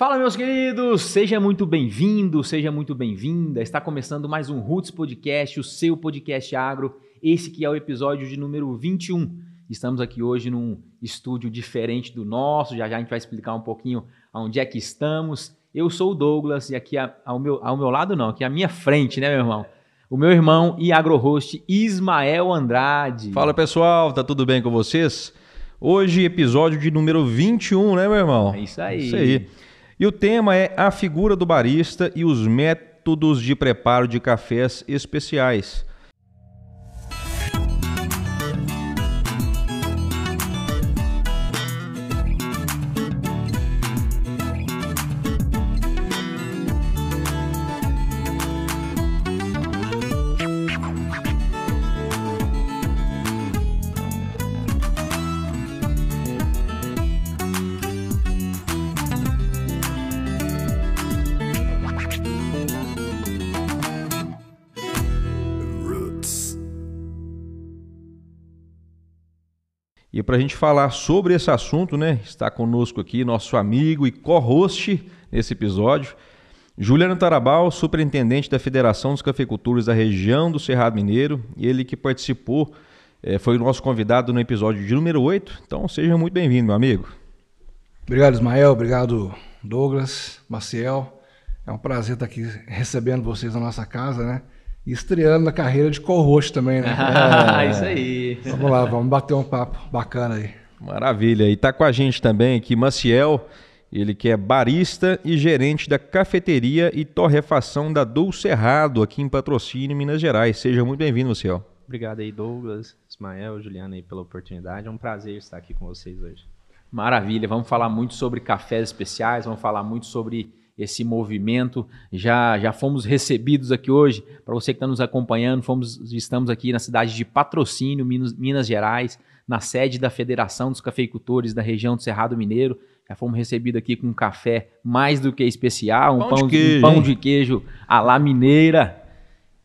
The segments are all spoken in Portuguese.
Fala, meus queridos! Seja muito bem-vindo, seja muito bem-vinda. Está começando mais um Roots Podcast, o seu podcast agro. Esse que é o episódio de número 21. Estamos aqui hoje num estúdio diferente do nosso. Já já a gente vai explicar um pouquinho onde é que estamos. Eu sou o Douglas e aqui ao meu, ao meu lado não, aqui à minha frente, né, meu irmão? O meu irmão e agro-host Ismael Andrade. Fala, pessoal, tá tudo bem com vocês? Hoje, episódio de número 21, né, meu irmão? É isso aí. Isso aí. E o tema é a figura do barista e os métodos de preparo de cafés especiais. Para a gente falar sobre esse assunto, né, está conosco aqui nosso amigo e co-host nesse episódio, Juliano Tarabal, superintendente da Federação dos Cafeicultores da região do Cerrado Mineiro, ele que participou, é, foi o nosso convidado no episódio de número 8. Então seja muito bem-vindo, meu amigo. Obrigado, Ismael. Obrigado, Douglas, Maciel. É um prazer estar aqui recebendo vocês na nossa casa, né? E estreando na carreira de co-host também, né? Ah, é. isso aí. Vamos lá, vamos bater um papo bacana aí. Maravilha. E tá com a gente também aqui Maciel, ele que é barista e gerente da cafeteria e torrefação da Dulcerrado aqui em Patrocínio, Minas Gerais. Seja muito bem-vindo, Maciel. Obrigado aí, Douglas, Ismael, Juliana aí pela oportunidade. É um prazer estar aqui com vocês hoje. Maravilha. Vamos falar muito sobre cafés especiais, vamos falar muito sobre esse movimento. Já já fomos recebidos aqui hoje. Para você que está nos acompanhando, fomos, estamos aqui na cidade de Patrocínio, Minas, Minas Gerais, na sede da Federação dos Cafeicultores da região do Cerrado Mineiro. Já fomos recebidos aqui com um café mais do que especial, um pão, pão de, queijo, um pão de queijo à la mineira.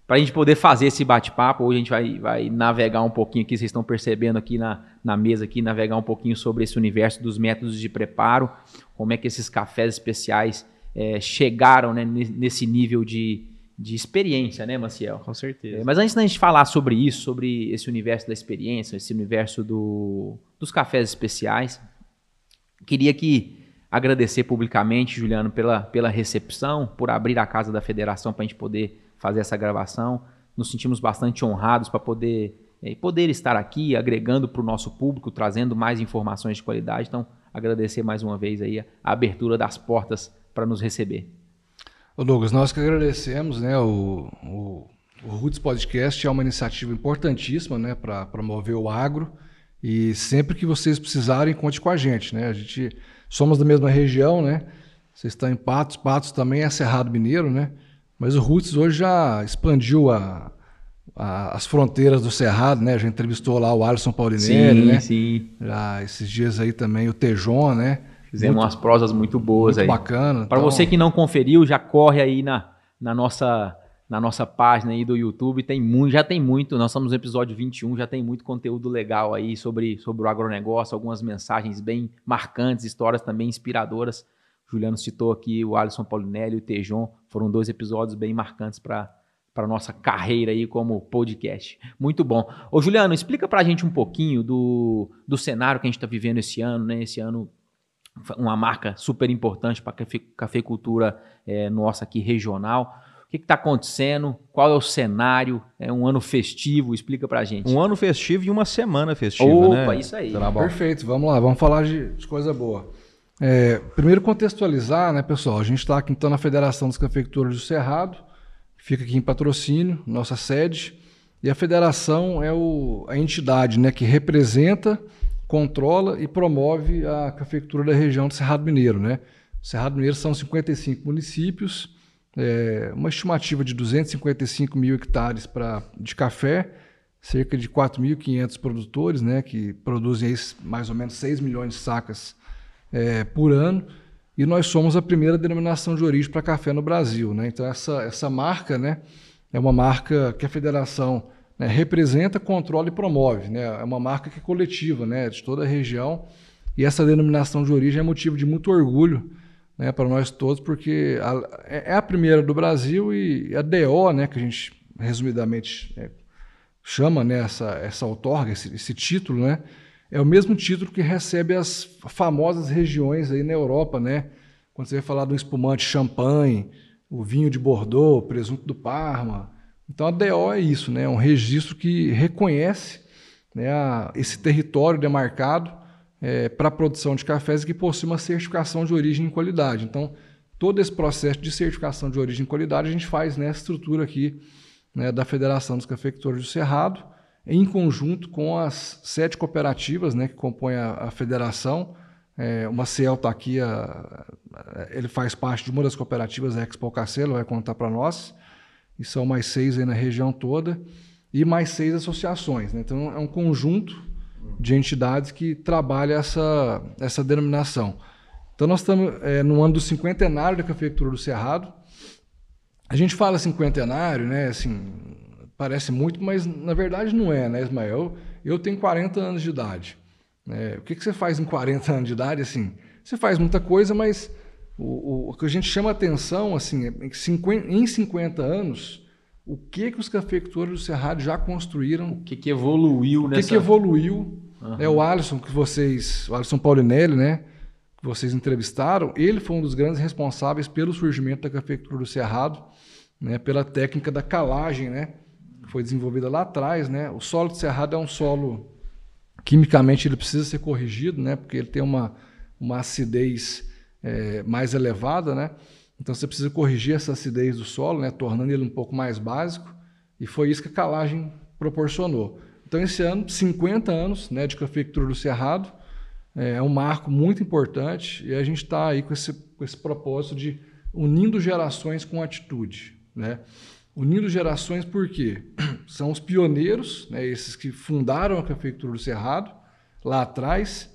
Para a gente poder fazer esse bate-papo, hoje a gente vai, vai navegar um pouquinho aqui, vocês estão percebendo aqui na, na mesa aqui, navegar um pouquinho sobre esse universo dos métodos de preparo, como é que esses cafés especiais é, chegaram né, nesse nível de, de experiência, né, Maciel? Com certeza. É, mas antes da gente falar sobre isso, sobre esse universo da experiência, esse universo do, dos cafés especiais, queria que agradecer publicamente, Juliano, pela, pela recepção, por abrir a casa da federação para a gente poder fazer essa gravação. Nos sentimos bastante honrados para poder, é, poder estar aqui, agregando para o nosso público, trazendo mais informações de qualidade. Então, agradecer mais uma vez aí a, a abertura das portas para nos receber. Ô Douglas, nós que agradecemos, né? O, o, o Roots Podcast é uma iniciativa importantíssima, né, para promover o agro. E sempre que vocês precisarem, conte com a gente, né? A gente somos da mesma região, né? Vocês estão em Patos, Patos também é Cerrado Mineiro, né? Mas o Roots hoje já expandiu a, a, as fronteiras do Cerrado, né? Já entrevistou lá o Alisson Paulinelli, sim, né? Sim, Já esses dias aí também o Tejon, né? Fizemos muito, umas prosas muito boas muito aí. bacana. Para então... você que não conferiu, já corre aí na, na nossa na nossa página aí do YouTube, tem muito, já tem muito, nós estamos no episódio 21, já tem muito conteúdo legal aí sobre, sobre o agronegócio, algumas mensagens bem marcantes, histórias também inspiradoras. O Juliano citou aqui o Alisson Paulinelli e o Tejon, foram dois episódios bem marcantes para para nossa carreira aí como podcast. Muito bom. Ô Juliano, explica para a gente um pouquinho do, do cenário que a gente está vivendo esse ano, né? Esse ano uma marca super importante para a cafeicultura é, nossa aqui regional. O que está acontecendo? Qual é o cenário? É um ano festivo? Explica para a gente. Um ano festivo e uma semana festiva, Opa, né? isso aí. Perfeito, vamos lá, vamos falar de, de coisa boa. É, primeiro contextualizar, né, pessoal? A gente está aqui então na Federação dos Cafeicultores do Cerrado, fica aqui em patrocínio, nossa sede, e a federação é o, a entidade né, que representa controla e promove a cafeicultura da região do Cerrado Mineiro. Né? O Cerrado Mineiro são 55 municípios, é, uma estimativa de 255 mil hectares pra, de café, cerca de 4.500 produtores, né, que produzem mais ou menos 6 milhões de sacas é, por ano, e nós somos a primeira denominação de origem para café no Brasil. Né? Então, essa, essa marca né, é uma marca que a federação né, representa, controla e promove. Né? É uma marca que é coletiva, né, de toda a região. E essa denominação de origem é motivo de muito orgulho né, para nós todos, porque a, é, é a primeira do Brasil e a DO, né, que a gente resumidamente é, chama né, essa, essa outorga, esse, esse título, né, é o mesmo título que recebe as famosas regiões aí na Europa, né? Quando você vai falar do espumante champanhe, o vinho de Bordeaux, o presunto do Parma. Então a DO é isso, né? É um registro que reconhece né, a, esse território demarcado é, para a produção de cafés e que possui uma certificação de origem e qualidade. Então, todo esse processo de certificação de origem e qualidade a gente faz nessa estrutura aqui né, da Federação dos Cafeicultores do Cerrado, em conjunto com as sete cooperativas né, que compõem a, a federação. É, o Maciel está aqui, a, ele faz parte de uma das cooperativas, a Expo Cacelo, vai contar para nós. E são mais seis aí na região toda, e mais seis associações. Né? Então é um conjunto de entidades que trabalha essa, essa denominação. Então nós estamos é, no ano do cinquentenário da Cafeicultura do Cerrado. A gente fala cinquentenário, né? Assim, parece muito, mas na verdade não é, né, Ismael? Eu tenho 40 anos de idade. É, o que, que você faz em 40 anos de idade? Assim, você faz muita coisa, mas o, o, o que a gente chama atenção, assim, é que 50, em 50 anos, o que que os cafeicultores do Cerrado já construíram? O que que evoluiu o nessa... que que evoluiu? Uhum. É, o Alisson, que vocês, o Alisson Paulinelli, né, que vocês entrevistaram, ele foi um dos grandes responsáveis pelo surgimento da cafeicultura do Cerrado, né, pela técnica da calagem, né, foi desenvolvida lá atrás, né? O solo de cerrado é um solo quimicamente ele precisa ser corrigido, né? Porque ele tem uma, uma acidez é, mais elevada, né? Então você precisa corrigir essa acidez do solo, né? Tornando ele um pouco mais básico. E foi isso que a calagem proporcionou. Então esse ano, 50 anos, né? De cafeicultura do cerrado é, é um marco muito importante e a gente está aí com esse, com esse propósito de unindo gerações com atitude, né? Unindo gerações por quê? São os pioneiros, né, esses que fundaram a Cafeicultura do Cerrado, lá atrás,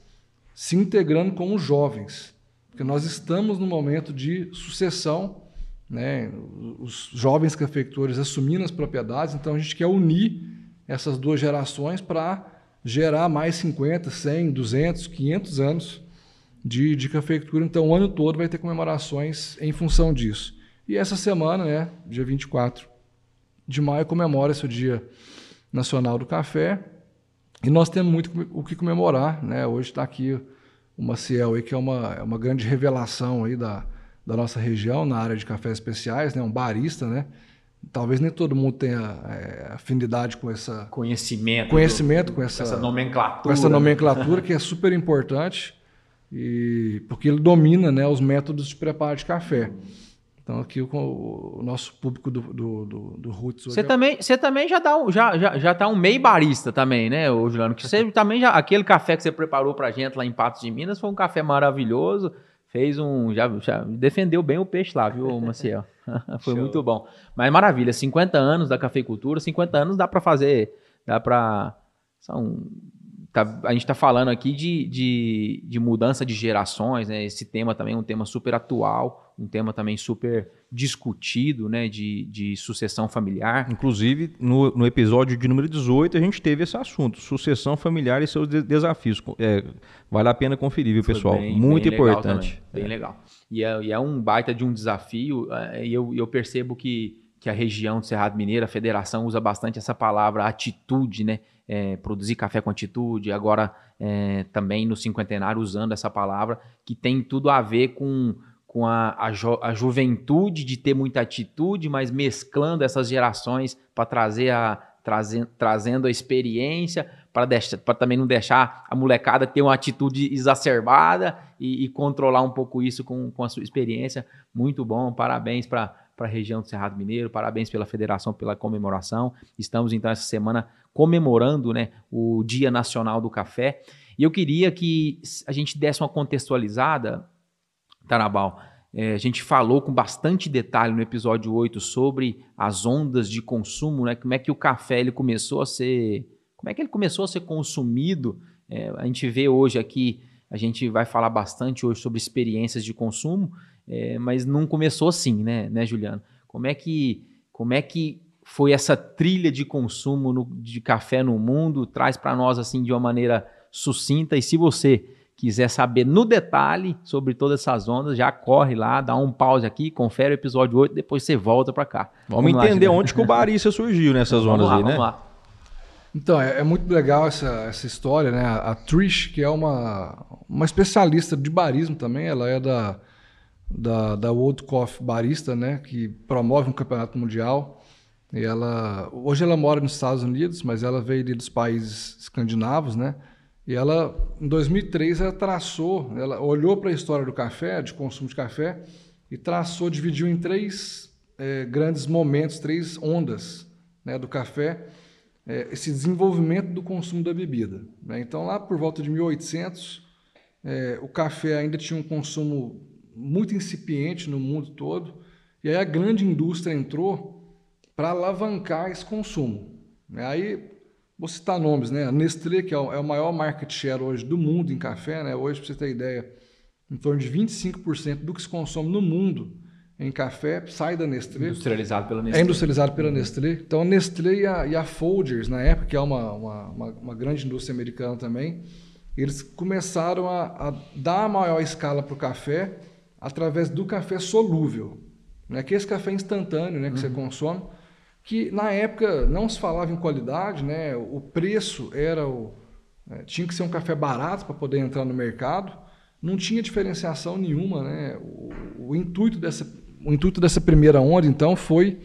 se integrando com os jovens. Porque nós estamos no momento de sucessão, né, os jovens cafeicultores assumindo as propriedades, então a gente quer unir essas duas gerações para gerar mais 50, 100, 200, 500 anos de, de cafeicultura. Então, o ano todo vai ter comemorações em função disso. E essa semana, né, dia 24 de maio, comemora-se o Dia Nacional do Café. E nós temos muito o que comemorar. Né? Hoje está aqui o Maciel, aí, que é uma, é uma grande revelação aí da, da nossa região na área de cafés especiais, né? um barista, né? Talvez nem todo mundo tenha é, afinidade com essa conhecimento, conhecimento do, com essa, essa nomenclatura, com essa nomenclatura que é super importante e porque ele domina, né, os métodos de preparo de café. Então aqui o, o nosso público do, do, do, do Roots... Você é... também, você também já, dá um, já, já, já tá um meio barista também, né, ô Juliano? Que você também já... Aquele café que você preparou pra gente lá em Patos de Minas foi um café maravilhoso. Fez um... Já, já defendeu bem o peixe lá, viu, Maciel? foi Show. muito bom. Mas maravilha, 50 anos da cafeicultura, 50 anos dá para fazer... Dá para... São Tá, a gente está falando aqui de, de, de, mudança de gerações, né? Esse tema também é um tema super atual, um tema também super discutido, né? De, de sucessão familiar. Inclusive, no, no episódio de número 18, a gente teve esse assunto, sucessão familiar e seus de desafios. É, vale a pena conferir, viu, pessoal? Bem, Muito bem importante. bem é. legal. E é, e é, um baita de um desafio, é, e eu, eu percebo que, que a região do Cerrado Mineiro, a federação, usa bastante essa palavra atitude, né? É, produzir café com atitude, agora é, também no cinquentenário usando essa palavra, que tem tudo a ver com, com a, a, a juventude de ter muita atitude, mas mesclando essas gerações para trazer a trazendo, trazendo a experiência para também não deixar a molecada ter uma atitude exacerbada e, e controlar um pouco isso com, com a sua experiência. Muito bom, parabéns para para a região do Cerrado Mineiro. Parabéns pela federação, pela comemoração. Estamos então essa semana comemorando né, o Dia Nacional do Café. E eu queria que a gente desse uma contextualizada, Tarabal. É, a gente falou com bastante detalhe no episódio 8 sobre as ondas de consumo, né? Como é que o café ele começou a ser. Como é que ele começou a ser consumido? É, a gente vê hoje aqui, a gente vai falar bastante hoje sobre experiências de consumo, é, mas não começou assim, né, né, Juliano? Como é que, como é que foi essa trilha de consumo no, de café no mundo? Traz para nós assim de uma maneira sucinta. E se você quiser saber no detalhe sobre todas essas ondas, já corre lá, dá um pause aqui, confere o episódio 8, depois você volta para cá. Vamos, vamos entender lá, onde que o barista surgiu nessas ondas lá, aí, né? Vamos lá. Então, é, é, muito legal essa, essa história, né? A, a Trish, que é uma, uma especialista de barismo também, ela é da, da, da World Coffee Barista, né? Que promove um campeonato mundial. E ela, hoje ela mora nos Estados Unidos, mas ela veio dos países escandinavos, né? E ela, em 2003, ela traçou, ela olhou para a história do café, de consumo de café, e traçou, dividiu em três é, grandes momentos, três ondas né, do café é, esse desenvolvimento do consumo da bebida. Né? Então, lá por volta de 1800, é, o café ainda tinha um consumo muito incipiente no mundo todo, e aí a grande indústria entrou para alavancar esse consumo. Né? Aí, vou citar nomes, né? a Nestlé, que é o, é o maior market share hoje do mundo em café, né? hoje, para você ter ideia, em torno de 25% do que se consome no mundo em café, sai da Nestlé. Industrializado pela Nestlé. É industrializado pela Nestlé. Então a Nestlé e a, e a Folgers, na época, que é uma, uma, uma, uma grande indústria americana também, eles começaram a, a dar maior escala para o café através do café solúvel, né? que é esse café instantâneo né? que uhum. você consome, que na época não se falava em qualidade, né? o preço era o, é, tinha que ser um café barato para poder entrar no mercado, não tinha diferenciação nenhuma. Né? O, o intuito dessa o intuito dessa primeira onda, então, foi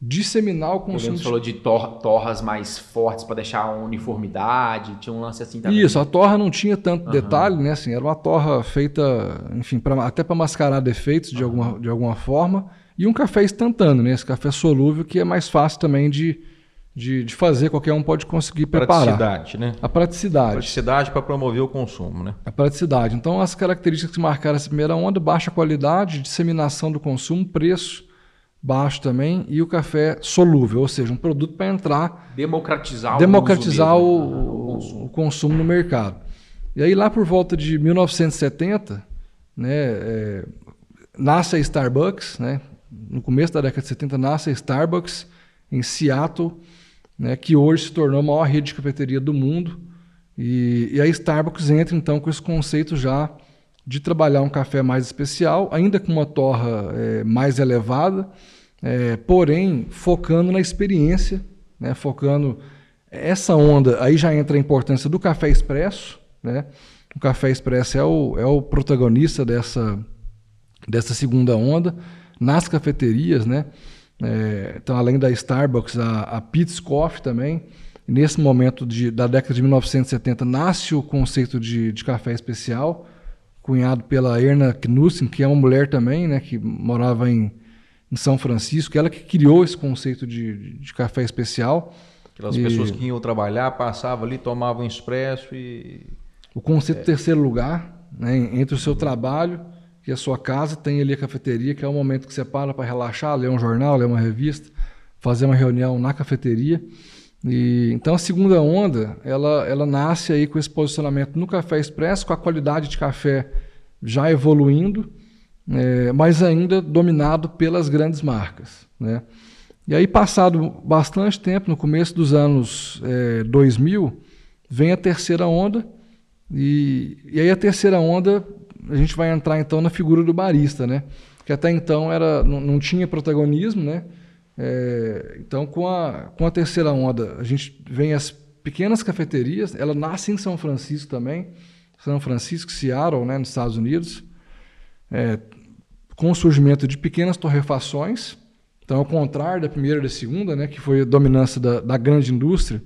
disseminar o consumo. Você falou de tor torras mais fortes para deixar uma uniformidade, tinha um lance assim também. Isso, a torra não tinha tanto uhum. detalhe, né? Assim, era uma torra feita, enfim, pra, até para mascarar defeitos de, uhum. alguma, de alguma forma. E um café instantâneo, né? Esse café solúvel que é mais fácil também de, de, de, fazer, qualquer um pode conseguir preparar. Praticidade, né? A praticidade. Praticidade para promover o consumo, né? A praticidade. Então, as características que marcaram essa primeira onda, baixa qualidade, disseminação do consumo, preço baixo também e o café solúvel, ou seja, um produto para entrar... Democratizar, democratizar o, o, né? o, consumo. o, consumo. no mercado. E aí, lá por volta de 1970, né, é, nasce a Starbucks, né? No começo da década de 70, nasce a Starbucks em Seattle, né, que hoje se tornou a maior rede de cafeteria do mundo. E, e a Starbucks entra então com esse conceito já de trabalhar um café mais especial, ainda com uma torra é, mais elevada, é, porém focando na experiência, né, focando essa onda. Aí já entra a importância do café expresso, né? O café expresso é o, é o protagonista dessa, dessa segunda onda nas cafeterias, né? É, então, além da Starbucks, a, a Peet's Coffee também. nesse momento de, da década de 1970 nasce o conceito de, de café especial, cunhado pela Erna Knudsen, que é uma mulher também, né, que morava em, em São Francisco, ela que criou esse conceito de, de café especial. Aquelas e... pessoas que iam trabalhar, passavam ali, tomavam expresso e... O conceito é. terceiro lugar, né, entre o seu trabalho que a sua casa tem ali a cafeteria, que é o momento que você para para relaxar, ler um jornal, ler uma revista, fazer uma reunião na cafeteria. E, então a segunda onda, ela, ela nasce aí com esse posicionamento no café expresso, com a qualidade de café já evoluindo, é, mas ainda dominado pelas grandes marcas. Né? E aí, passado bastante tempo, no começo dos anos é, 2000, vem a terceira onda, e, e aí a terceira onda a gente vai entrar então na figura do barista, né? Que até então era, não, não tinha protagonismo, né? É, então, com a, com a terceira onda, a gente vem as pequenas cafeterias, ela nasce em São Francisco também, São Francisco, Seattle, né, nos Estados Unidos, é, com o surgimento de pequenas torrefações, então ao contrário da primeira e da segunda, né, que foi a dominância da, da grande indústria,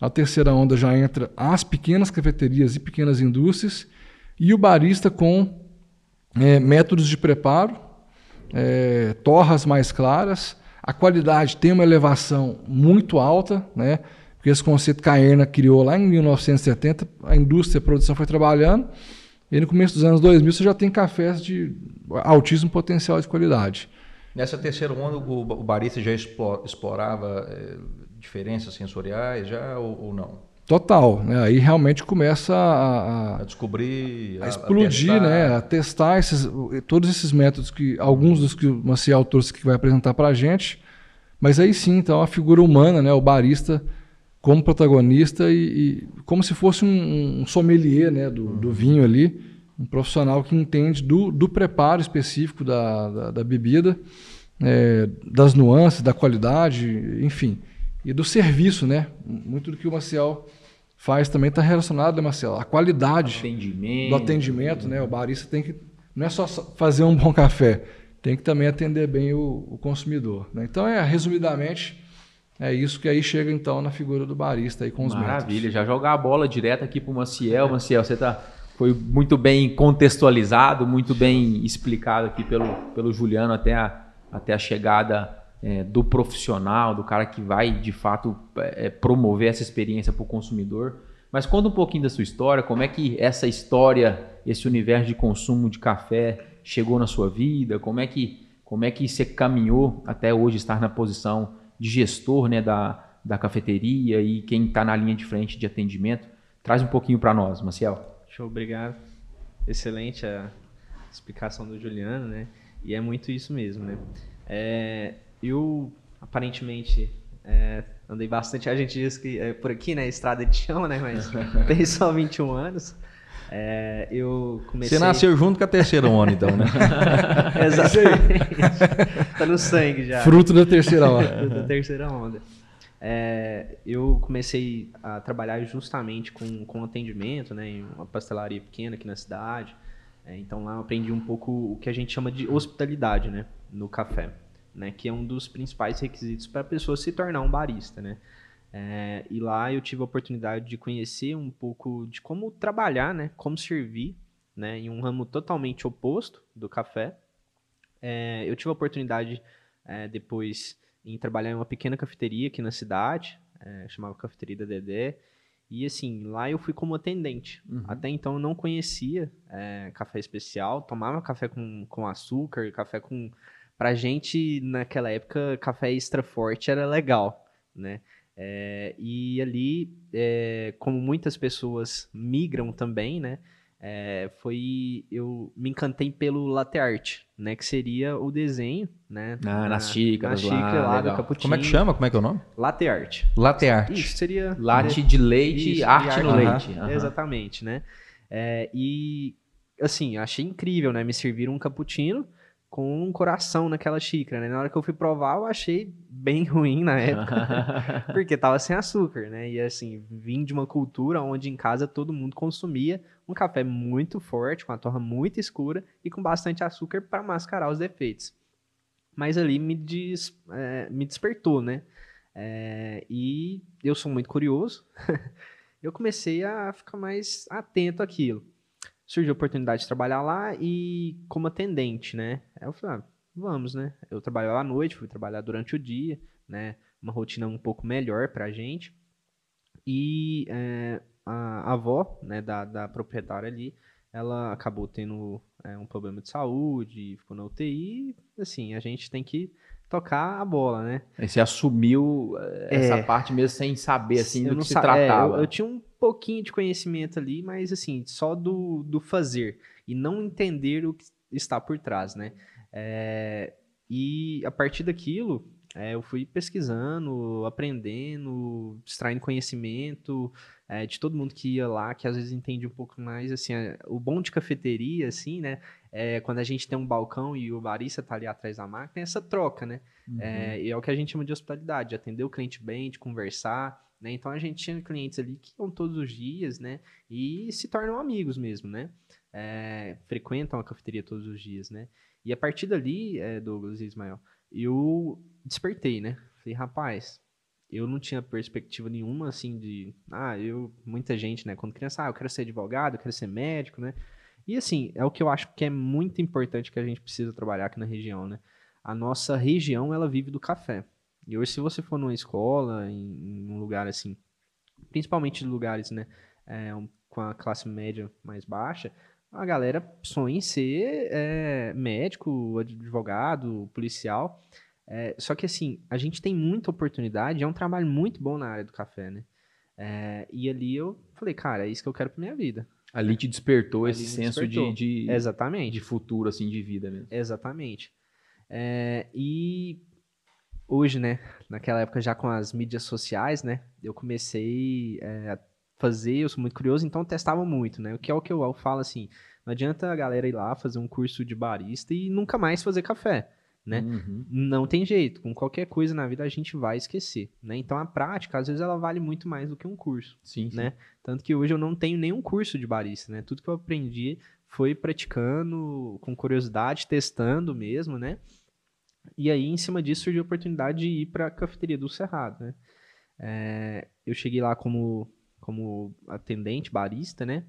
a terceira onda já entra as pequenas cafeterias e pequenas indústrias, e o barista com é, métodos de preparo, é, torras mais claras, a qualidade tem uma elevação muito alta, né? porque esse conceito que a Erna criou lá em 1970, a indústria, a produção foi trabalhando, e no começo dos anos 2000 você já tem cafés de altíssimo potencial de qualidade. Nessa terceira onda, o, barista já explorava é, diferenças sensoriais já ou, ou não? Total, né? Aí realmente começa a, a, a descobrir, a, a explodir, a né? A testar esses, todos esses métodos que alguns dos que o Maciel trouxe que vai apresentar para a gente. Mas aí sim, então a figura humana, né? O barista como protagonista e, e como se fosse um, um sommelier né, do, do, vinho ali, um profissional que entende do, do preparo específico da, da, da bebida, é, das nuances, da qualidade, enfim, e do serviço, né? Muito do que o Maciel faz também está relacionado, né, Marcelo? A qualidade atendimento. do atendimento, né? O barista tem que não é só fazer um bom café, tem que também atender bem o, o consumidor. Né? Então, é resumidamente, é isso que aí chega então na figura do barista aí com os Maravilha, métodos. já jogar a bola direto aqui para o Maciel. Maciel, você tá, foi muito bem contextualizado, muito bem explicado aqui pelo, pelo Juliano até a, até a chegada é, do profissional, do cara que vai de fato é, promover essa experiência para o consumidor. Mas conta um pouquinho da sua história, como é que essa história, esse universo de consumo de café chegou na sua vida, como é que, como é que você caminhou até hoje estar na posição de gestor né, da, da cafeteria e quem está na linha de frente de atendimento. Traz um pouquinho para nós, Maciel. Show, obrigado. Excelente a explicação do Juliano, né? E é muito isso mesmo, né? É, eu, aparentemente, é, andei bastante. A gente diz que é por aqui, né? Estrada de chão, né? Mas tem só 21 anos. É, eu comecei... Você nasceu junto com a terceira onda, então, né? Exatamente. tá no sangue já. Fruto da terceira onda. Fruto da terceira onda. É, eu comecei a trabalhar justamente com, com atendimento, né? Em uma pastelaria pequena aqui na cidade. É, então lá eu aprendi um pouco o que a gente chama de hospitalidade, né? No café. Né, que é um dos principais requisitos para a pessoa se tornar um barista, né? É, e lá eu tive a oportunidade de conhecer um pouco de como trabalhar, né? Como servir, né? Em um ramo totalmente oposto do café. É, eu tive a oportunidade é, depois em trabalhar em uma pequena cafeteria aqui na cidade, é, chamava Cafeteria da Dedé. E assim, lá eu fui como atendente. Uhum. Até então eu não conhecia é, café especial, tomava café com, com açúcar, café com. Pra gente, naquela época, café extra forte era legal, né? É, e ali, é, como muitas pessoas migram também, né? É, foi eu me encantei pelo latte art, né? Que seria o desenho, né? Ah, na, nas xícaras na xícara lá, lá do cappuccino. Como é que chama? Como é que é o nome? Latte art. Latte art. Isso seria latte de leite, Isso, arte no leite. Uhum. Exatamente, né? É, e assim, achei incrível, né? Me serviram um cappuccino com um coração naquela xícara, né? Na hora que eu fui provar, eu achei bem ruim na época, porque tava sem açúcar, né? E assim, vim de uma cultura onde em casa todo mundo consumia um café muito forte, com a torra muito escura e com bastante açúcar para mascarar os defeitos. Mas ali me, des, é, me despertou, né? É, e eu sou muito curioso, eu comecei a ficar mais atento àquilo surgiu a oportunidade de trabalhar lá e como atendente, né? Aí eu falei, ah, vamos, né? Eu trabalho à noite, fui trabalhar durante o dia, né? Uma rotina um pouco melhor pra gente. E é, a, avó, né, da, da proprietária ali, ela acabou tendo é, um problema de saúde, ficou na UTI, assim, a gente tem que tocar a bola, né? Aí você assumiu eh, essa é, parte mesmo sem saber, assim, do que se tratava. É, eu, eu, tinha um pouquinho de conhecimento ali, mas assim, só do, do fazer e não entender o que está por trás, né? É, e a partir daquilo, é, eu fui pesquisando, aprendendo, extraindo conhecimento é, de todo mundo que ia lá, que às vezes entende um pouco mais, assim, é, o bom de cafeteria, assim, né? É, quando a gente tem um balcão e o barista tá ali atrás da máquina, é essa troca, né? Uhum. É, e é o que a gente chama de hospitalidade, de atender o cliente bem, de conversar, né? Então a gente tinha clientes ali que iam todos os dias, né? E se tornam amigos mesmo, né? É, frequentam a cafeteria todos os dias, né? E a partir dali, é, Douglas e Ismael, eu despertei, né? Falei, rapaz, eu não tinha perspectiva nenhuma, assim, de... Ah, eu... Muita gente, né? Quando criança, ah, eu quero ser advogado, eu quero ser médico, né? E, assim, é o que eu acho que é muito importante que a gente precisa trabalhar aqui na região, né? A nossa região, ela vive do café. E hoje, se você for numa escola, em, em um lugar assim, principalmente lugares, né, é, um, com a classe média mais baixa, a galera sonha em ser é, médico, advogado, policial. É, só que assim, a gente tem muita oportunidade, é um trabalho muito bom na área do café, né? É, e ali eu falei, cara, é isso que eu quero pra minha vida. Ali te despertou ali esse senso despertou. De, de, Exatamente. de futuro, assim, de vida mesmo. Exatamente. É, e hoje, né, naquela época já com as mídias sociais, né, eu comecei é, a fazer, eu sou muito curioso, então eu testava muito, né, o que é o que eu falo assim, não adianta a galera ir lá fazer um curso de barista e nunca mais fazer café, né? Uhum. Não tem jeito, com qualquer coisa na vida a gente vai esquecer, né? Então a prática, às vezes, ela vale muito mais do que um curso, Sim, sim. né? Tanto que hoje eu não tenho nenhum curso de barista, né? Tudo que eu aprendi foi praticando, com curiosidade, testando mesmo, né? E aí, em cima disso, surgiu a oportunidade de ir para a cafeteria do Cerrado, né? É, eu cheguei lá como, como atendente, barista, né?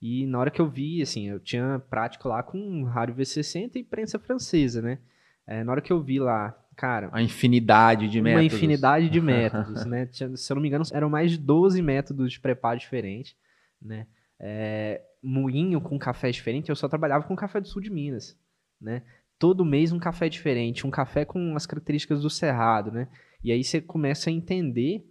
E na hora que eu vi, assim, eu tinha prática lá com rádio V60 e prensa francesa, né? É, na hora que eu vi lá, cara, A infinidade de uma métodos. infinidade de métodos, né? Se eu não me engano, eram mais de 12 métodos de preparo diferentes, né? É, moinho com café diferente, eu só trabalhava com café do sul de Minas, né? Todo mês um café diferente, um café com as características do cerrado, né? E aí você começa a entender,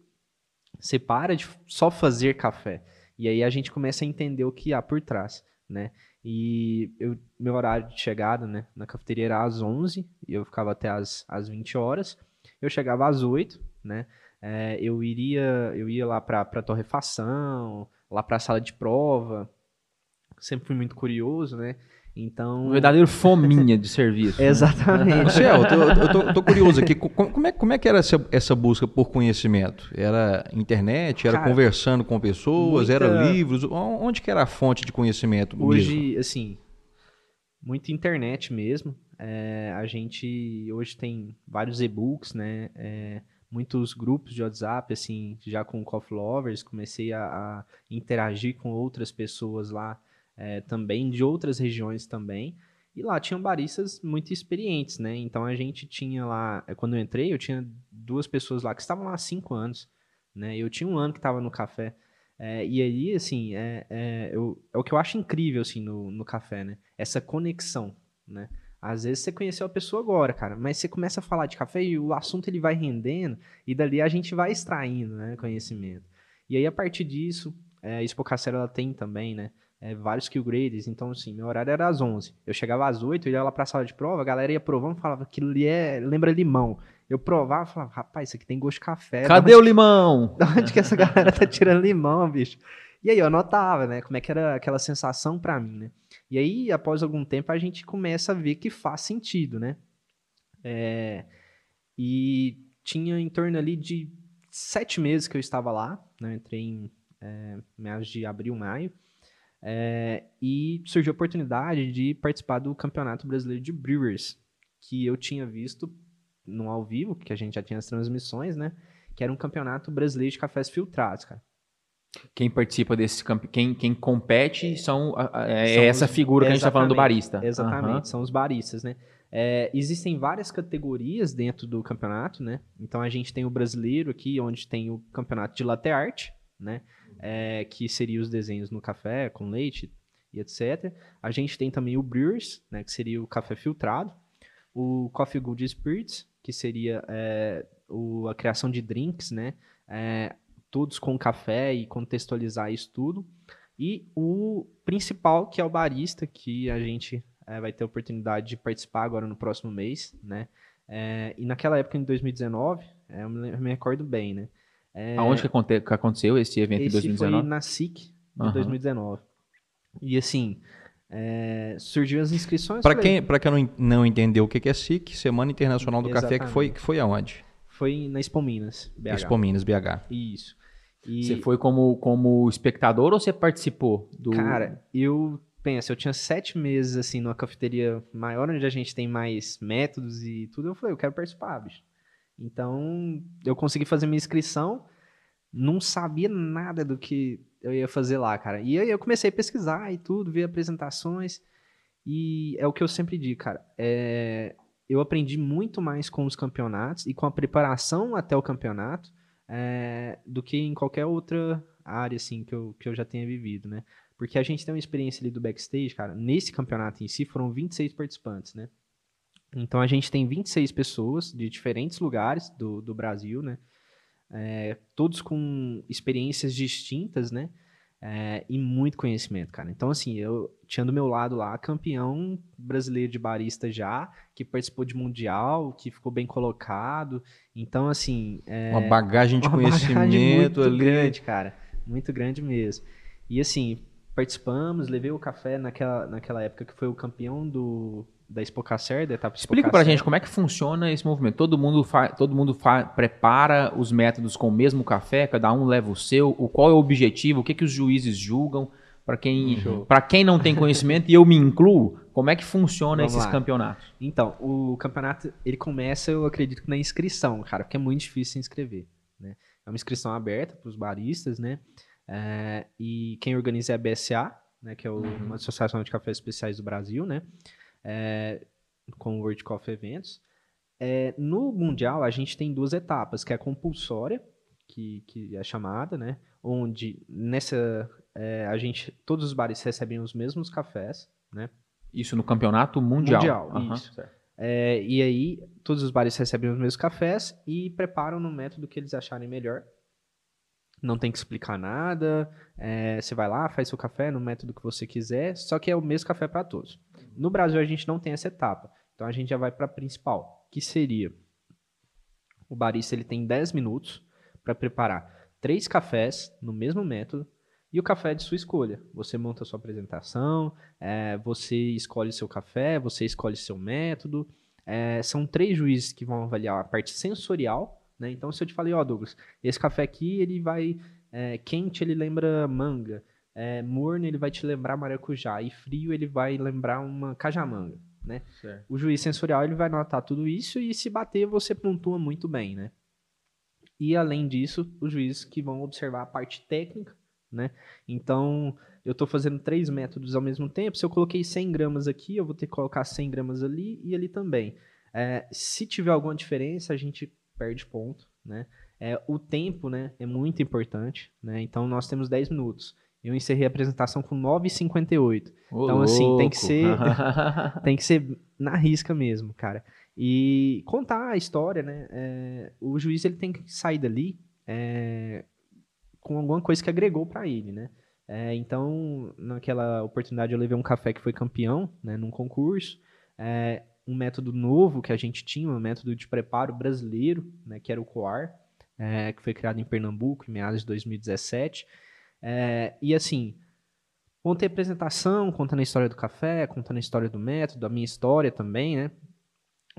você para de só fazer café, e aí a gente começa a entender o que há por trás, né? E eu, meu horário de chegada, né, na cafeteria era às 11, e eu ficava até às, às 20 horas. Eu chegava às 8, né? É, eu iria eu ia lá para torrefação, lá para a sala de prova. Sempre fui muito curioso, né? Então, Um verdadeiro fominha de serviço. né? exatamente. Marcel, eu tô, eu tô- curioso aqui. Co- Como é, como é que era essa, essa busca por conhecimento? Era internet? Era Cara, conversando com pessoas? muita- Era livros? Onde que era a fonte de conhecimento mesmo? Hoje, assim, muita internet mesmo. É, a gente hoje tem vários e-books, né? É, muitos grupos de WhatsApp, assim, já com Coffee Lovers. Comecei a, a interagir com outras pessoas lá é, também, de outras regiões também. E lá tinham baristas muito experientes, né? Então a gente tinha lá, é, quando eu entrei, eu tinha duas pessoas lá que estavam lá há cinco anos, né? Eu tinha um ano que estava no café. É, e aí, assim, é, é, eu- é o que eu acho incrível, assim, no, no café, né? Essa conexão, né? Às vezes você conheceu a pessoa agora, cara, mas você começa a falar de café e o assunto ele vai rendendo e dali a gente vai extraindo, né, conhecimento. E aí, a partir disso, é, a Expo Cacera, ela tem também, né, é, vários skill grades, então, assim, meu horário era às 11. Eu chegava às 8, eu ia lá pra sala de prova, a galera ia provando falava, aquilo ali é, lembra limão. Eu provava e falava, rapaz, isso aqui tem gosto de café. Cadê o limão? Da onde que essa galera tá tirando limão, bicho? E aí eu anotava, né? Como é que era aquela sensação pra mim, né? E aí, após algum tempo, a gente começa a ver que faz sentido, né? É, e tinha em torno ali de sete meses que eu estava lá, né? Eu entrei em é, meados de abril, maio. É, e surgiu a oportunidade de participar do Campeonato Brasileiro de Brewers, que eu tinha visto no ao vivo, que a gente já tinha as transmissões, né? Que era um campeonato brasileiro de cafés filtrados, cara. Quem participa desse campe... quem, quem compete são, a- a- é São essa os- figura que a gente está falando do barista. Exatamente, Aham. são os baristas, né? É, existem várias categorias dentro do campeonato, né? Então a gente tem o brasileiro aqui, onde tem o campeonato de latte art, né? É, que seria os desenhos no café, com leite e etc. A gente tem também o Brewers, né? Que seria o café filtrado. O Coffee Good Spirits, que seria é, o- a criação de drinks, né? É, todos com café e contextualizar isso tudo. E o principal, que é o barista, que a gente eh, vai ter a oportunidade de participar agora no próximo mês, né? Eh, e naquela época, em 2019, eh, eu me recordo bem, né? Eh, Aonde que, aconte- que aconteceu esse evento esse em 2019? foi na SIC de Aham. 2019. E assim, eh, surgiu as inscrições. Para quem, pra quem não, não entendeu o que é SIC, Semana Internacional do Café, que foi, que foi aonde? Foi na Expo Minas, BH. Expo Minas, BH. Isso. E, Você foi como, como espectador ou você participou do. Cara, eu penso, eu tinha sete meses assim numa cafeteria maior, onde a gente tem mais métodos e tudo. Eu falei, eu quero participar, bicho. Então, eu consegui fazer minha inscrição, não sabia nada do que eu ia fazer lá, cara. E aí eu comecei a pesquisar e tudo, ver apresentações. E é o que eu sempre digo, cara. É, eu aprendi muito mais com os campeonatos e com a preparação até o campeonato é, do que em qualquer outra área assim que eu, que eu já tenha vivido, né? Porque a gente tem uma experiência ali do backstage, cara. Nesse campeonato em si foram 26 participantes, né? Então a gente tem 26 pessoas de diferentes lugares do, do Brasil, né? É, todos com experiências distintas, né? é, e muito conhecimento, cara. Então, assim, eu tinha do meu lado lá campeão brasileiro de barista já, que participou de mundial, que ficou bem colocado. Então, assim. É, uma bagagem de uma conhecimento bagagem muito ali. grande, cara. Muito grande mesmo. E assim, participamos, levei o café naquela, naquela época que foi o campeão do, da Expocacer, da etapa Explica pra Expocacer. gente como é que funciona esse movimento. Todo mundo, todo mundo prepara os métodos com o mesmo café, cada um leva o seu. O, qual é o objetivo? O que, que os juízes julgam? Para quem, pra quem não tem conhecimento, e eu me incluo, como é que funciona Vamos esses lá. campeonatos? Então, o campeonato, ele começa, eu acredito, na inscrição, cara, porque é muito difícil se inscrever, né? É uma inscrição aberta para os baristas, né? É, e quem organiza é a BSA, né? Que é o- uma Associação de Cafés Especiais do Brasil, né? É, com o World Coffee Eventos. É, no Mundial, a gente tem duas etapas, que é a compulsória, que, que é chamada, né? Onde nessa é, a gente, todos os bares recebem os mesmos cafés, né? Isso no campeonato mundial. Mundial, Aham, isso. É, e aí, todos os bares recebem os mesmos cafés e preparam no método que eles acharem melhor. Não tem que explicar nada. é, você vai lá, faz seu café no método que você quiser, só que é o mesmo café para todos. No Brasil, a gente não tem essa etapa. Então, a gente já vai para a principal, que seria o barista ele tem 10 minutos para preparar três cafés no mesmo método e o café é de sua escolha. Você monta a sua apresentação, é, você escolhe seu café, você escolhe seu método. É, são três juízes que vão avaliar a parte sensorial. Né? Então, se eu te falei, ó, Douglas, esse café aqui ele vai é, quente, ele lembra manga. É, morno, ele vai te lembrar maracujá. E frio, ele vai lembrar uma cajamanga. Né? Certo. O juiz sensorial ele vai notar tudo isso e se bater, você pontua muito bem, né? E além disso, os juízes que vão observar a parte técnica, né? Então, eu estou fazendo três métodos ao mesmo tempo. Se eu coloquei 100 gramas aqui, eu vou ter que colocar 100 gramas ali e ali também. É, se tiver alguma diferença, a gente perde ponto, né? É, o tempo, né, é muito importante, né? Então, nós temos 10 minutos. Eu encerrei a apresentação com 9h58. Ô, Então, assim, tem que louco. ser- tem que ser na risca mesmo, cara. E contar a história, né? É, o juiz ele tem que sair dali é, com alguma coisa que agregou pra ele, né? É, então, naquela oportunidade, eu levei um café que foi campeão, né? Num concurso. É, um método novo que a gente tinha, um método de preparo brasileiro, né? Que era o COAR, é, que foi criado em Pernambuco em meados de 2017. É, e assim, Contei a apresentação, contando a história do café, contando a história do método, a minha história também, né?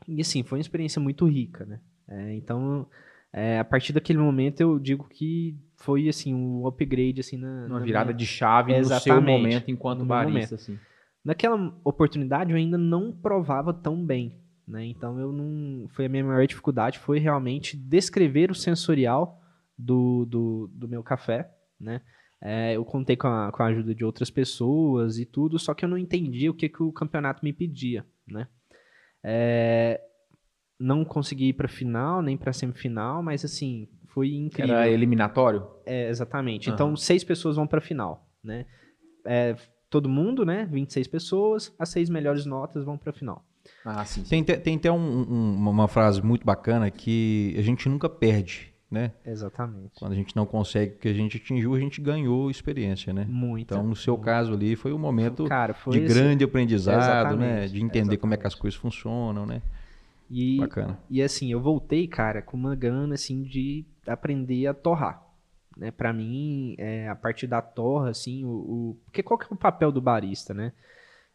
E assim, foi uma experiência muito rica, né? É, então, é, a partir daquele momento eu digo que foi assim um upgrade assim na, Uma na virada minha- de chave no seu Exatamente. momento enquanto No barista, assim. Naquela oportunidade eu ainda não provava tão bem, né? Então eu não, foi a minha maior dificuldade foi realmente descrever o sensorial do, do, do meu café, né? É, eu contei com a, com a ajuda de outras pessoas e tudo, só que eu não entendia o que, que o campeonato me pedia, né? É, não consegui ir para final nem para semifinal, mas assim foi incrível. Era eliminatório? É, exatamente. Aham. Então, seis pessoas vão para a final, né? É, todo mundo, né? 26 pessoas, as seis melhores notas vão para a final. Ah, sim. sim. Tem, te- tem até um- um- uma frase muito bacana que a gente nunca perde, né? Exatamente. Quando a gente não consegue o que a gente atingiu, a gente ganhou experiência, né? Muito. Então, no seu caso ali, foi um momento Cara, foi de assim, grande aprendizado, né? Exatamente, De entender como é que as exatamente. coisas funcionam, né? E, Bacana. e assim, eu voltei, cara, com uma gana, assim, de aprender a torrar. Né? Pra mim, é, a partir da torra, assim, o, o... Porque qual que é o papel do barista, né?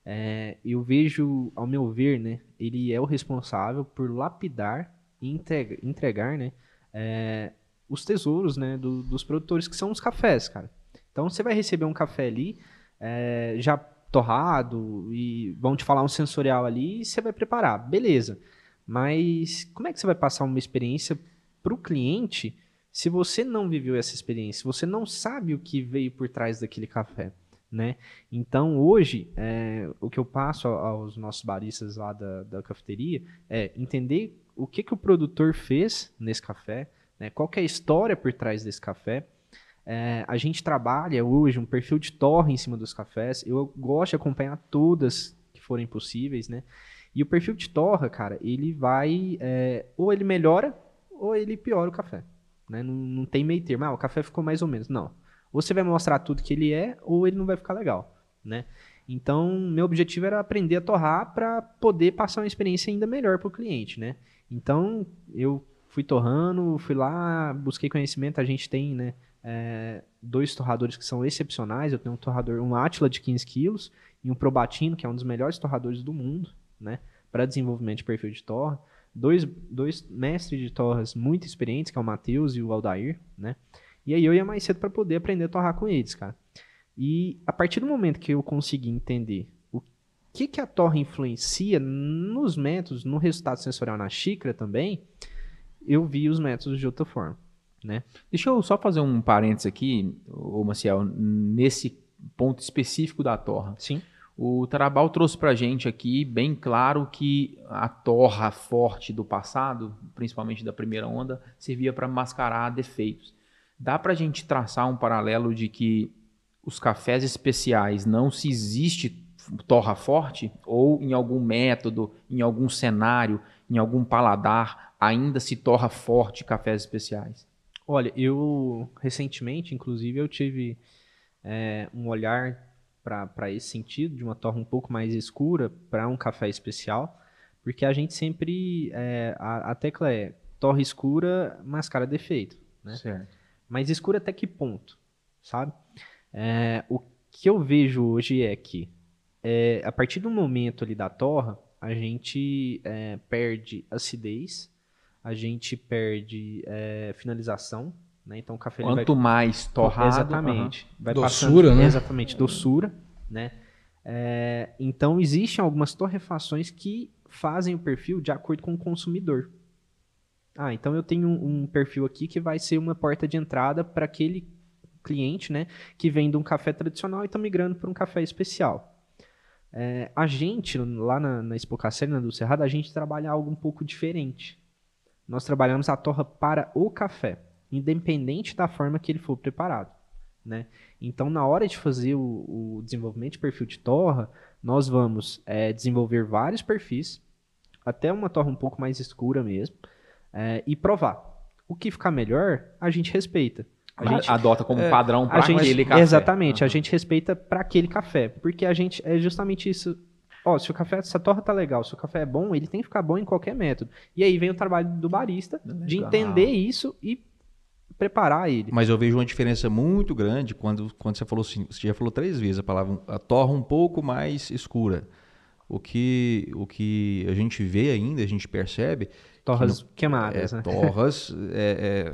É, eu vejo, ao meu ver, né? Ele é o responsável por lapidar e entrega- entregar, né? É, os tesouros, né? do- dos produtores, que são os cafés, cara. Então, você vai receber um café ali, é, já torrado, e vão te falar um sensorial ali, e você vai preparar. Beleza. Mas como é que você vai passar uma experiência para o cliente se você não viveu essa experiência? Se você não sabe o que veio por trás daquele café, né? Então hoje é, o que eu passo aos nossos baristas lá da, da cafeteria é entender o que, que o produtor fez nesse café, né? Qual é a história por trás desse café? É, a gente trabalha hoje um perfil de torre em cima dos cafés. Eu gosto de acompanhar todas que forem possíveis, né? E o perfil de torra, cara, ele vai. é, ou ele melhora, ou ele piora o café. Né? Não, não tem meio termo. Ah, o café ficou mais ou menos. Não. Ou você vai mostrar tudo que ele é, ou ele não vai ficar legal, né? Então, meu objetivo era aprender a torrar para poder passar uma experiência ainda melhor para o cliente, né? Então, eu fui torrando, fui lá, busquei conhecimento. A gente tem, né, é, dois torradores que são excepcionais. Eu tenho um torrador, um Atila de 15 quilos e um Probatino, que é um dos melhores torradores do mundo, né, para desenvolvimento de perfil de torra. Dois, dois mestres de torras muito experientes, que é o Matheus e o Aldair, né? E aí eu ia mais cedo para poder aprender a torrar com eles, cara. E a partir do momento que eu consegui entender que, que a torre influencia nos métodos, no resultado sensorial na xícara também, eu vi os métodos de outra forma. Né? Deixa eu só fazer um parênteses aqui, ô Maciel, nesse ponto específico da torra. Sim. O Tarabal trouxe para gente aqui bem claro que a torra forte do passado, principalmente da primeira onda, servia para mascarar defeitos. Dá para a gente traçar um paralelo de que os cafés especiais não se existe torra forte ou em algum método, em algum cenário, em algum paladar ainda se torra forte cafés especiais? Olha, eu recentemente, inclusive, eu tive é, um olhar para esse sentido de uma torra um pouco mais escura para um café especial, porque a gente sempre é, a, a, tecla é torre escura mascara defeito, né? Certo. Mas escura até que ponto, sabe? É, o que eu vejo hoje é que, é, a partir do momento ali da torra, a gente é, perde acidez, a gente perde é, finalização, né? Então o café quanto vai... mais torrado, exatamente, uhum. vai doçura, passando, né? Exatamente, doçura, né? É, então existem algumas torrefações que fazem o perfil de acordo com o consumidor. Ah, então eu tenho um, um perfil aqui que vai ser uma porta de entrada para aquele cliente, né, que vem de um café tradicional e está migrando para um café especial. É, a gente, lá na, na Expo Cacerna do Cerrado, a gente trabalha algo um pouco diferente. Nós trabalhamos a torra para o café, independente da forma que ele for preparado. Né? Então, na hora de fazer o, o desenvolvimento de perfil de torra, nós vamos é, desenvolver vários perfis, até uma torra um pouco mais escura mesmo, é, e provar. O que ficar melhor, a gente respeita. A gente adota como é, padrão para aquele café. Exatamente, uhum. a gente respeita para aquele café, porque a gente é justamente isso. Ó, se o café, se a torra tá legal, se o café é bom, ele tem que ficar bom em qualquer método. E aí vem o trabalho do barista legal. de entender isso e preparar ele. Mas eu vejo uma diferença muito grande quando, quando você falou assim, você já falou três vezes a palavra a torra um pouco mais escura. O que, o que a gente vê ainda, a gente percebe. Torras que queimadas, é, né? Torras é, é,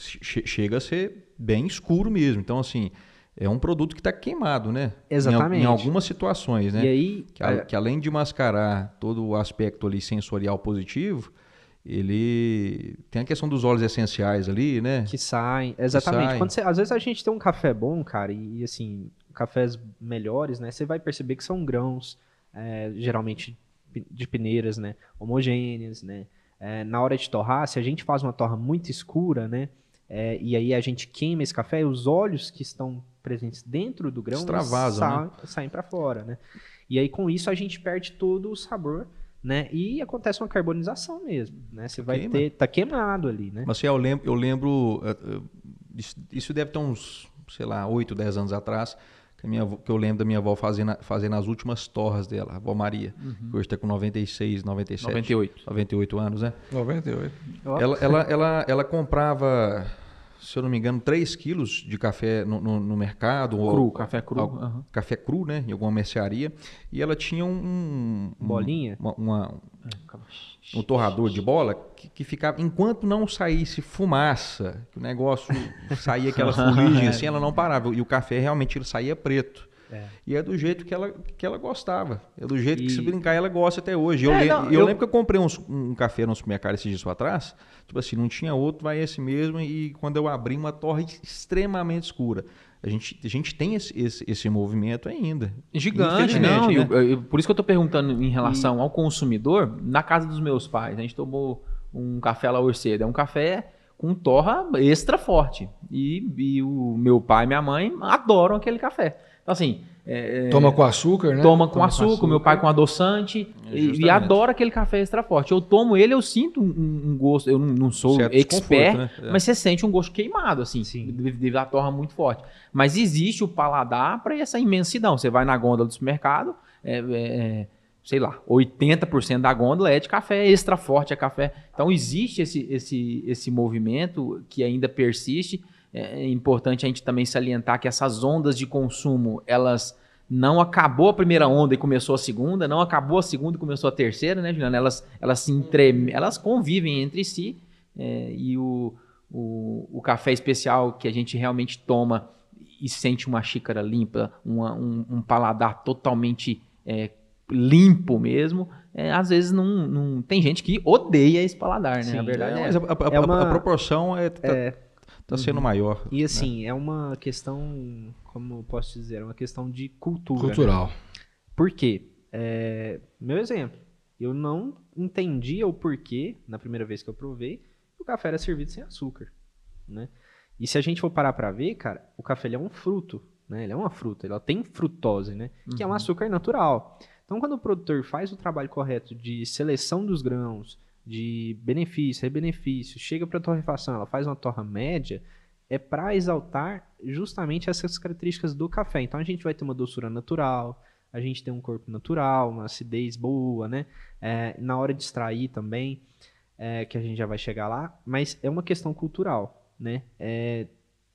chega a ser bem escuro mesmo. Então, assim, é um produto que está queimado, né? Exatamente. Em, em, algumas situações, né? E aí, que, a, que, além de mascarar todo o aspecto ali sensorial positivo, ele tem a questão dos óleos essenciais ali, né? Que saem, exatamente. Que saem. Quando você, às vezes a gente tem um café bom, cara, e, e assim, cafés melhores, né? Você vai perceber que são grãos, é, geralmente de peneiras, né? Homogêneas, né? É, na hora de torrar, se a gente faz uma torra muito escura, né? É, e aí a gente queima esse café, os óleos que estão presentes dentro do grão sa né? saem para fora, né? E aí com isso a gente perde todo o sabor, né? E acontece uma carbonização mesmo, né? Você vai Queima. ter tá queimado ali, né? Mas eu lembro, eu lembro isso deve ter uns, sei lá, 8, 10 anos atrás, que, minha, que eu lembro da minha avó fazendo, fazendo as últimas torras dela, a avó Maria, uhum. que hoje está com 96, 97. 98. 98 anos, né? 98. Ela, ela, ela, ela comprava se eu não me engano, 3 quilos de café no, no, no mercado. Cru, ou, café cru. uhum. Café cru, né? Em alguma mercearia. E ela tinha um. um Bolinha? Uma, uma, um torrador de bola que, que, ficava. Enquanto não saísse fumaça, que o negócio saía aquela fuligem assim, ela não parava. E o café realmente ele saía preto. É. E é do jeito que ela, que ela gostava. É do jeito e... que se brincar ela gosta até hoje. Eu, é, não, eu, eu, lembro que eu comprei uns, um café no supermercado esses dias atrás. Tipo assim, não tinha outro, vai esse mesmo. E quando eu abri, uma torre extremamente escura. A gente, a gente tem esse, esse, esse movimento ainda. Gigante, não. Né? Eu, eu, por isso que eu estou perguntando em relação e... ao consumidor. Na casa dos meus pais, a gente tomou um café lá cedo. É um café com torra extra forte. E, e o meu pai e minha mãe adoram aquele café. Então, assim. É, é, Toma com açúcar, né? Toma com açúcar, meu pai com adoçante. É, e, e adora aquele café extra forte. Eu tomo ele, eu sinto um, um gosto. Eu não, não sou Certo expert, né? É. mas você sente um gosto queimado, assim, Sim. devido devido à torra muito forte. Mas existe o paladar para essa imensidão. Você vai na gôndola do supermercado, é, é, sei lá, 80% da gôndola é de café extra forte, é café. Então existe esse, esse, esse movimento que ainda persiste. É importante a gente também salientar que essas ondas de consumo, elas não acabou a primeira onda e começou a segunda, não acabou a segunda e começou a terceira, né, Juliana? Elas, elas se entre... elas convivem entre si é, e o, o, o café especial que a gente realmente toma e sente uma xícara limpa, uma- um, um paladar totalmente é, limpo mesmo, é, às vezes não, não tem gente que odeia esse paladar, né? Sim, a verdade É, é, mas a, a- É a- uma- a proporção é, tá, É, tá sendo maior. e assim, é uma questão, como eu posso dizer, é uma questão de cultura. né? Cultural. Por quê? É, meu exemplo, eu não entendia o porquê, na primeira vez que eu provei, o café era servido sem açúcar, né? E se a gente for parar pra ver, cara, o café ele é um fruto, né? Ele é uma fruta, ela tem frutose, né? Que é um açúcar natural. Então, quando o produtor faz o trabalho correto de seleção dos grãos, de benefício, rebenefício, chega para torrefação, ela faz uma torra média, é para exaltar justamente essas características do café. Então, a gente vai ter uma doçura natural, a gente tem um corpo natural, uma acidez boa, né? É, na hora de extrair também, é, que a gente já vai chegar lá, mas é uma questão cultural, né? É,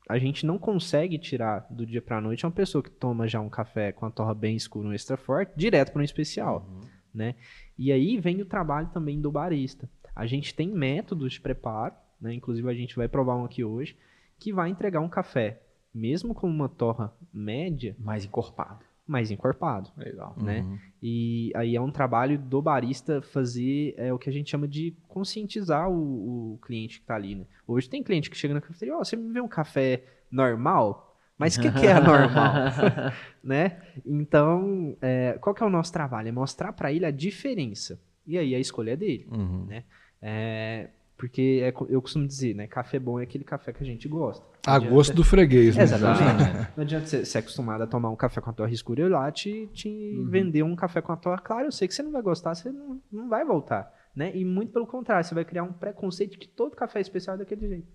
a gente não consegue tirar do dia para noite uma pessoa que toma já um café com a torra bem escura, um extra forte, direto para um especial, né? E aí vem o trabalho também do barista. A gente tem métodos de preparo, né? Inclusive a gente vai provar um aqui hoje, que vai entregar um café, mesmo com uma torra média, mais encorpado. mais encorpado Legal. né? Uhum. E aí é um trabalho do barista fazer é, o que a gente chama de conscientizar o, o cliente que está ali, né? Hoje tem cliente que chega na cafeteria, ó, você me vê um café normal? Mas o que, que é normal? né? Então, é, qual que é o nosso trabalho? É mostrar para ele a diferença. E aí a escolha é dele. Uhum. É, porque é eu costumo dizer, né? Café bom é aquele café que a gente gosta. Não A adianta- gosto do freguês, né? Exatamente. Não adianta você ser acostumado a tomar um café com a torre escura e lá te, te Uhum. vender um café com a torre clara. Eu sei que você não vai gostar, você não, não vai voltar. Né? E muito pelo contrário, você vai criar um preconceito de que todo café especial é daquele jeito.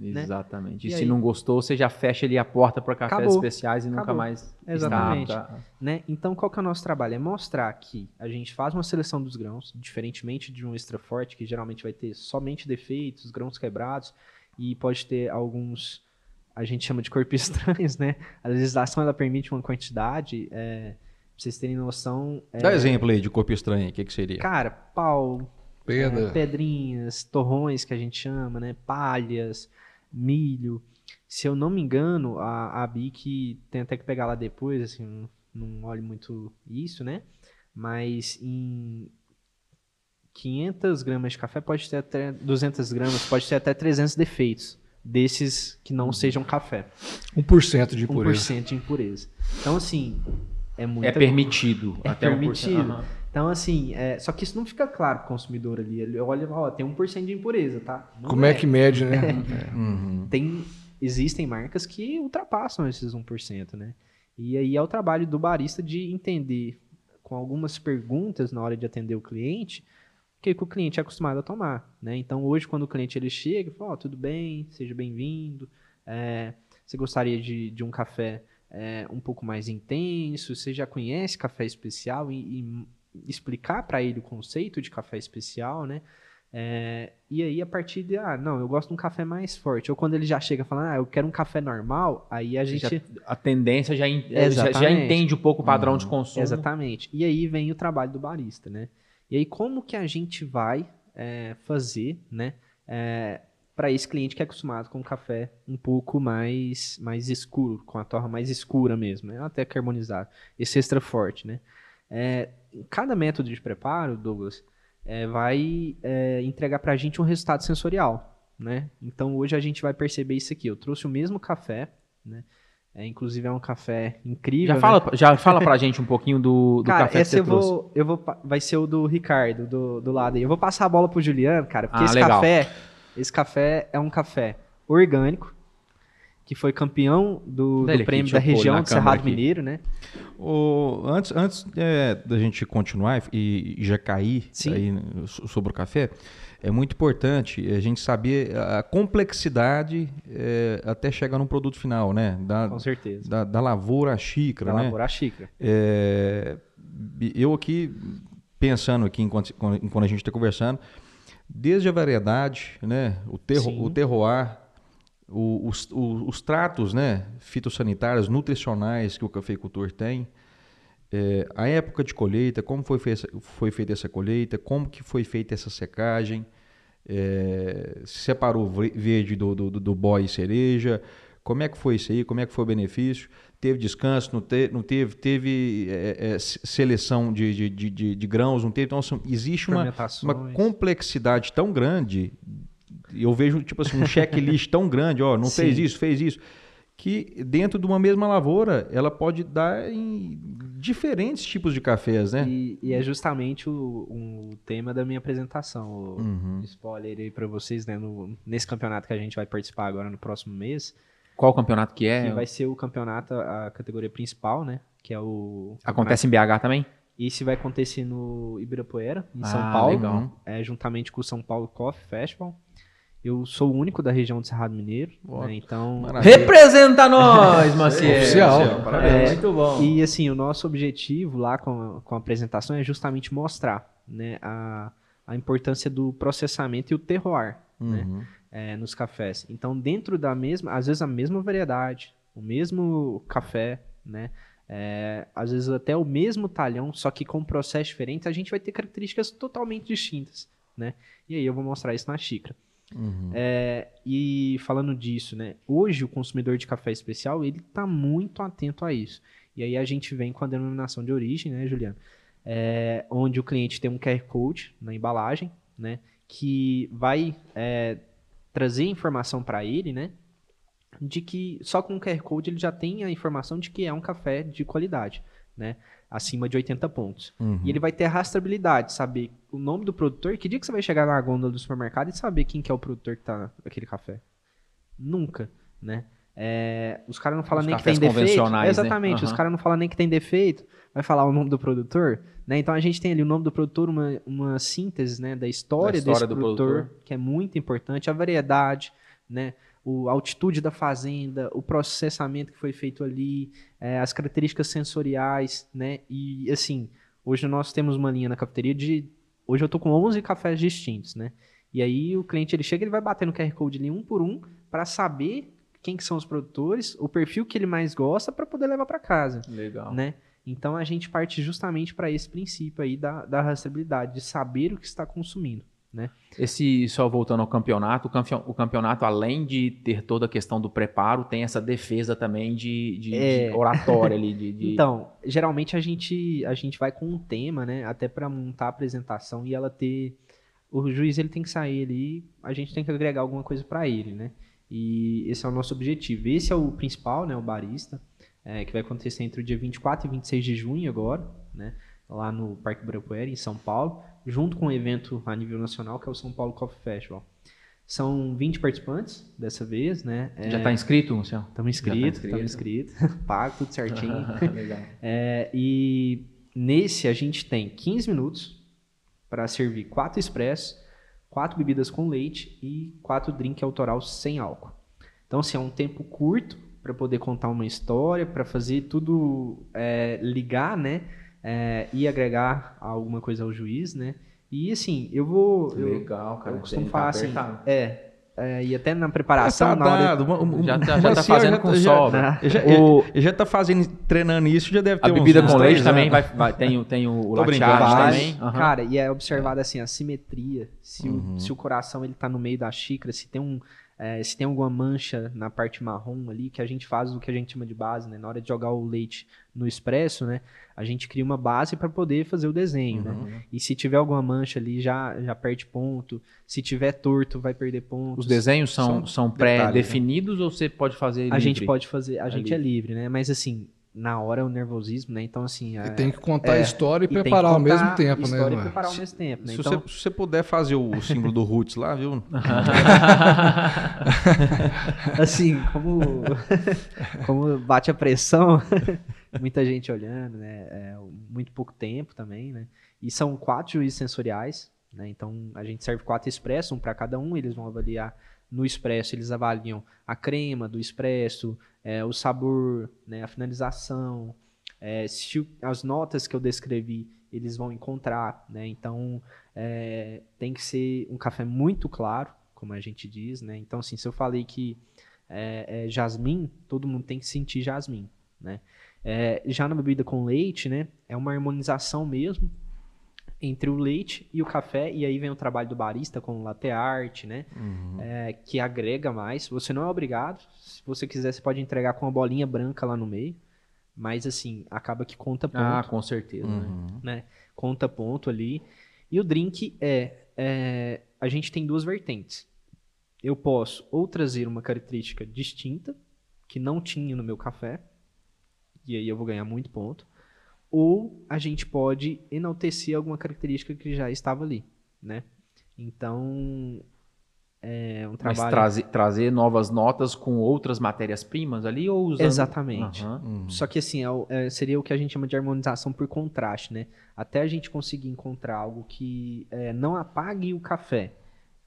Exatamente. E, E se aí? não gostou, você já fecha ali a porta para cafés Acabou. especiais e nunca Acabou. mais Exatamente. está Né? Então, qual que é o nosso trabalho? É mostrar que a gente faz uma seleção dos grãos, diferentemente de um extra forte, que geralmente vai ter somente defeitos, grãos quebrados, e pode ter alguns, a gente chama de corpos estranhos, né? A legislação ela permite uma quantidade, é, pra vocês terem noção. é, Dá exemplo aí de corpo estranho, o que, que seria? Cara, pau, Pedra. é, pedrinhas, torrões que a gente chama, né? Palhas, milho. Se eu não me engano, a, a Bic tem até que pegar lá depois, assim, não, não olho muito isso, né? Mas em 500 gramas de café pode ter até 200 gramas, pode ter até 300 defeitos desses que não sejam café. 1% de impureza. 1% de impureza. Então, assim, é muito É permitido. é até 1%. permitido. Então, assim, é, só que isso não fica claro pro consumidor ali. Ele olha, ó, tem 1% de impureza, tá? Não Como é que mede, né? Uhum. Tem, existem marcas que ultrapassam esses 1%, né? E aí é o trabalho do barista de entender, com algumas perguntas na hora de atender o cliente, o que, que o cliente é acostumado a tomar, né? Então, hoje, quando o cliente ele chega, fala, ó, tudo bem, seja bem-vindo, é, você gostaria de, de um café é, um pouco mais intenso, você já conhece café especial e, e explicar para ele o conceito de café especial, né? É, e aí, a partir de, ah, não, eu gosto de um café mais forte. Ou quando ele já chega falando, ah, eu quero um café normal, aí a gente. Já- a tendência já, já, já entende um pouco o padrão de consumo. Exatamente. E aí vem o trabalho do barista, né? E aí, como que a gente vai é, fazer, né? para esse cliente que é acostumado com um café um pouco mais, mais escuro, com a torra mais escura mesmo, né? até carbonizado. Esse extra forte, né? É, cada método de preparo, Douglas, é, vai é, entregar para a gente um resultado sensorial, né? Então hoje a gente vai perceber isso aqui. Eu trouxe o mesmo café, né? É, inclusive é um café incrível. Já né? fala, já fala pra gente um pouquinho do, do Cara, café que esse você eu trouxe. vou, eu vou. Vai ser o do Ricardo, do, do lado aí. Eu vou passar a bola pro Juliano, cara, porque Ah, esse legal. café. Esse café é um café orgânico. Que foi campeão do, Dele do prêmio da região do Cerrado aqui. Mineiro, né? O- antes antes é, da gente continuar e, e já cair aí no- so- sobre o café, é muito importante a gente saber a complexidade é, até chegar num produto final, né? Da, Com certeza. da, da lavoura à xícara, Pra né? elaborar a xícara. É, eu aqui, pensando aqui enquanto, enquanto a gente está conversando, desde a variedade, né, o, terro, Sim. o terroir, o- os, o- os tratos né, fitossanitários, nutricionais que o cafeicultor tem, é, a época de colheita, como foi, foi feita essa colheita, como que foi feita essa secagem, é, se separou verde do, do, do- boi e cereja, como é que foi isso aí, como é que foi o benefício, teve descanso, não, te- não teve, teve é, é, se- seleção de, de, de, de- grãos, não teve, então assim, existe uma, uma complexidade tão grande, eu vejo tipo assim, um checklist tão grande, ó, não fez Sim. isso, fez isso, que dentro de uma mesma lavoura, ela pode dar em diferentes tipos de cafés, né? E, e é justamente o, o tema da minha apresentação. O Uhum. spoiler aí pra vocês, né? no- nesse campeonato que a gente vai participar agora no próximo mês. Qual campeonato que é? Que vai ser o campeonato, a categoria principal, né? Que é o. Acontece em BH também? Esse vai acontecer no Ibirapuera, em São Ah, Paulo. legal. É, juntamente com o São Paulo Coffee Festival. Eu sou o único da região do Cerrado Mineiro, né? Então. Maravilha. Representa nós, Maciel! Oficial. Parabéns. É, Muito bom. E assim, o nosso objetivo lá com a, com a apresentação é justamente mostrar né, a, a importância do processamento e o terroir né, Uhum. é, nos cafés. Então, dentro da mesma, às vezes a mesma variedade, o mesmo café, né? é, às vezes até o mesmo talhão, só que com processos diferentes, a gente vai ter características totalmente distintas, né? E aí eu vou mostrar isso na xícara. Uhum. É, e falando disso, né? Hoje o consumidor de café especial ele está muito atento a isso. E aí a gente vem com a denominação de origem, né, Juliano? É, onde o cliente tem um QR Code na embalagem, né? Que vai é, trazer informação para ele, né? De que só com o QR Code ele já tem a informação de que é um café de qualidade, né? Acima de 80 pontos. Uhum. E ele vai ter a rastreabilidade, saber o nome do produtor. Que dia que você vai chegar na gôndola do supermercado e saber quem que é o produtor que tá naquele café? Nunca, né? É, os caras não falam Os nem que tem defeito. né? Exatamente, os Aham. caras não falam nem que tem defeito. Vai falar o nome do produtor, né? Então a gente tem ali o nome do produtor, uma, uma síntese, né, da história, Da história desse do produtor, produtor. que é muito importante, a variedade, né? O, a altitude da fazenda, o processamento que foi feito ali, é, as características sensoriais, né? E assim, hoje nós temos uma linha na cafeteria de. Hoje eu tô com 11 cafés distintos, né? E aí o cliente ele chega, ele vai bater no QR Code ali um por um para saber quem que são os produtores, o perfil que ele mais gosta para poder levar para casa, Legal. né? Então a gente parte justamente para esse princípio aí da, da rastreabilidade, de saber o que está consumindo, né? Esse, só voltando ao campeonato, o, campe- o campeonato, além de ter toda a questão do preparo, tem essa defesa também de, de- É. de oratória ali. De, de- Então, geralmente a gente, a gente vai com um tema, né? Até para montar a apresentação e ela ter. O juiz ele tem que sair ali, a gente tem que agregar alguma coisa para ele, né? E esse é o nosso objetivo. Esse é o principal, né? O barista, é, que vai acontecer entre o dia 24 e 26 de junho agora, né? Lá no Parque Ibirapuera, em São Paulo, junto com um evento a nível nacional, que é o São Paulo Coffee Festival. São 20 participantes dessa vez, né? Já está inscrito, Luciano? Estamos inscritos, tá estamos inscritos. Pago tudo certinho. Legal. É, e nesse a gente tem 15 minutos para servir quatro expressos, quatro bebidas com leite e quatro drink autoral sem álcool. Então, assim, é um tempo curto para poder contar uma história, para fazer tudo é, ligar, né? É, e agregar alguma coisa ao juiz, né? E assim, eu vou. Eu, Legal, cara. eu costumo tá falar assim. apertado. É, é, e até na preparação, Tá na hora. dado, uma- uma- Já tá- já tá fazendo com já- sobra. Já, já, O- já tá fazendo, treinando isso, já deve ter A bebida uns com leite também vai, vai- tem, o- tem o vai. também. Aham. Cara, e é observado assim a simetria, se, Uhum. o, se o coração ele tá no meio da xícara, se tem um é, se tem alguma mancha na parte marrom ali, que a gente faz o que a gente chama de base, né? Na hora de jogar o leite no expresso, né? A gente cria uma base para poder fazer o desenho, Uhum. né? E se tiver alguma mancha ali, já, já perde ponto. Se tiver torto, vai perder ponto. Os desenhos são, São são pré-definidos ou você pode fazer A gente livre? pode fazer, a É gente é livre, né? Mas assim, na hora o nervosismo, né? Então, assim. E é- tem que contar a é, história e, e preparar ao mesmo tempo, né? história e é? preparar ao mesmo tempo, né? Se, Então, você, se você puder fazer o símbolo do Roots lá, viu? assim, como, como bate a pressão, muita gente olhando, né? É, muito pouco tempo também, né? E são quatro juízes sensoriais, né? Então a gente serve quatro expressos, um para cada um, eles vão avaliar no expresso, eles avaliam a crema do expresso, é, o sabor, né? a finalização, é, se as notas que eu descrevi eles vão encontrar, né? Então é, tem que ser um café muito claro, como a gente diz, né? Então assim, se eu falei que é, é jasmim, todo mundo tem que sentir jasmim, né? É, já na bebida com leite, né? É uma harmonização mesmo entre o leite e o café, e aí vem o trabalho do barista com o latte art, né? É, que agrega mais. Você não é obrigado. Se você quiser, você pode entregar com uma bolinha branca lá no meio. Mas assim, acaba que conta ponto Ah, com certeza. né? Uhum. né? Conta ponto ali. E o drink é, é, a gente tem duas vertentes. Eu posso ou trazer uma característica distinta que não tinha no meu café, e aí eu vou ganhar muito ponto, ou a gente pode enaltecer alguma característica que já estava ali, né? Então é um Mas trabalho trazer, trazer novas notas com outras matérias-primas ali ou usando... Exatamente. Aham. Uhum. Só que assim, é é, seria o que a gente chama de harmonização por contraste, né? Até a gente conseguir encontrar algo que é, não apague o café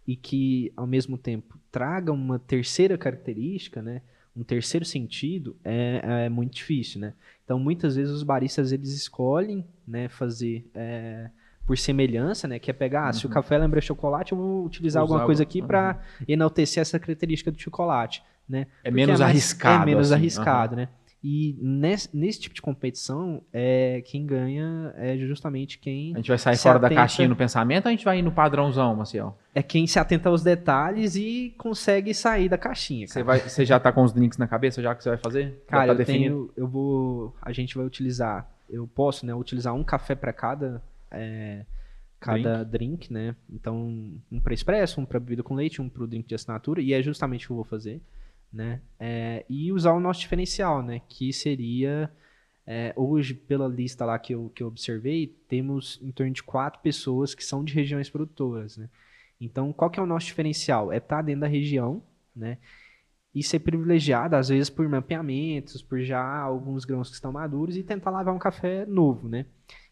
e que, ao mesmo tempo, traga uma terceira característica, né? Um terceiro sentido, é, é muito difícil, né? Então, muitas vezes, os baristas, eles escolhem né, fazer é, por semelhança, né? Que é pegar, ah, se o café lembra chocolate, eu vou utilizar Usar alguma coisa aqui para enaltecer essa característica do chocolate, né? É Porque menos mais- arriscado. É menos assim. arriscado, né? E nesse, nesse tipo de competição, é, quem ganha é justamente quem A gente vai sair fora da atenta- caixinha no pensamento ou a gente vai ir no padrãozão, Maciel? é quem se atenta aos detalhes e consegue sair da caixinha. Você, vai, você já tá com os drinks na cabeça já que você vai fazer? Cara tá eu definido? tenho, eu vou, a gente vai utilizar, eu posso, né, utilizar um café para cada é, cada drink. né? Então, um para expresso, um para bebida com leite, um para o drink de assinatura, e é justamente o que eu vou fazer, né? É, e usar o nosso diferencial, né? Que seria é, hoje, pela lista lá que eu, que eu observei, temos em torno de quatro pessoas que são de regiões produtoras, né? Então, qual que é o nosso diferencial? É estar dentro da região, né? E ser privilegiado, às vezes, por mapeamentos, por já alguns grãos que estão maduros e tentar lavar um café novo, né?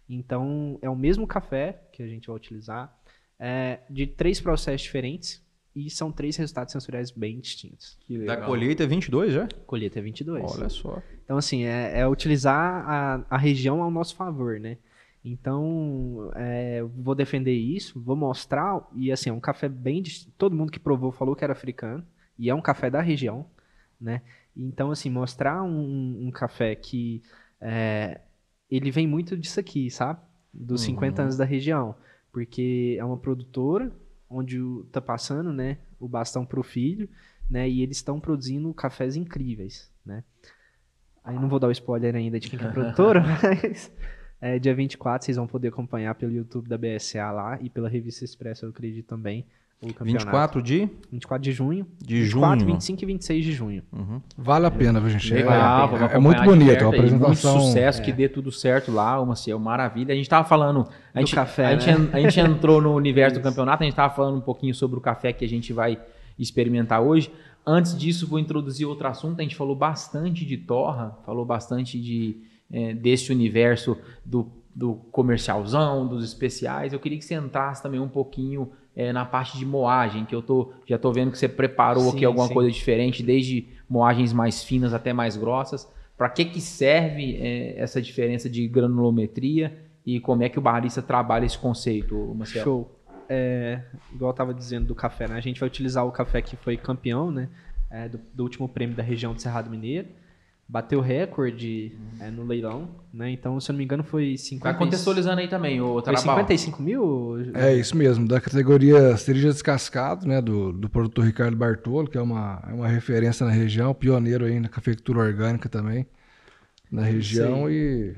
Então, é o mesmo café que a gente vai utilizar, é, de três processos diferentes e são três resultados sensoriais bem distintos. Que Da colheita é 22 já? Colheita é 22. Olha só. Então, assim, é, é utilizar a, a região ao nosso favor, né? Então, é, eu vou defender isso, vou mostrar, e assim, é um café bem... dis- Todo mundo que provou falou que era africano, e é um café da região, né? Então, assim, mostrar um, um café que é, ele vem muito disso aqui, sabe? Dos 50 anos da região, porque é uma produtora onde o, tá passando, né, o bastão pro filho, né, e eles estão produzindo cafés incríveis, né? Aí não vou dar o spoiler ainda de quem que é a produtora, mas é, dia 24 vocês vão poder acompanhar pelo YouTube da BSA lá e pela Revista Expresso, eu acredito também, o campeonato. 24 de, 24 de junho. de 24, junho. 25 e 26 de junho. Uhum. Vale a pena, viu, gente? É- Legal, é, é muito bonito, a apresentação. Muito sucesso, que dê tudo certo lá, o Maciel, maravilha. A gente tava falando, a Do gente, café, a, gente, né? en- a gente entrou no universo do campeonato, a gente tava falando um pouquinho sobre o café que a gente vai experimentar hoje. Antes disso, vou introduzir outro assunto. A gente falou bastante de torra, falou bastante de eh, desse universo do, do comercialzão, dos especiais. Eu queria que você entrasse também um pouquinho eh, na parte de moagem, que eu tô, já tô vendo que você preparou aqui Sim, alguma sim. coisa diferente, desde moagens mais finas até mais grossas. Para que, que serve eh, essa diferença de granulometria e como é que o barista trabalha esse conceito, Marcelo? Show. É, igual eu tava dizendo do café, né? A gente vai utilizar o café que foi campeão, né? é, do, do último prêmio da região de Cerrado Mineiro. Bateu recorde é, no leilão, né? Então, se eu não me engano, foi 50, Vai contextualizando aí também, o foi Tarabal. 55 mil? É isso mesmo, da categoria cereja descascado, né, do, do produtor Ricardo Bartolo, que é uma, é uma referência na região, pioneiro aí na cafeicultura orgânica também, na região, e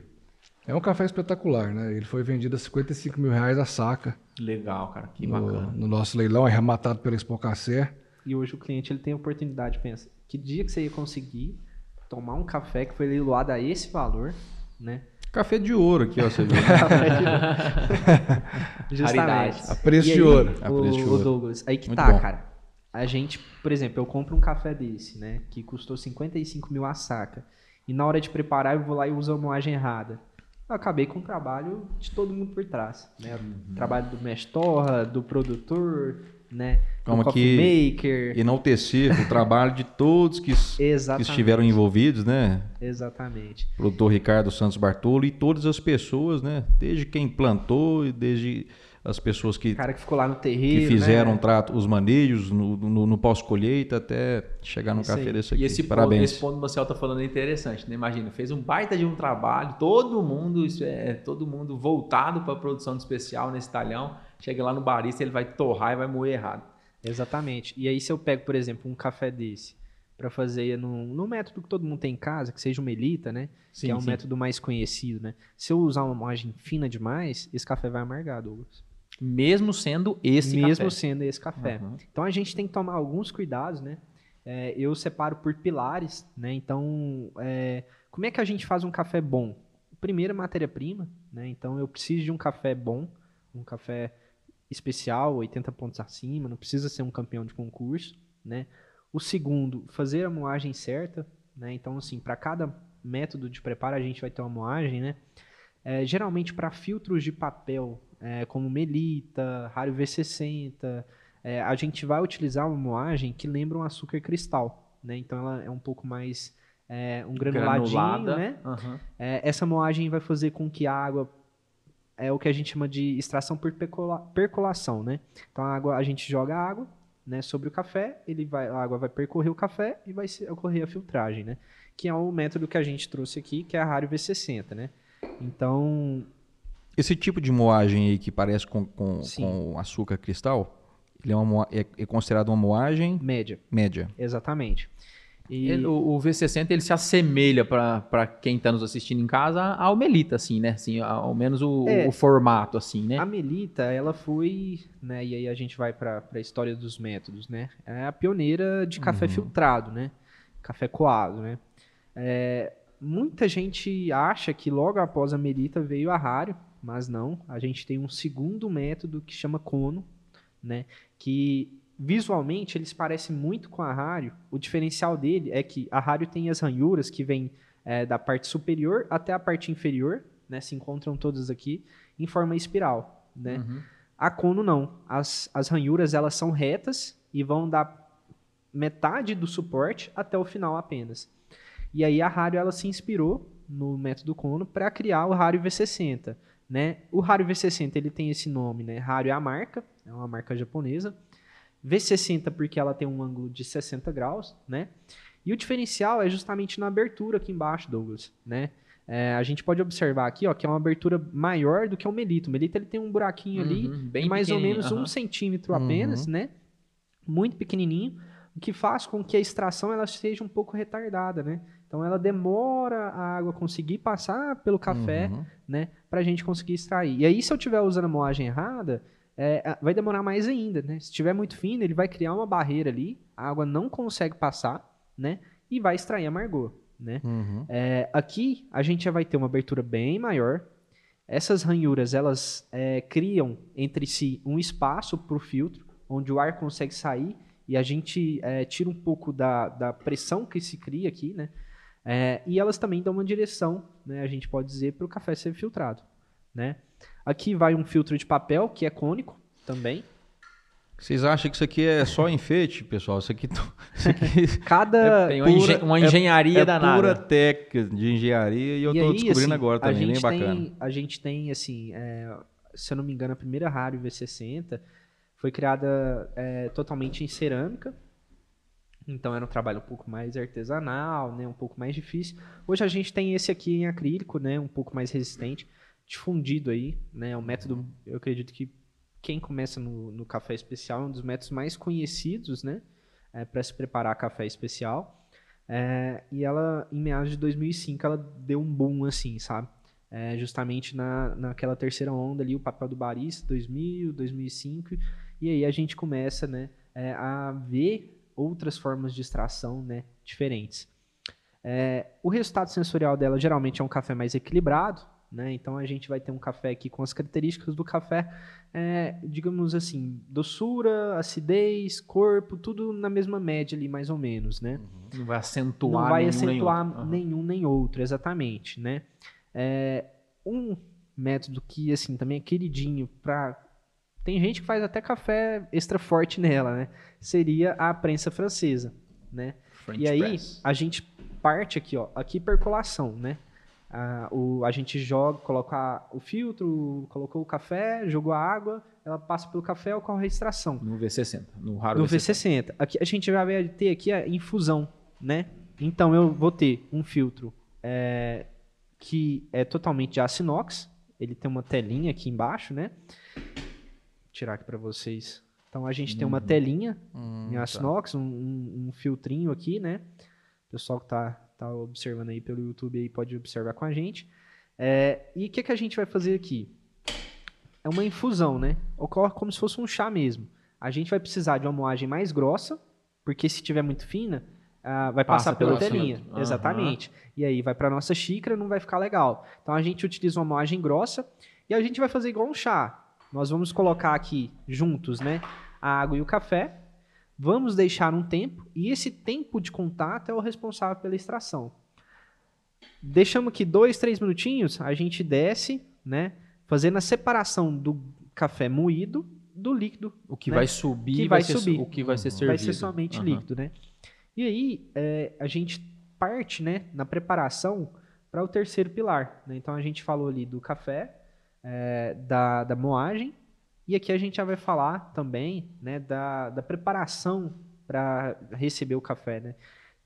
é um café espetacular, né, ele foi vendido a 55 mil reais a saca Legal, cara, que no, bacana. no nosso leilão, arrematado pela Expo Café. E hoje o cliente ele tem a oportunidade, pensa, que dia que você ia conseguir tomar um café que foi leiloado a esse valor, né? Café de ouro aqui, ó, você viu. Justamente. A preço E de aí, ouro. A o, preço de o ouro. Douglas, aí que Muito tá, bom. cara. A gente, por exemplo, eu compro um café desse, né? Que custou 55 mil a saca. E na hora de preparar, eu vou lá e uso a moagem errada. Eu acabei com o trabalho de todo mundo por trás. Né? Uhum. O trabalho do mestre torra, do produtor, né? Calma do coffee maker. Enaltecer o trabalho de todos que, que estiveram envolvidos, né? Exatamente. Produtor Ricardo Santos Bartolo e todas as pessoas, né? Desde quem plantou e desde as pessoas que, O cara que ficou lá no que terreiro. fizeram né? o trato, os manejos no, no, no pós-colheita até chegar Isso café aí. desse aqui. E esse ponto, Parabéns. esse ponto que o Marcel tá falando é interessante, né? Imagina, fez um baita de um trabalho, todo mundo, isso é, todo mundo voltado para a produção de especial nesse talhão. Chega lá no barista, ele vai torrar e vai moer errado. Exatamente. E aí, se eu pego, por exemplo, um café desse para fazer num, num método que todo mundo tem em casa, que seja o Melita, né? Sim, que é um sim. método mais conhecido, né? Se eu usar uma moagem fina demais, esse café vai amargar, Douglas. Mesmo sendo esse Mesmo café. sendo esse café. Uhum. Então a gente tem que tomar alguns cuidados, né? É, eu separo por pilares, né? Então, é, como é que a gente faz um café bom? Primeiro, matéria-prima, né? Então eu preciso de um café bom, um café especial, 80 pontos acima, não precisa ser um campeão de concurso, né? O segundo, fazer a moagem certa, né? Então, assim, para cada método de preparo a gente vai ter uma moagem, né? É, geralmente para filtros de papel, é, como Melita, Rario V60, é, a gente vai utilizar uma moagem que lembra um açúcar cristal, né? Então ela é um pouco mais é, um granuladinho, Granulada. né? Uhum. É, essa moagem vai fazer com que a água é o que a gente chama de extração por percola- percolação, né? Então a água, a gente joga a água, né, sobre o café, ele vai, a água vai percorrer o café e vai ocorrer a filtragem, né? Que é o método que a gente trouxe aqui, que é a Rario V60, né? Então, Esse tipo de moagem aí que parece com, com, com açúcar cristal, ele é, uma, é, é considerado uma moagem média, média. exatamente. E Ele- o, o V60 ele se assemelha para quem está nos assistindo em casa ao Melita, assim, né? Assim, ao menos o, É. o formato, assim, né? A Melita, ela foi, né, e aí a gente vai para a história dos métodos, né? É a pioneira de café filtrado, né? Café coado, né? É, muita gente acha que logo após a Melita veio a Rário, mas não. A gente tem um segundo método que chama Cono, né? Que visualmente eles parecem muito com a Rário. O diferencial dele é que a Rário tem as ranhuras que vêm é, da parte superior até a parte inferior, né? Se encontram todas aqui em forma espiral, né? Uhum. A cono não. As, as ranhuras elas são retas e vão da metade do suporte até o final apenas. E aí a Rário ela se inspirou no método cono para criar o Rário V60, né? O Rário V60 ele tem esse nome, né? Rário é a marca, é uma marca japonesa. V60 porque ela tem um ângulo de 60 graus, né? E o diferencial é justamente na abertura aqui embaixo, Douglas, né? É, a gente pode observar aqui, ó, que é uma abertura maior do que o Melito. O Melito ele tem um buraquinho ali, Uhum, bem de mais ou menos aham. um centímetro apenas, né? Muito pequenininho, o que faz com que a extração ela seja um pouco retardada, né? Então ela demora a água conseguir passar pelo café, Uhum. né? Pra gente conseguir extrair. E aí, se eu estiver usando a moagem errada, é, vai demorar mais ainda, né? Se estiver muito fino, ele vai criar uma barreira ali, a água não consegue passar, né? E vai extrair amargor, né? Uhum. É, aqui a gente já vai ter uma abertura bem maior. Essas ranhuras elas é, criam entre si um espaço para o filtro, onde o ar consegue sair e a gente é, tira um pouco da, da pressão que se cria aqui, né? É, e elas também dão uma direção, né? A gente pode dizer para o café ser filtrado, né? Aqui vai um filtro de papel que é cônico também. Vocês acham que isso aqui é só enfeite, pessoal? Isso aqui, isso aqui Cada Tem uma, engen- uma engenharia é danada. pura técnica de engenharia e eu E aí, descobrindo assim, agora a também, bem gente bacana. Tem, a gente tem, assim, é, se eu não me engano, a primeira Rádio V60 foi criada é, totalmente em cerâmica. Então era um trabalho um pouco mais artesanal, né, um pouco mais difícil. Hoje a gente tem esse aqui em acrílico, né, um pouco mais resistente, difundido aí, né, é um método, eu acredito que quem começa no, no café especial é um dos métodos mais conhecidos, né, para se preparar café especial. É, e ela, em meados de 2005, ela deu um boom, assim, sabe? É, justamente na, naquela terceira onda ali, o papel do barista, 2000, 2005. E aí a gente começa, né, é, a ver outras formas de extração, né, diferentes. É, o resultado sensorial dela geralmente é um café mais equilibrado, né? Então a gente vai ter um café aqui com as características do café, é, digamos assim, doçura, acidez, corpo, tudo na mesma média ali, mais ou menos, né? Não vai acentuar Não vai nenhum, acentuar nem nenhum nem outro, exatamente, né? É, um método que, assim, também é queridinho para Tem gente que faz até café extra forte nela, né? Seria a prensa francesa, né? French e aí, press. a gente parte aqui, ó. Aqui, percolação, né? A, o, a gente joga, coloca o filtro, colocou o café, jogou a água, ela passa pelo café, ocorre a extração. No V60, no raro No V60. V60. Aqui, a gente vai ter aqui a infusão, né? Então, eu vou ter um filtro é, que é totalmente de aço inox. Ele tem uma telinha aqui embaixo, né? Vou tirar aqui para vocês. Então, a gente tem uma telinha Hum, em aço tá. inox, um, um- um filtrinho aqui, né? O pessoal que tá, tá observando aí pelo YouTube aí pode observar com a gente. É, e o que, que a gente vai fazer aqui? É uma infusão, né? Ocorre como se fosse um chá mesmo. A gente vai precisar de uma moagem mais grossa, porque se tiver muito fina, ah, vai Passa passar pela telinha. Aham. Exatamente. E aí vai para nossa xícara, não vai ficar legal. Então a gente utiliza uma moagem grossa e a gente vai fazer igual um chá. Nós vamos colocar aqui juntos, né, a água e o café. Vamos deixar um tempo e esse tempo de contato é o responsável pela extração. Deixamos aqui dois, três minutinhos, a gente desce, né, fazendo a separação do café moído do líquido O que né? vai subir Que vai vai ser, subir. o que vai ser servido. vai ser somente Aham. líquido, né? E aí, é, a gente parte, né, na preparação para o terceiro pilar. né? Então, a gente falou ali do café, é, da, da moagem, e aqui a gente já vai falar também, né, da, da preparação para receber o café, né?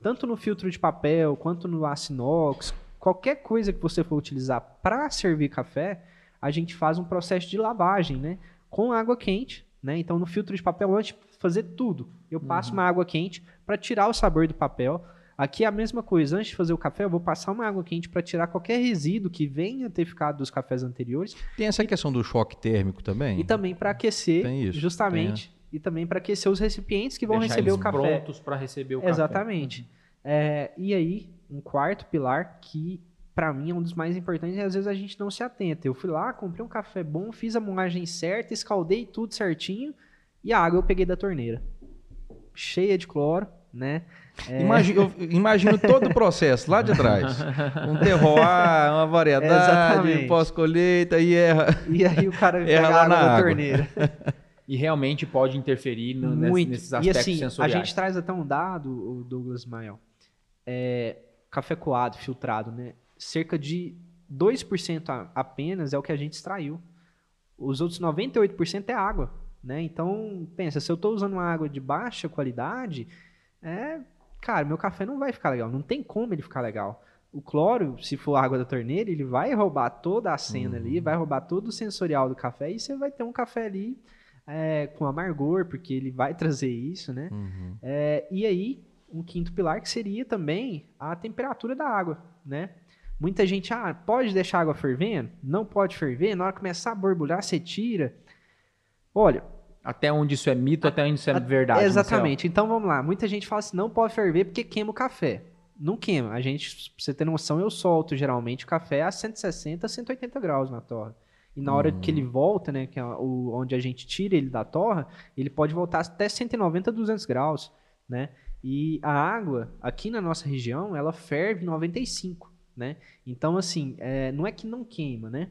Tanto no filtro de papel, quanto no aço inox, qualquer coisa que você for utilizar para servir café, a gente faz um processo de lavagem, né? Com água quente, né? Então, no filtro de papel, antes de fazer tudo, eu passo uma água quente para tirar o sabor do papel. Aqui é a mesma coisa. Antes de fazer o café, eu vou passar uma água quente para tirar qualquer resíduo que venha ter ficado dos cafés anteriores Tem essa questão do choque térmico também? e também para aquecer, Tem isso, justamente, e também para aquecer os recipientes que vão Deixar receber o café. prontos para receber o café. Exatamente. É, e aí, um quarto pilar que para mim é um dos mais importantes e às vezes a gente não se atenta. Eu fui lá, comprei um café bom, fiz a moagem certa, escaldei tudo certinho e a água eu peguei da torneira. Cheia de cloro, né? É, Imagi- eu imagino todo o processo lá de trás. Um terroir, uma variedade, pós-colheita e erra. E aí o cara Erra pega lá a água na água. torneira. E realmente pode interferir no, Muito. nesses E aspectos assim, a sensoriais. gente traz até um dado, o Douglas Mael. É, café coado, filtrado, né? Cerca de 2% a- apenas é o que a gente extraiu. Os outros 98% é água, né? Então, pensa, se eu estou usando uma água de baixa qualidade, é, cara, meu café não vai ficar legal. Não tem como ele ficar legal. O cloro, se for água da torneira, ele vai roubar toda a cena ali, vai roubar todo o sensorial do café e você vai ter um café ali é, com amargor, porque ele vai trazer isso, né? Uhum. É, e aí, um quinto pilar que seria também a temperatura da água, né? Muita gente, ah, pode deixar a água fervendo? Não pode ferver, na hora que começar a borbulhar, você tira. Olha, Até onde isso é mito, até onde isso é verdade. Marcelo. exatamente. Então vamos lá. Muita gente fala assim, não pode ferver porque queima o café. Não queima. A gente, pra você ter noção, eu solto geralmente o café a 160, 180 graus na torra. E na hora que ele volta, né, que é o, onde a gente tira ele da torra, ele pode voltar até 190, 200 graus, né? E a água, aqui na nossa região, ela ferve 95, né? Então, assim, é, não é que não queima, né?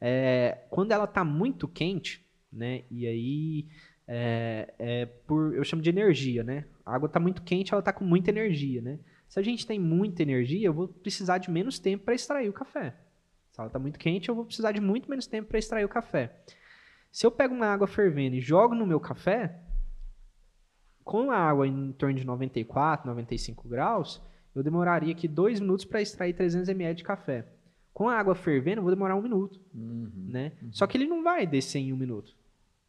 É, quando ela tá muito quente, né? E aí é, é por, eu chamo de energia, né? A água tá muito quente, ela tá com muita energia, né? Se a gente tem muita energia, eu vou precisar de menos tempo para extrair o café. Se ela tá muito quente, eu vou precisar de muito menos tempo para extrair o café. Se eu pego uma água fervendo e jogo no meu café, com a água em torno de 94, 95 graus, eu demoraria aqui dois minutos para extrair 300 ml de café. Com a água fervendo, eu vou demorar um minuto, Uhum. né? Só que ele não vai descer em um minuto,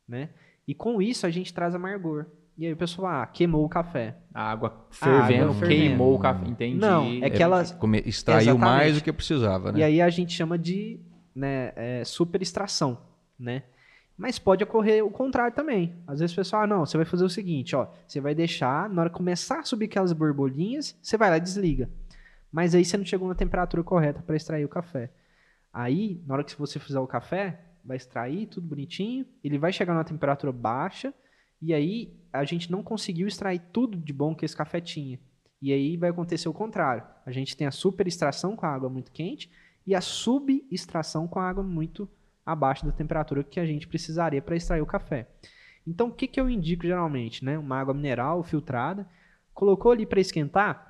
né? E com isso a gente traz amargor. E aí o pessoal, ah, queimou o café. A água fervendo, água fervendo. queimou o café. Entendi. Não, é que ela- Come- Extraiu Exatamente. mais do que precisava, né? E aí a gente chama de né, é, super extração, né? Mas pode ocorrer o contrário também. Às vezes o pessoal, ah, não, você vai fazer o seguinte, ó, você vai deixar, na hora que começar a subir aquelas borbolinhas, você vai lá e desliga. Mas aí você não chegou na temperatura correta para extrair o café. Aí, na hora que você fizer o café, vai extrair tudo bonitinho, ele vai chegar numa temperatura baixa, e aí a gente não conseguiu extrair tudo de bom que esse café tinha. E aí vai acontecer o contrário. A gente tem a super extração com a água muito quente e a subextração com a água muito abaixo da temperatura que a gente precisaria para extrair o café. Então, o que, que eu indico geralmente? Né? Uma água mineral filtrada, colocou ali para esquentar,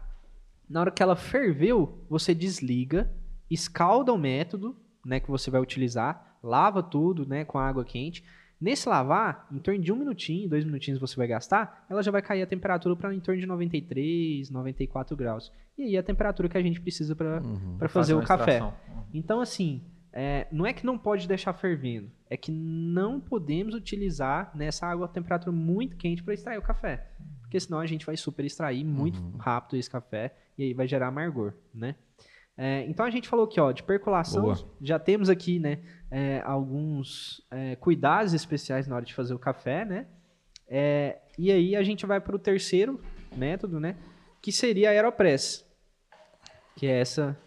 na hora que ela ferveu, você desliga, escalda o método né, que você vai utilizar, lava tudo né, com água quente. Nesse lavar, em torno de um minutinho, dois minutinhos você vai gastar, ela já vai cair a temperatura para em torno de 93, 94 graus. E aí a temperatura que a gente precisa para uhum, fazer, fazer o café. Extração. Então, assim, é, não é que não pode deixar fervendo, é que não podemos utilizar nessa água a temperatura muito quente para extrair o café. Porque senão a gente vai super extrair muito uhum. rápido esse café e aí vai gerar amargor, né? É, então a gente falou aqui, ó, de percolação, Boa. já temos aqui, né, é, alguns é, cuidados especiais na hora de fazer o café, né? É, e aí a gente vai para o terceiro método, né, que seria a Aeropress, que é essa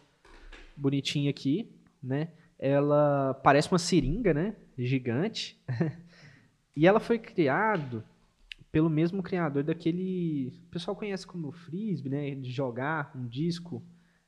bonitinha aqui, né? Ela parece uma seringa, né? Gigante. e ela foi criado pelo mesmo criador daquele, o pessoal conhece como frisbee, né? De jogar um disco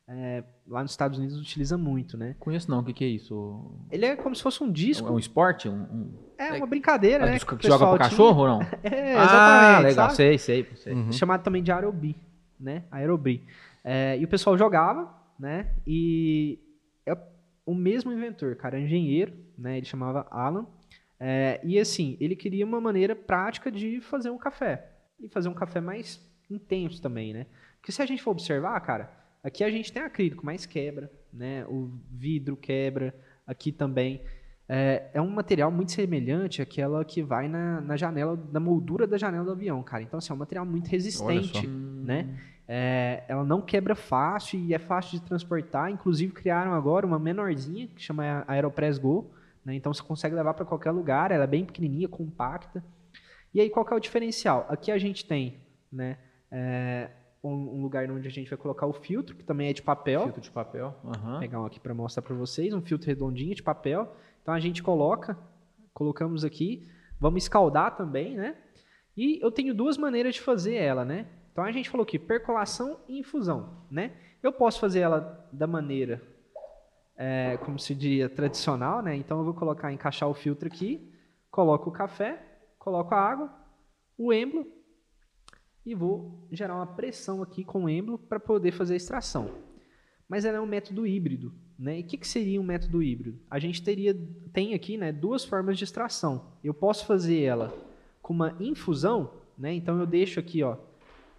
é, lá nos Estados Unidos utiliza muito, né? Conheço não, o que, que é isso? Ele é como se fosse um disco. É um esporte? Um, um... É uma brincadeira, é, né? Que, que joga pro cachorro ou não? é, exatamente. Ah, legal, sabe? sei, sei. sei. Uhum. Chamado também de aerobi, né? Aerobi. É, e o pessoal jogava, né? E é o mesmo inventor, cara, engenheiro, né? Ele chamava Alan. É, e assim, ele queria uma maneira prática de fazer um café. E fazer um café mais intenso também, né? Porque se a gente for observar, cara Aqui a gente tem acrílico, mas quebra, né? O vidro quebra, aqui também. É, é um material muito semelhante àquela que vai na, na janela, na moldura da janela do avião, cara. Então, assim, é um material muito resistente, né? É, ela não quebra fácil e é fácil de transportar. Inclusive, criaram agora uma menorzinha, que chama Aeropress Go. Né? Então, você consegue levar para qualquer lugar. Ela é bem pequenininha, compacta. E aí, qual que é o diferencial? Aqui a gente tem, né? É, um, lugar onde a gente vai colocar o filtro, que também é de papel. Filtro de papel. Uhum. Vou pegar um aqui para mostrar para vocês, um filtro redondinho de papel. Então a gente coloca, colocamos aqui, vamos escaldar também, né? E eu tenho duas maneiras de fazer ela, né? Então a gente falou que percolação e infusão, né? Eu posso fazer ela da maneira, é, como se diria, tradicional, né? Então eu vou colocar, encaixar o filtro aqui, coloco o café, coloco a água, o êmbolo, e vou gerar uma pressão aqui com o êmbolo para poder fazer a extração. Mas ela é um método híbrido. Né? E o que, que, seria um método híbrido? A gente teria, tem aqui né, duas formas de extração. Eu posso fazer ela com uma infusão, né? então eu deixo aqui ó,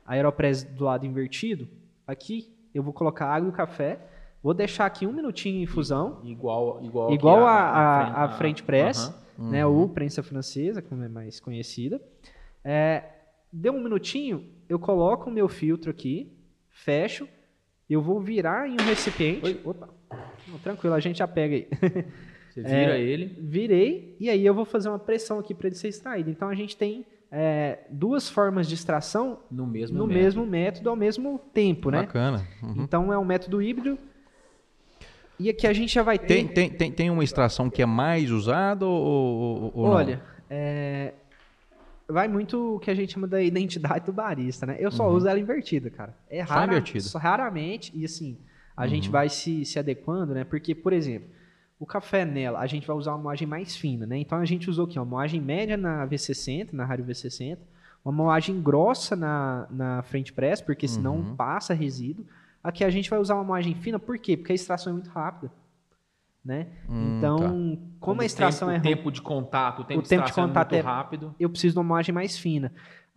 a aeropress do lado invertido. Aqui eu vou colocar água e café, vou deixar aqui um minutinho em infusão. Igual, igual, igual a, a, a, French Press, uhum, né, ou prensa francesa, como é mais conhecida. É, deu um minutinho, eu coloco o meu filtro aqui, fecho, eu vou virar em um recipiente. Oi. Opa, Não, tranquilo, a gente já pega aí. Você vira é, ele. Virei, e aí eu vou fazer uma pressão aqui para ele ser extraído. Então a gente tem é, duas formas de extração no mesmo, no método. mesmo método ao mesmo tempo, né? Bacana. Uhum. Então é um método híbrido. E aqui a gente já vai ter. Tem, tem, tem, tem uma extração que é mais usada ou, ou Olha, é, vai muito o que a gente chama da identidade do barista, né? Eu só uhum. uso ela invertida, cara. É rara, só invertida. Raramente, e assim, a uhum. gente vai se, se adequando, né? Porque, por exemplo, o café nela, a gente vai usar uma moagem mais fina, né? Então a gente usou aqui uma moagem média na V60, na rádio V60, uma moagem grossa na, na frente press, porque senão uhum. passa resíduo. Aqui a gente vai usar uma moagem fina, por quê? Porque a extração é muito rápida né? Hum, então, tá. como a extração tempo, é o tempo de contato, o tempo, o de, tempo de contato é muito é, rápido, eu preciso de uma moagem mais fina.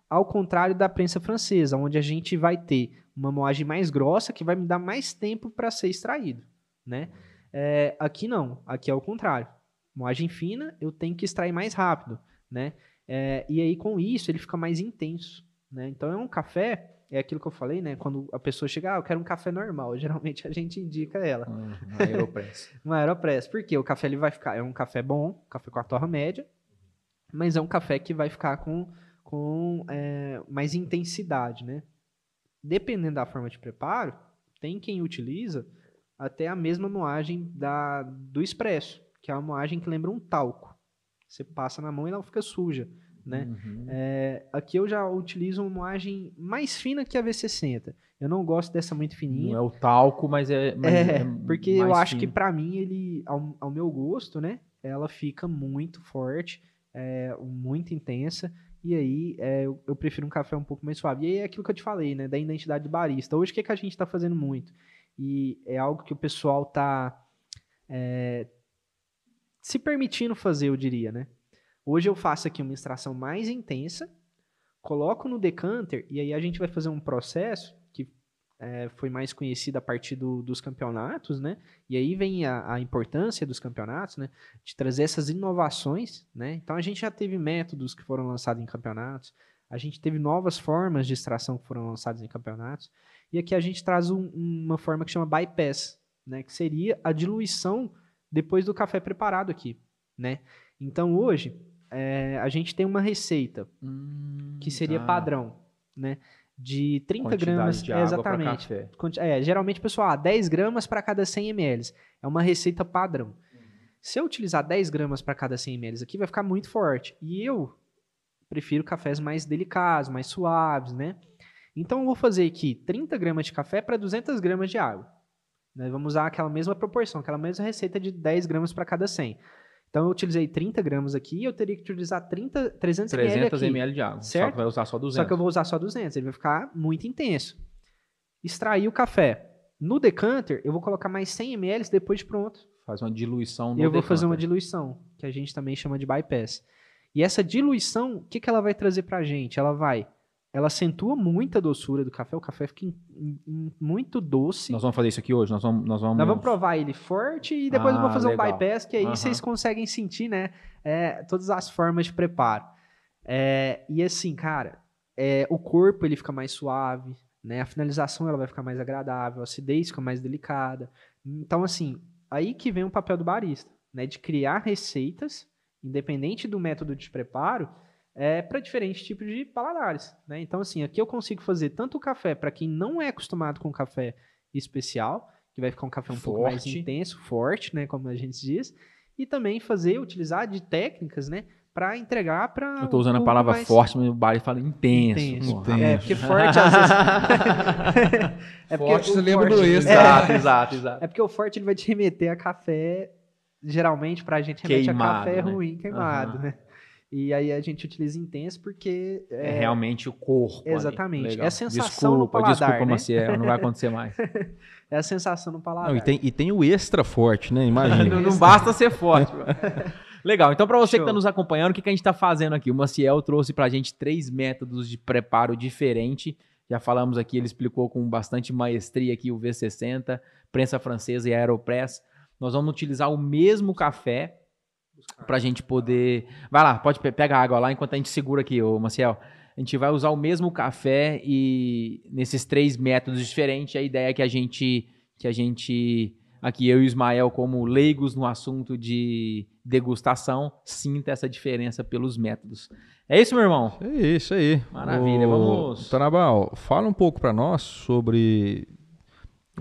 Ao contrário da prensa francesa, onde a gente vai ter uma moagem mais grossa que vai me dar mais tempo para ser extraído, né? É, aqui não, aqui é o contrário. Moagem fina, eu tenho que extrair mais rápido, né? É, e aí com isso ele fica mais intenso, né? Então é um café é aquilo que eu falei, né? Quando a pessoa chega, ah, eu quero um café normal. Geralmente a gente indica ela. Hum, um Aeropress. um Aeropress. Por quê? O café ele vai ficar. É um café bom, café com a torra média, mas é um café que vai ficar com, com é, mais intensidade, né? Dependendo da forma de preparo, tem quem utiliza até a mesma moagem da, do expresso, que é uma moagem que lembra um talco. Você passa na mão e ela fica suja. Né? Uhum. É, aqui eu já utilizo uma moagem mais fina que a V60. Eu não gosto dessa muito fininha. Não é o talco, mas é. Mas É, é porque eu acho que fino. pra mim ele, ao, ao meu gosto, né, ela fica muito forte, é, muito intensa. E aí é, eu, eu prefiro um café um pouco mais suave. E aí é aquilo que eu te falei, né, da identidade do barista. Hoje o que, que a gente tá fazendo muito? E é algo que o pessoal tá é, se permitindo fazer, eu diria, né? Hoje eu faço aqui uma extração mais intensa, coloco no decanter e aí a gente vai fazer um processo que é, foi mais conhecido a partir do- dos campeonatos, né? E aí vem a, a importância dos campeonatos, né? De trazer essas inovações, né? Então a gente já teve métodos que foram lançados em campeonatos, a gente teve novas formas de extração que foram lançadas em campeonatos, e aqui a gente traz um- uma forma que chama bypass, né? Que seria a diluição depois do café preparado aqui, né? Então hoje é, a gente tem uma receita Hum, que seria tá. padrão, né? De 30 Quantidade gramas. de é, exatamente. É, geralmente, pessoal, ah, 10 gramas para cada 100 ml. É uma receita padrão. Se eu utilizar 10 gramas para cada 100 ml aqui, vai ficar muito forte. E eu prefiro cafés mais delicados, mais suaves, né? Então, eu vou fazer aqui 30 gramas de café para 200 gramas de água. Né? Vamos usar aquela mesma proporção, aquela mesma receita de 10 gramas para cada 100. Então, eu utilizei 30 gramas aqui, eu teria que utilizar 30, 300, 300 ml ml de água. Só certo? que vai usar só 200. Só que eu vou usar só 200, ele vai ficar muito intenso. Extrair o café. No decanter, eu vou colocar mais 100 ml depois de pronto. Faz uma diluição no eu vou fazer uma decanter. diluição, que a gente também chama de bypass. E essa diluição, o que, que ela vai trazer pra gente? Ela vai. Ela acentua muito a doçura do café, o café fica em- em- muito doce. Nós vamos fazer isso aqui hoje? Nós vamos. Nós vamos, Nós vamos provar ele forte e depois eu vou Ah, fazer legal. um bypass, que aí Aham. vocês conseguem sentir, né? é, todas as formas de preparo. É, e assim, cara, é, o corpo ele fica mais suave, né? A finalização ela vai ficar mais agradável, a acidez fica mais delicada. Então, assim, aí que vem o papel do barista, né? De criar receitas, independente do método de preparo, é, para diferentes tipos de paladares, né? Então, assim, aqui eu consigo fazer tanto o café para quem não é acostumado com café especial, que vai ficar um café um pouco mais Forte. intenso, forte, né? Como a gente diz, e também fazer, utilizar de técnicas, né? Para entregar para. Eu tô usando a palavra forte, mas o Barry fala intenso. Intenso. porra. É, porque forte às vezes. é porque Forte, você lembra do forte- extra. Exato, exato, exato. É porque o forte ele vai te remeter a café, geralmente pra gente remete Queimado, a café né? ruim, queimado, Aham. né? E aí a gente utiliza intenso porque É, é, realmente o corpo. Exatamente. É a sensação no desculpa, paladar, Desculpa, né? Maciel, não vai acontecer mais. é a sensação no paladar. Não, e, tem, e tem o extra forte, né? Imagina. não, não basta ser forte. Legal, então para você que Show. está nos acompanhando, o que, que a gente está fazendo aqui? O Maciel trouxe para a gente três métodos de preparo diferente. Já falamos aqui, ele explicou com bastante maestria aqui o V60, prensa francesa e aeropress. Nós vamos utilizar o mesmo café para a gente poder... Vai lá, pode pe- pega a água lá enquanto a gente segura aqui, ô Maciel. A gente vai usar o mesmo café e nesses três métodos diferentes, a ideia é que a gente que a gente aqui eu e o Ismael como leigos no assunto de degustação sinta essa diferença pelos métodos. É isso, meu irmão? É isso aí. Maravilha, Ô, vamos- Tanabal, fala um pouco para nós sobre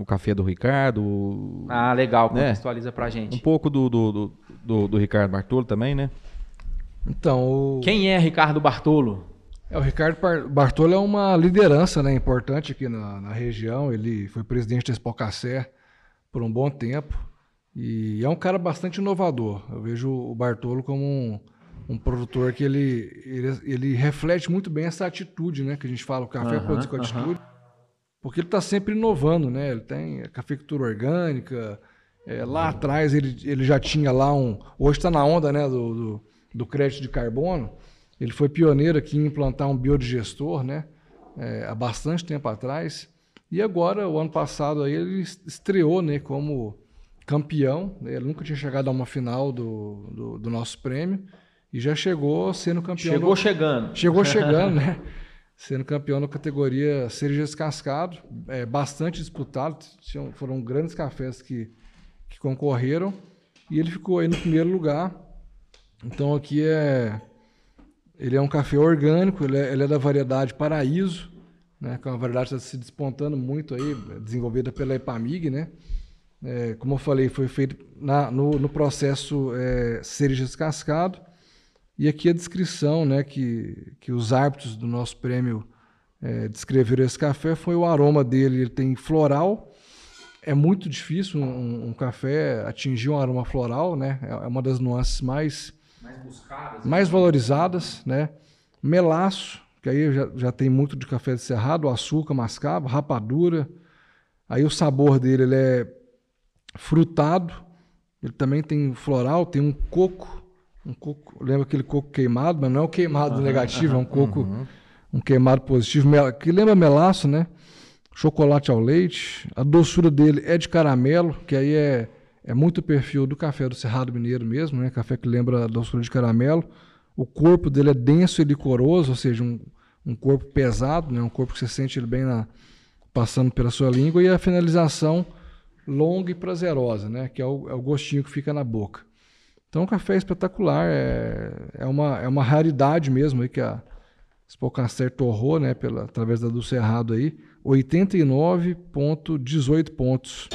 o café do Ricardo, Ah, legal, Né? contextualiza pra um gente. pouco do, do, do, do- do Ricardo Bartolo também, né? Então, o, Quem é Ricardo Bartolo? é, o Ricardo Bartolo é uma liderança né, importante aqui na, na região. Ele foi presidente da Expocacé por um bom tempo. E é um cara bastante inovador. Eu vejo o Bartolo como um, um produtor que ele, ele, ele reflete muito bem essa atitude, né? Que a gente fala, o café Aham, produz com atitude. Porque ele está sempre inovando, né? Ele tem a cafeicultura orgânica. é, lá atrás ele, ele já tinha lá um. Hoje está na onda, né? Do, do, do crédito de carbono. Ele foi pioneiro aqui em implantar um biodigestor, né? é, há bastante tempo atrás. E agora, o ano passado, aí, ele estreou né, como campeão. né? Ele nunca tinha chegado a uma final do, do, do nosso prêmio. E já chegou sendo campeão. Chegou do- chegando. Chegou chegando, né? Sendo campeão na categoria cereja descascado, é, bastante disputado. Tinham- foram grandes cafés que, que concorreram. E ele ficou aí no primeiro lugar. Então aqui é. Ele é um café orgânico, ele é, ele é da variedade Paraíso. né, que é uma variedade que está se despontando muito aí, desenvolvida pela Epamig, né? É, como eu falei, foi feito na, no, no, processo é, cereja descascado. E aqui a descrição né, que, que os árbitros do nosso prêmio é, descreveram esse café foi o aroma dele. Ele tem floral. É muito difícil um, um café atingir um aroma floral, né? É, é uma das nuances mais, mais, buscadas, mais valorizadas, né? Melaço, que aí já, já tem muito de café de cerrado, açúcar mascavo, rapadura. Aí o sabor dele ele é frutado, ele também tem floral, tem um coco, um coco, lembra aquele coco queimado, mas não é o queimado uhum, negativo, uhum, é um coco, uhum. um queimado positivo, que lembra melaço, né? Chocolate ao leite, a doçura dele é de caramelo, que aí é, é muito perfil do café do Cerrado Mineiro mesmo, né? Café que lembra a doçura de caramelo. O corpo dele é denso e licoroso, ou seja, um, um corpo pesado, né? um corpo que você sente ele bem na, passando pela sua língua, e a finalização longa e prazerosa, né? que é o, é o gostinho que fica na boca. Então, o café é espetacular, é, é, uma, é uma raridade mesmo aí que a Spocaster torrou, né, pela, através da do Cerrado aí, 89,18 pontos,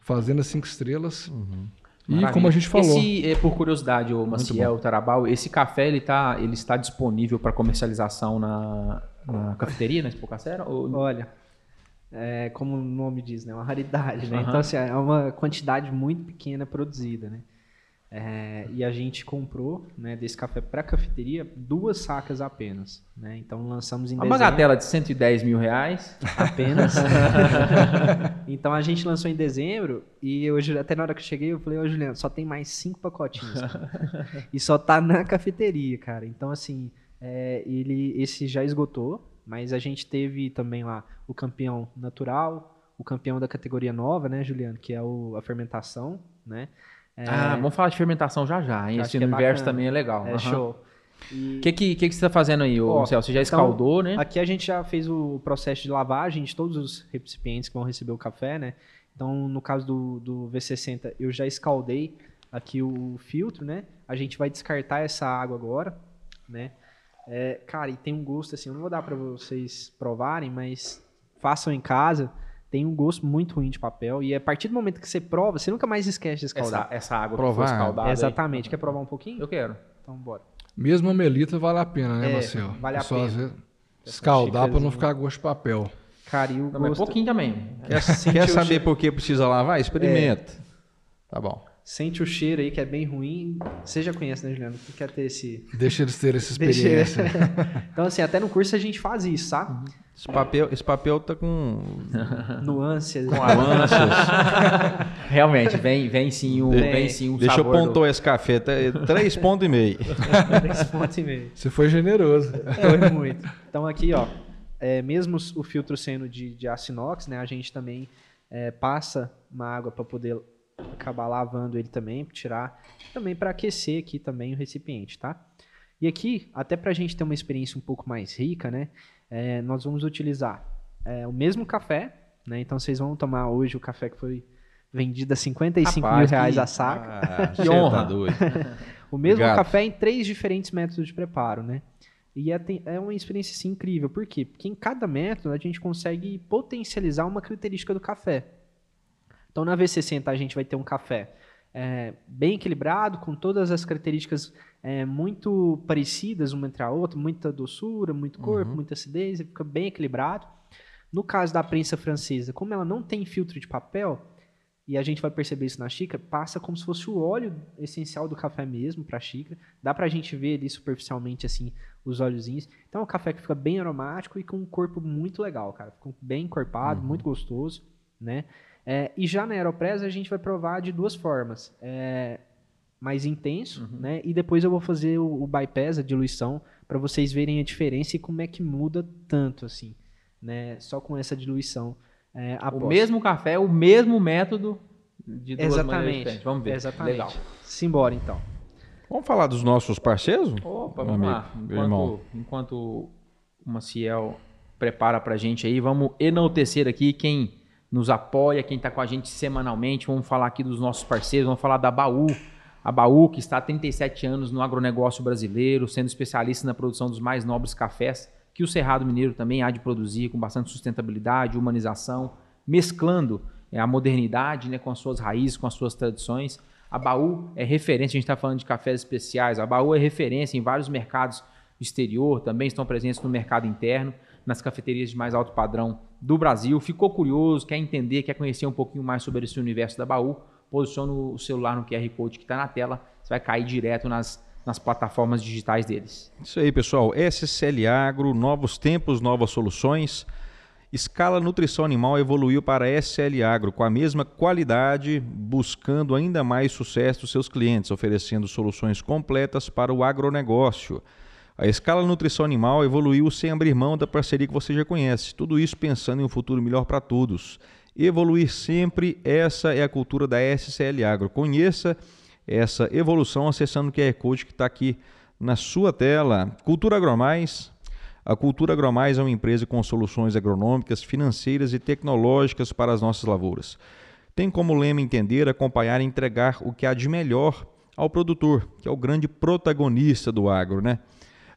fazendo as cinco estrelas. Uhum. E Maravilha. como a gente falou. Esse, é, por curiosidade, o Maciel Tarabal, esse café ele, tá, ele está disponível para comercialização na, na cafeteria, na Espocacera? Ou... Olha, é, como o nome diz, né, uma raridade, né? Uhum. Então assim, é uma quantidade muito pequena produzida, né? É, e a gente comprou né, desse café para cafeteria duas sacas apenas. Né? Então lançamos em Uma dezembro. bagatela de 110 mil reais. Apenas. então a gente lançou em dezembro e hoje, até na hora que eu cheguei, eu falei, ô Juliano, só tem mais cinco pacotinhos. e só tá na cafeteria, cara. Então, assim, é, ele, esse já esgotou, mas a gente teve também lá o campeão natural, o campeão da categoria nova, né, Juliano, que é o, a fermentação, né? É... Ah, vamos falar de fermentação já já, hein? Esse é universo também é legal. É uhum. show. O e... que, que, que, que você está fazendo aí, Ó, Marcelo? Você já então, escaldou, então, né? Aqui a gente já fez o processo de lavagem de todos os recipientes que vão receber o café, né? Então, no caso do, do V60, eu já escaldei aqui o filtro, né? A gente vai descartar essa água agora, né? É, cara, e tem um gosto assim, eu não vou dar para vocês provarem, mas façam em casa tem um gosto muito ruim de papel. E a partir do momento que você prova, você nunca mais esquece de escaldar. Essa, essa água provar. que foi escaldada. Exatamente. Aí. Quer provar um pouquinho? Eu quero. Então, bora. Mesmo a melita vale a pena, né, é, Marcelo? Vale a Só pena. Vezes, escaldar para não ficar gosto de papel. Cara, e o gosto... pouquinho também. Quer, quer saber por que precisa lavar? Experimenta. É. Tá bom sente o cheiro aí que é bem ruim. Você já conhece, né, Juliano? Que quer ter esse. Deixa eles terem essa experiência. Deixa... então, assim, até no curso a gente faz isso, sabe? Uhum. Esse papel, esse papel tá com. Nuances. Com nuances. Realmente, vem, vem sim um, vem, vem sim um Deixa eu pontuar do... esse café. Tá, três pontos e meio. três pontos e meio. Você foi generoso. Foi muito. Então, aqui, ó. É, mesmo o filtro sendo de, de aço inox, né? A gente também é, passa uma água para poder acabar lavando ele também, tirar, também para aquecer aqui também o recipiente, tá? E aqui, até para a gente ter uma experiência um pouco mais rica, né? É, nós vamos utilizar é, o mesmo café, né? Então vocês vão tomar hoje o café que foi vendido a 55 Rapaz, mil reais que... a saca. Ah, que honra! Tá o mesmo Obrigado. café em três diferentes métodos de preparo, né? E é, é uma experiência assim, incrível. Por quê? Porque em cada método a gente consegue potencializar uma característica do café. Então, na V60, a gente vai ter um café é, bem equilibrado, com todas as características é, muito parecidas uma entre a outra, muita doçura, muito corpo, uhum. muita acidez, fica bem equilibrado. No caso da prensa francesa, como ela não tem filtro de papel, e a gente vai perceber isso na xícara, passa como se fosse o óleo essencial do café mesmo para a xícara. Dá para a gente ver ali superficialmente assim os óleozinhos. Então é um café que fica bem aromático e com um corpo muito legal, cara. Fica bem encorpado, uhum. muito gostoso, né? É, e já na Aeropress a gente vai provar de duas formas. É, mais intenso, uhum. né? E depois eu vou fazer o, o bypass, a diluição, para vocês verem a diferença e como é que muda tanto, assim, né? Só com essa diluição. É, o mesmo café, o mesmo método de duas Exatamente. Vamos ver. Exatamente. Legal. Simbora, então. Vamos falar dos nossos parceiros? Opa, vamos amigo, lá. Enquanto, enquanto o Maciel prepara pra gente aí, vamos enaltecer aqui quem nos apoia, quem está com a gente semanalmente. Vamos falar aqui dos nossos parceiros, vamos falar da Baú. A Baú, que está há 37 anos no agronegócio brasileiro, sendo especialista na produção dos mais nobres cafés, que o Cerrado Mineiro também há de produzir com bastante sustentabilidade, humanização, mesclando é, a modernidade né, com as suas raízes, com as suas tradições. A Baú é referência, a gente está falando de cafés especiais, a Baú é referência em vários mercados exterior, também estão presentes no mercado interno, nas cafeterias de mais alto padrão do Brasil. Ficou curioso, quer entender, quer conhecer um pouquinho mais sobre esse universo da Baú? Posiciona o celular no QR Code que está na tela, você vai cair direto nas, nas plataformas digitais deles. Isso aí, pessoal. SCL Agro, novos tempos, novas soluções. Escala Nutrição Animal evoluiu para SL Agro com a mesma qualidade, buscando ainda mais sucesso dos seus clientes, oferecendo soluções completas para o agronegócio. A escala nutrição animal evoluiu sem abrir mão da parceria que você já conhece. Tudo isso pensando em um futuro melhor para todos. Evoluir sempre, essa é a cultura da SCL Agro. Conheça essa evolução acessando o QR Code que está aqui na sua tela. Cultura Agromais. A Cultura Agromais é uma empresa com soluções agronômicas, financeiras e tecnológicas para as nossas lavouras. Tem como lema entender, acompanhar e entregar o que há de melhor ao produtor, que é o grande protagonista do agro, né?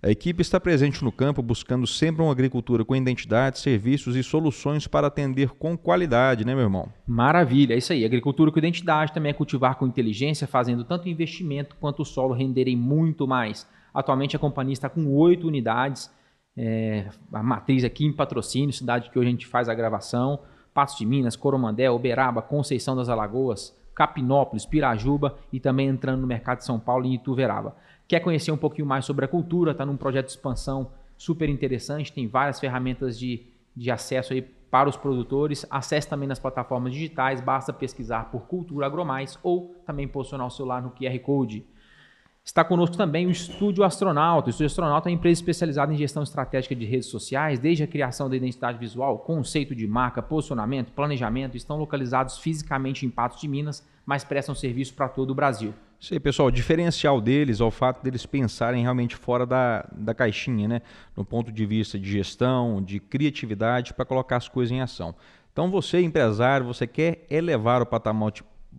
A equipe está presente no campo buscando sempre uma agricultura com identidade, serviços e soluções para atender com qualidade, né, meu irmão? Maravilha, é isso aí. Agricultura com identidade também é cultivar com inteligência, fazendo tanto investimento quanto o solo renderem muito mais. Atualmente a companhia está com oito unidades, é, a matriz aqui em patrocínio, cidade que hoje a gente faz a gravação, Patos de Minas, Coromandel, Uberaba, Conceição das Alagoas, Capinópolis, Pirajuba e também entrando no mercado de São Paulo e Ituverava. Quer conhecer um pouquinho mais sobre a cultura? Está num projeto de expansão super interessante, tem várias ferramentas de, de acesso aí para os produtores. Acesse também nas plataformas digitais, basta pesquisar por Cultura Agromais ou também posicionar o celular no QR Code. Está conosco também o Estúdio Astronauta. O Estúdio Astronauta é uma empresa especializada em gestão estratégica de redes sociais, desde a criação da identidade visual, conceito de marca, posicionamento, planejamento. Estão localizados fisicamente em Patos de Minas, mas prestam serviço para todo o Brasil. Isso aí, pessoal. O diferencial deles é o fato deles pensarem realmente fora da, da caixinha, né? No ponto de vista de gestão, de criatividade, para colocar as coisas em ação. Então, você, empresário, você quer elevar o patamar,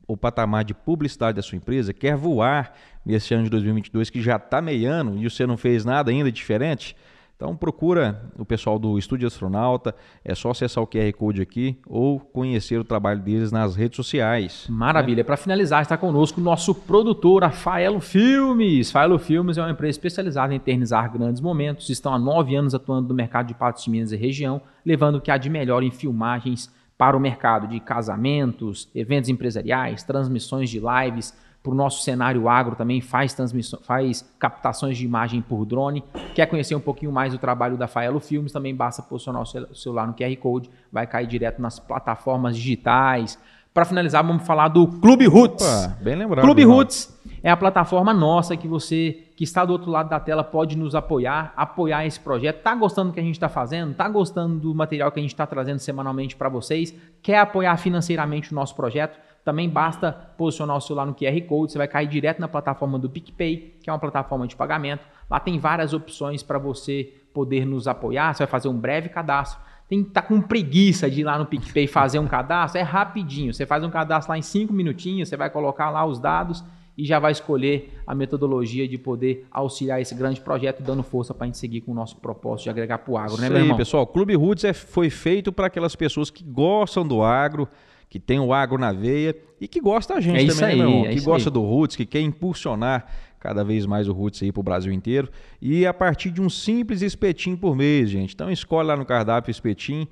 o patamar de publicidade da sua empresa, quer voar nesse ano de 2022 que já está meiano e você não fez nada ainda diferente? Então procura o pessoal do Estúdio Astronauta, é só acessar o QR Code aqui ou conhecer o trabalho deles nas redes sociais. Maravilha. Né? Para finalizar, está conosco o nosso produtor, a Faelo Filmes. Faelo Filmes é uma empresa especializada em eternizar grandes momentos. Estão há nove anos atuando no mercado de Patos de Minas e região, levando o que há de melhor em filmagens para o mercado de casamentos, eventos empresariais, transmissões de lives, para o nosso cenário agro também faz transmissão, faz captações de imagem por drone. Quer conhecer um pouquinho mais do trabalho da Faelo Filmes, também basta posicionar o celular no QR Code, vai cair direto nas plataformas digitais. Para finalizar, vamos falar do Clube Roots. Opa, bem lembrado. Clube Roots é a plataforma nossa que você que está do outro lado da tela pode nos apoiar, apoiar esse projeto. Tá gostando do que a gente está fazendo? Tá gostando do material que a gente está trazendo semanalmente para vocês? Quer apoiar financeiramente o nosso projeto? Também basta posicionar o celular no QR Code, você vai cair direto na plataforma do PicPay, que é uma plataforma de pagamento. Lá tem várias opções para você poder nos apoiar. Você vai fazer um breve cadastro. Tem que estar tá com preguiça de ir lá no PicPay fazer um cadastro, é rapidinho. Você faz um cadastro lá em 5 minutinhos, você vai colocar lá os dados e já vai escolher a metodologia de poder auxiliar esse grande projeto, dando força para a gente seguir com o nosso propósito de agregar para o agro, né, Isso meu irmão? Aí, pessoal, o Clube Roots é, foi feito para aquelas pessoas que gostam do agro, que tem o agro na veia e que gosta da gente é também, né, aí, meu É que gosta aí. do Roots, que quer impulsionar cada vez mais o Roots aí para o Brasil inteiro. E a partir de um simples espetinho por mês, gente. Então escolhe lá no cardápio espetinho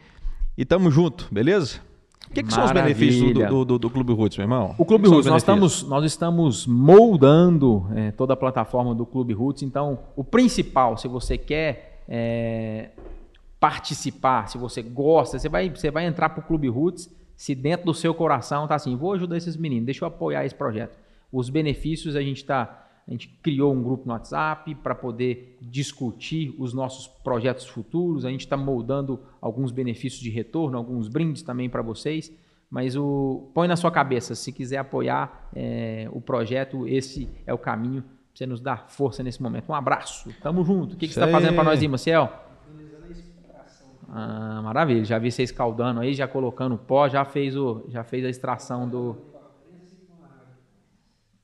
e tamo junto, beleza? O que, que são os benefícios do, do, do, do, Clube Roots, meu irmão? O Clube Roots, nós estamos, nós estamos moldando é, toda a plataforma do Clube Roots. Então, o principal, se você quer é, participar, se você gosta, você vai, você vai entrar para o Clube Roots se dentro do seu coração tá assim, vou ajudar esses meninos, deixa eu apoiar esse projeto. Os benefícios a gente está a gente criou um grupo no WhatsApp para poder discutir os nossos projetos futuros. A gente está moldando alguns benefícios de retorno, alguns brindes também para vocês. Mas o põe na sua cabeça, se quiser apoiar é, o projeto, esse é o caminho. Você nos dá força nesse momento. Um abraço, tamo junto. O que, que você está fazendo para nós aí, Maciel? Ah, maravilha. Já vi você escaldando aí, já colocando pó, já fez, o, já fez a extração do.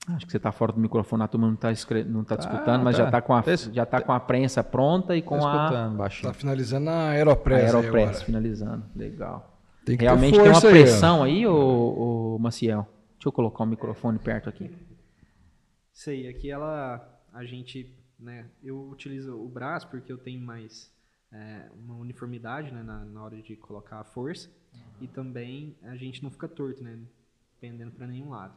Acho que você está fora do microfone, a turma não está não tá te Tá, escutando, mas tá. já está com, a, Tá- já tá com a prensa pronta e com Tô a, escutando baixinho. Tá finalizando a a Aeropress, aí Aeropress agora. finalizando. Legal. Tem que Realmente ter tem uma força aí, pressão aí, ô, ô, Maciel? Deixa eu colocar o microfone perto aqui. Aí, aqui ela, a gente, né, eu utilizo o braço porque eu tenho mais é, uma uniformidade, né, na, na hora de colocar a força e também a gente não fica torto, né, pendendo para nenhum lado.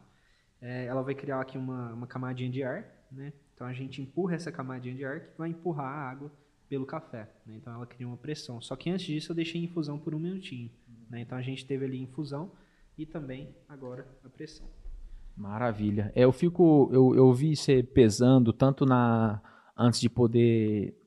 É, ela vai criar aqui uma, uma camadinha de ar, né, então a gente empurra essa camadinha de ar que vai empurrar a água pelo café, né, então ela cria uma pressão. Só que antes disso eu deixei em infusão por um minutinho, né, então a gente teve ali infusão e também agora a pressão. Maravilha. É, eu fico, eu, eu vi você pesando tanto na antes de poder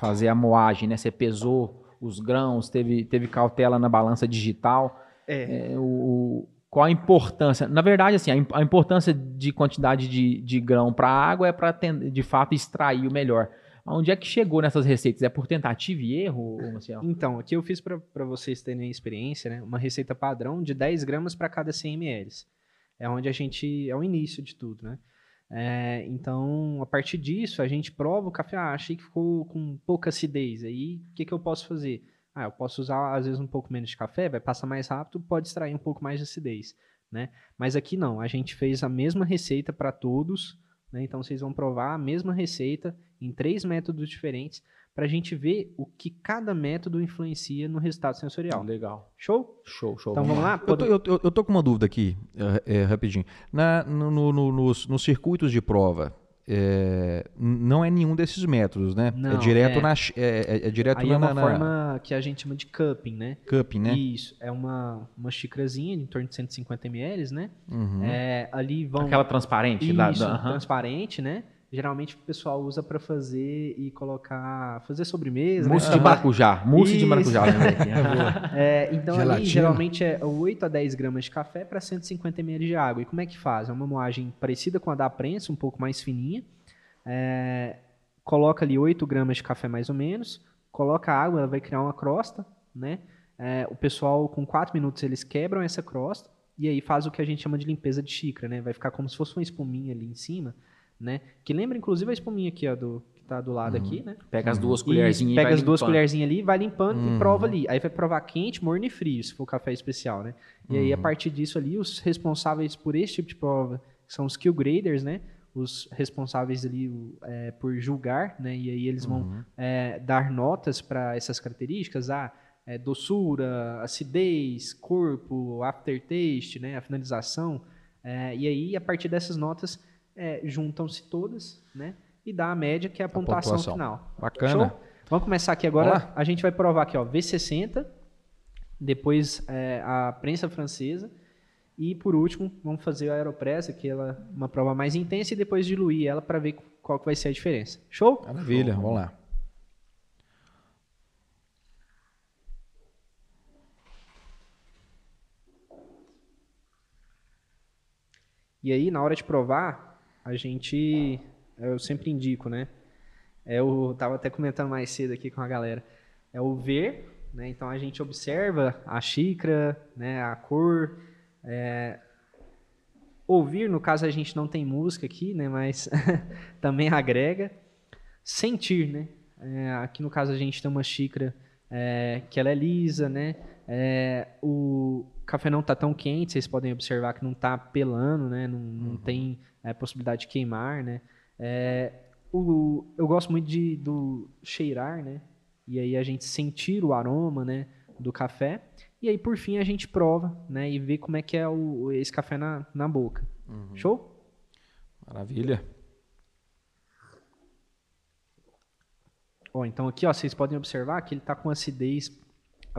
fazer a moagem, né? Você pesou os grãos, teve, teve cautela na balança digital. É, É, o, qual a importância? Na verdade, assim, a, im- a importância de quantidade de, de grão para água é para de fato extrair o melhor. Onde é que chegou nessas receitas? É por tentativa e erro, Marcelo? Então, aqui eu fiz para vocês terem experiência, né? Uma receita padrão de 10 gramas para cada 100 ml. É onde a gente. É o início de tudo, né? É, então, a partir disso, a gente prova o café. Ah, achei que ficou com pouca acidez. Aí, o que, que eu posso fazer? Ah, eu posso usar, às vezes, um pouco menos de café, vai passar mais rápido, pode extrair um pouco mais de acidez, né? Mas aqui não, a gente fez a mesma receita para todos, né? Então, vocês vão provar a mesma receita em três métodos diferentes para a gente ver o que cada método influencia no resultado sensorial. Legal. Show? Show, show. Então vamos lá? Eu tô, eu, eu- tô com uma dúvida aqui, é, é, rapidinho. Na, no- no- no- nos, nos circuitos de prova, é, não é nenhum desses métodos, né? é Não, direto é. na. É, é- é direto Aí na, é uma na- forma que a gente chama de cupping, né? cupping, né? Isso, é uma, uma xícarazinha em torno de 150 ml, né? Uhum. É, ali vão... Aquela transparente. Isso, da- aham. transparente, né? Geralmente o pessoal usa para fazer e colocar... Fazer sobremesa, né? Mousse de maracujá. Mousse de maracujá. lembrei aqui. É, então ali Gelatina. geralmente é 8 a 10 gramas de café para 150 ml de água. E como é que faz? É uma moagem parecida com a da prensa, um pouco mais fininha. É, coloca ali 8 gramas de café mais ou menos. Coloca a água, ela vai criar uma crosta, né? É, o pessoal, com 4 minutos, eles quebram essa crosta e aí faz o que a gente chama de limpeza de xícara, né? Vai ficar como se fosse uma espuminha ali em cima, né? Que lembra, inclusive, a espuminha aqui, ó, do, que tá do lado aqui, né? Pega as duas Isso, colherzinhas e pega vai as duas colherzinhas ali, vai limpando Uhum. e prova ali. Aí vai provar quente, morno e frio, se for café especial, né? E aí, a Uhum. partir disso ali, os responsáveis por esse tipo de prova que são os skill graders, né? Os responsáveis ali é, por julgar, né? E aí eles vão Uhum. é, dar notas para essas características, ah, é, doçura, acidez, corpo, aftertaste, né? A finalização. É, e aí, a partir dessas notas, é, juntam-se todas, né? E dá a média, que é a pontuação, pontuação. final. Bacana. Show? Vamos começar aqui agora. A gente vai provar aqui, ó, V60, depois é, a prensa francesa e por último vamos fazer a Aeropress, que ela é uma prova mais intensa e depois diluir ela para ver qual que vai ser a diferença. Show? Maravilha, vamos lá. E aí na hora de provar, a gente eu sempre indico, né? É, Eu tava até comentando mais cedo aqui com a galera. É o ver, né? Então a gente observa a xícara, né? A cor, é, ouvir, no caso a gente não tem música aqui, né? Mas também agrega. Sentir, né? É, aqui no caso a gente tem uma xícara é, que ela é lisa, né? É, o café não tá tão quente, vocês podem observar que não tá pelando, né? Não, não tem é, possibilidade de queimar, né? É, o, eu gosto muito de do cheirar, né? E aí a gente sentir o aroma, né? Do café. E aí, por fim, a gente prova, né? E vê como é que é o, esse café na, na boca. Show? Maravilha. Ó, então aqui, ó, vocês podem observar que ele tá com acidez.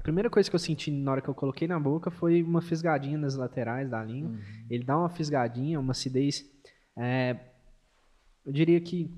A primeira coisa que eu senti na hora que eu coloquei na boca foi uma fisgadinha nas laterais da língua. Ele dá uma fisgadinha, uma acidez, é, eu diria que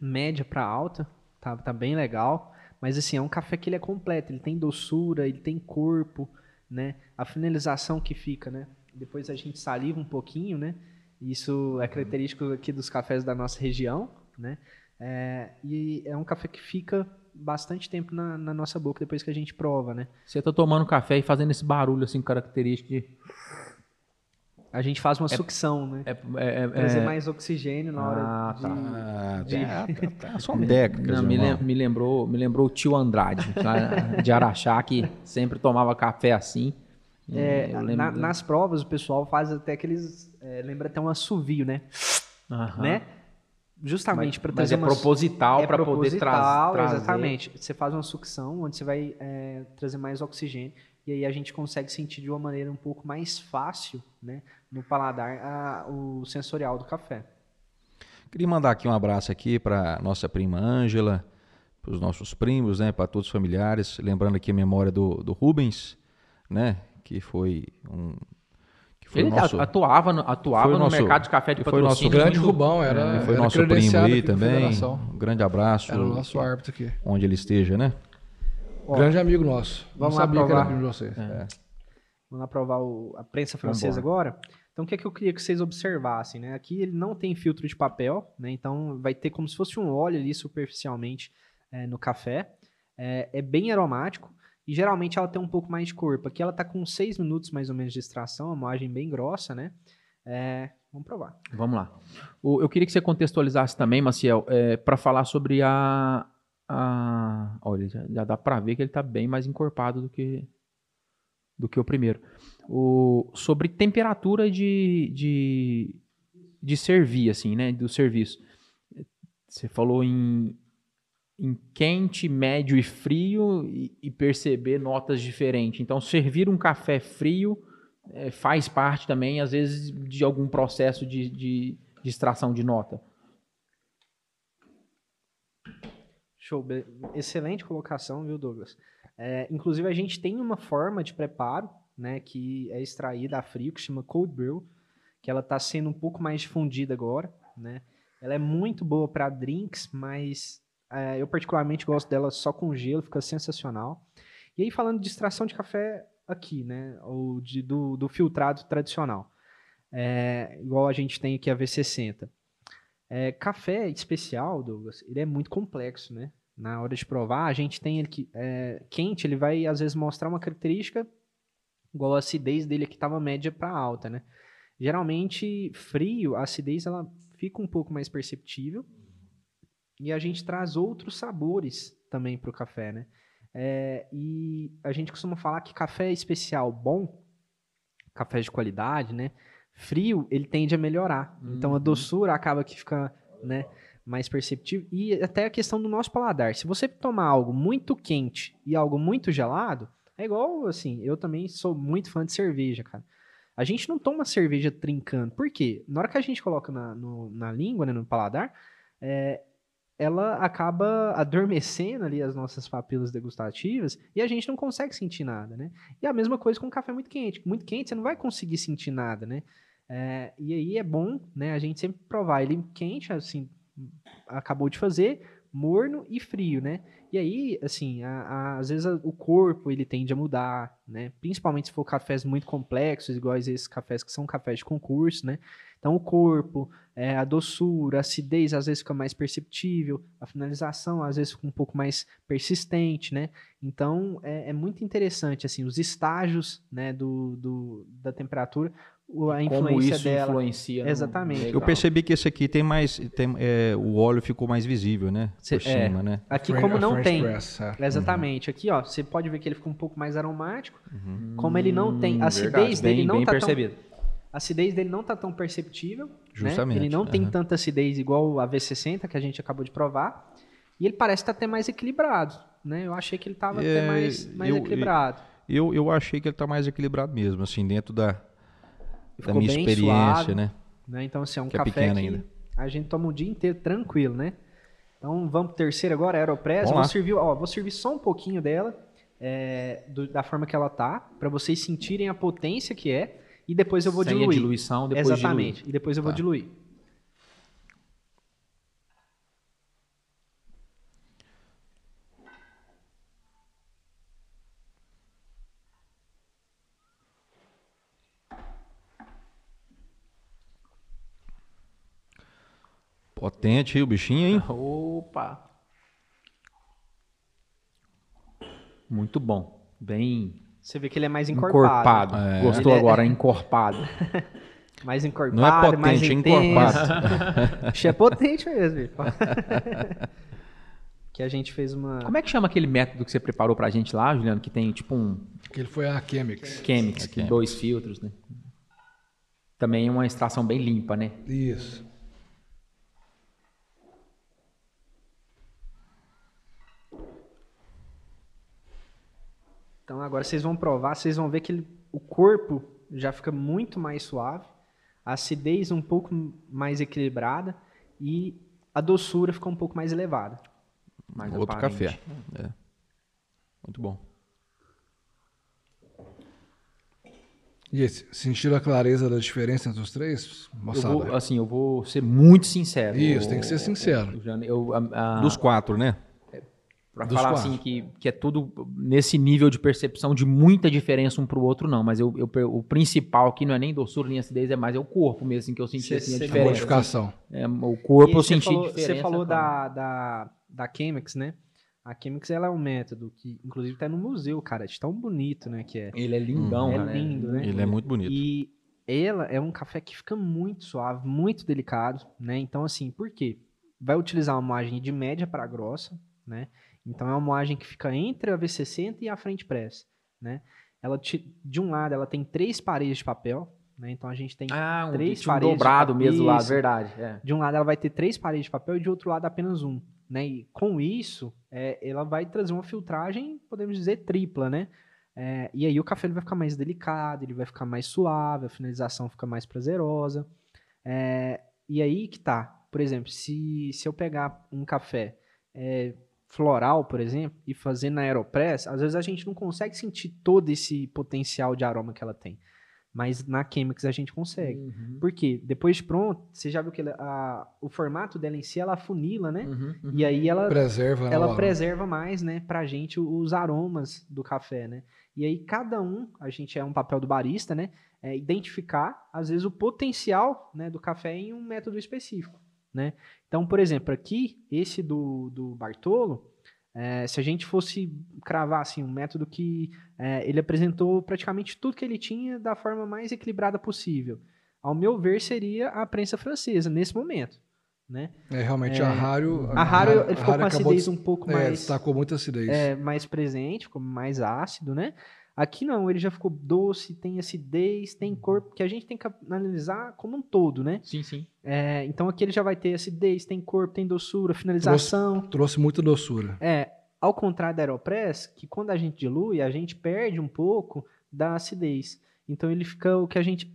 média para alta, tá, tá bem legal. Mas assim, é um café que ele é completo, ele tem doçura, ele tem corpo, né? A finalização que fica, né? Depois a gente saliva um pouquinho, né? Isso é característico aqui dos cafés da nossa região, né? É, e é um café que fica bastante tempo na, na nossa boca depois que a gente prova, né? Você tá tomando café e fazendo esse barulho assim característico de. A gente faz uma sucção, né? É, é, é, Trazer é- mais oxigênio na hora Ah, de... tá. Ah, de- tá, tá, tá. São décadas, Não, me, lem- me lembrou, me lembrou o tio Andrade, de Araxá, que sempre tomava café assim. É, na- nas provas o pessoal faz até aqueles. é, lembra até um assovio, né? Aham. né? Justamente para Mas trazer é uma proposital é para poder tra proposital, trazer. Exatamente. Você faz uma sucção onde você vai é, trazer mais oxigênio e aí a gente consegue sentir de uma maneira um pouco mais fácil, né, no paladar, a- o sensorial do café. Queria mandar aqui um abraço aqui para nossa prima Ângela, para os nossos primos, né, para todos os familiares, lembrando aqui a memória do, do Rubens, né, que foi um foi Ele nosso, atuava no, atuava foi no nosso- mercado de café de foi o nosso patrocínio. grande muito- Rubão, era, ele foi era nosso primo aí também. Um grande abraço, Era o nosso árbitro aqui. onde ele esteja, né? Ó, grande amigo nosso. vamos Não lá sabia que era provar. primo de vocês. Vamos lá provar o- a prensa francesa agora. Então, o que é que eu queria que vocês observassem, né? Aqui ele não tem filtro de papel, né? Então, vai ter como se fosse um óleo ali superficialmente é, no café. É, é bem aromático e geralmente ela tem um pouco mais de corpo. Aqui ela tá com 6 minutos mais ou menos de extração, a moagem bem grossa, né? É, vamos provar. Vamos lá. Eu queria que você contextualizasse também, Maciel, para falar sobre a. a olha, já, já dá para ver que ele está bem mais encorpado do que, do que o primeiro. O, sobre temperatura de, de, de servir, assim, né? Do serviço. Você falou em, em quente, médio e frio e, e perceber notas diferentes. Então, servir um café frio é, faz parte também, às vezes, de algum processo de, de, de extração de nota. Show, excelente colocação, viu, Douglas? É, inclusive, a gente tem uma forma de preparo, né, que é extraída a frio, que chama cold brew, que ela está sendo um pouco mais difundida agora, né? Ela é muito boa para drinks, mas é, eu particularmente gosto dela só com gelo, fica sensacional. E aí, falando de extração de café aqui, né, ou de, do, do filtrado tradicional, é, igual a gente tem aqui a V60. É, café especial, Douglas, ele é muito complexo, né? Na hora de provar, a gente tem ele que, é, quente, ele vai às vezes mostrar uma característica igual a acidez dele aqui estava média para alta, né? Geralmente, frio, a acidez ela fica um pouco mais perceptível e a gente traz outros sabores também para o café, né? É, e a gente costuma falar que café especial bom, café de qualidade, né? Frio, ele tende a melhorar. Então a Uhum. doçura acaba que fica, né, mais perceptível. E até a questão do nosso paladar. Se você tomar algo muito quente e algo muito gelado, é igual, assim, eu também sou muito fã de cerveja, cara. A gente não toma cerveja trincando. Por quê? Na hora que a gente coloca na, no- na língua, né, no paladar, é, ela acaba adormecendo ali as nossas papilas degustativas e a gente não consegue sentir nada, né? E a mesma coisa com café muito quente. Muito quente, você não vai conseguir sentir nada, né? É, e aí é bom, né, a gente sempre provar ele quente, assim, acabou de fazer, morno e frio, né? E aí, assim, a- a- às vezes a- o corpo ele tende a mudar, né? Principalmente se for cafés muito complexos, iguais esses cafés que são cafés de concurso, né? Então o corpo, é, a doçura, a acidez às vezes fica mais perceptível, a finalização às vezes fica um pouco mais persistente, né? Então é, é muito interessante, assim, os estágios, né, do, do- da temperatura, a Como influência isso dela. influencia. no- Exatamente. Legal. Eu percebi que esse aqui tem mais. Tem, é, o óleo ficou mais visível, né? Cê- Por é. cima, né? Aqui, como não tem. press, é. Exatamente. Aqui, ó, você pode ver que ele fica um pouco mais aromático. Como ele não tem. Hum, A acidez verdade, dele bem, não bem tá tão. A acidez dele não tá tão perceptível. né? Justamente, Ele não tem aham. tanta acidez igual a V60 que a gente acabou de provar. E ele parece estar até mais equilibrado. Né? Eu achei que ele estava até É, mais, mais eu- equilibrado. Eu, eu achei que ele tá mais equilibrado mesmo, assim, dentro da, da minha experiência, suave. né? né? Então, assim, é um Que é café pequeno que ainda. a gente toma o dia inteiro tranquilo, né? Então, vamos pro terceiro agora, Aeropress. Vou servir, ó, vou servir só um pouquinho dela, é, do- da forma que ela tá, para vocês sentirem a potência que é, e depois eu vou Sem a diluir. diluição, depois Exatamente, e depois eu vou Tá. diluir. Potente aí o bichinho, hein? Opa! Muito bom. Bem Você vê que ele é mais encorpado. encorpado. É. Gostou Ele é- agora, encorpado. mais encorpado, Não é potente, mais é intenso. encorpado. É potente mesmo. que a gente fez uma... Como é que chama aquele método que você preparou pra gente lá, Juliano, que tem tipo um Que ele foi a Chemix. Chemix, É Chemix. dois filtros, né? Também é uma extração bem limpa, né? Isso. Então agora vocês vão provar, vocês vão ver que ele- o corpo já fica muito mais suave, a acidez um pouco mais equilibrada e a doçura fica um pouco mais elevada. Mais Outro aparente. café. É. Muito bom. E esse, sentiram a clareza da diferença entre os três? Eu Moçada. vou, assim, eu vou ser muito sincero. Isso, tem que ser sincero. Juliano, eu, a- a- Dos quatro, né? Pra Dos falar quatro. assim que, que é tudo nesse nível de percepção de muita diferença um pro outro, não. Mas eu, eu o principal aqui não é nem doçura nem acidez, é mais é o corpo mesmo, assim, que eu senti Cê- assim, a cê- A diferença. modificação. É, o corpo E eu você senti falou, diferença. Você falou da, da, da Chemex, né? A Chemex ela é um método que, inclusive, tá no museu, cara, de tão bonito, né? Que é. Ele é lindão, É cara, lindo, né? Ele é muito bonito. E ela é um café que fica muito suave, muito delicado, né? Então, assim, por quê? Vai utilizar uma moagem de média para grossa, né? Então, é uma moagem que fica entre a V60 e a frente press, né? Ela, te- de um lado, ela tem três paredes de papel, né? Então, a gente tem... Ah, um, Três um paredes de dobrado papel. mesmo lá, verdade. É. De um lado, ela vai ter três paredes de papel e de outro lado, apenas um, né? E com isso, é, ela vai trazer uma filtragem, podemos dizer, tripla, né? É, e aí o café ele vai ficar mais delicado, ele vai ficar mais suave, a finalização fica mais prazerosa. É, e aí que tá. Por exemplo, se, se eu pegar um café é, floral, por exemplo, e fazer na Aeropress, às vezes a gente não consegue sentir todo esse potencial de aroma que ela tem. Mas na Chemix a gente consegue. Uhum. Por quê? Depois de pronto, você já viu que ela- a- o formato dela em si, ela funila, né? Uhum, uhum. E aí ela, Preserva, né, ela preserva mais, né, pra gente os aromas do café, né? E aí cada um, a gente é um papel do barista, né, é identificar às vezes o potencial, né, do café em um método específico, né? Então, por exemplo, aqui esse do, do Bartolo, é, se a gente fosse cravar assim um método que é, ele apresentou praticamente tudo que ele tinha da forma mais equilibrada possível, ao meu ver seria a prensa francesa nesse momento, né? É, realmente, a Rário... A Raro ele a ficou com acidez de- um pouco É, mais destacou muita acidez. é, mais presente, ficou mais ácido, né? Aqui não, ele já ficou doce, tem acidez, tem corpo, que a gente tem que analisar como um todo, né? Sim, sim. É, então aqui ele já vai ter acidez, tem corpo, tem doçura, finalização. Trouxe muita doçura. É, ao contrário da Aeropress, que quando a gente dilui, a gente perde um pouco da acidez. Então ele fica o que a gente.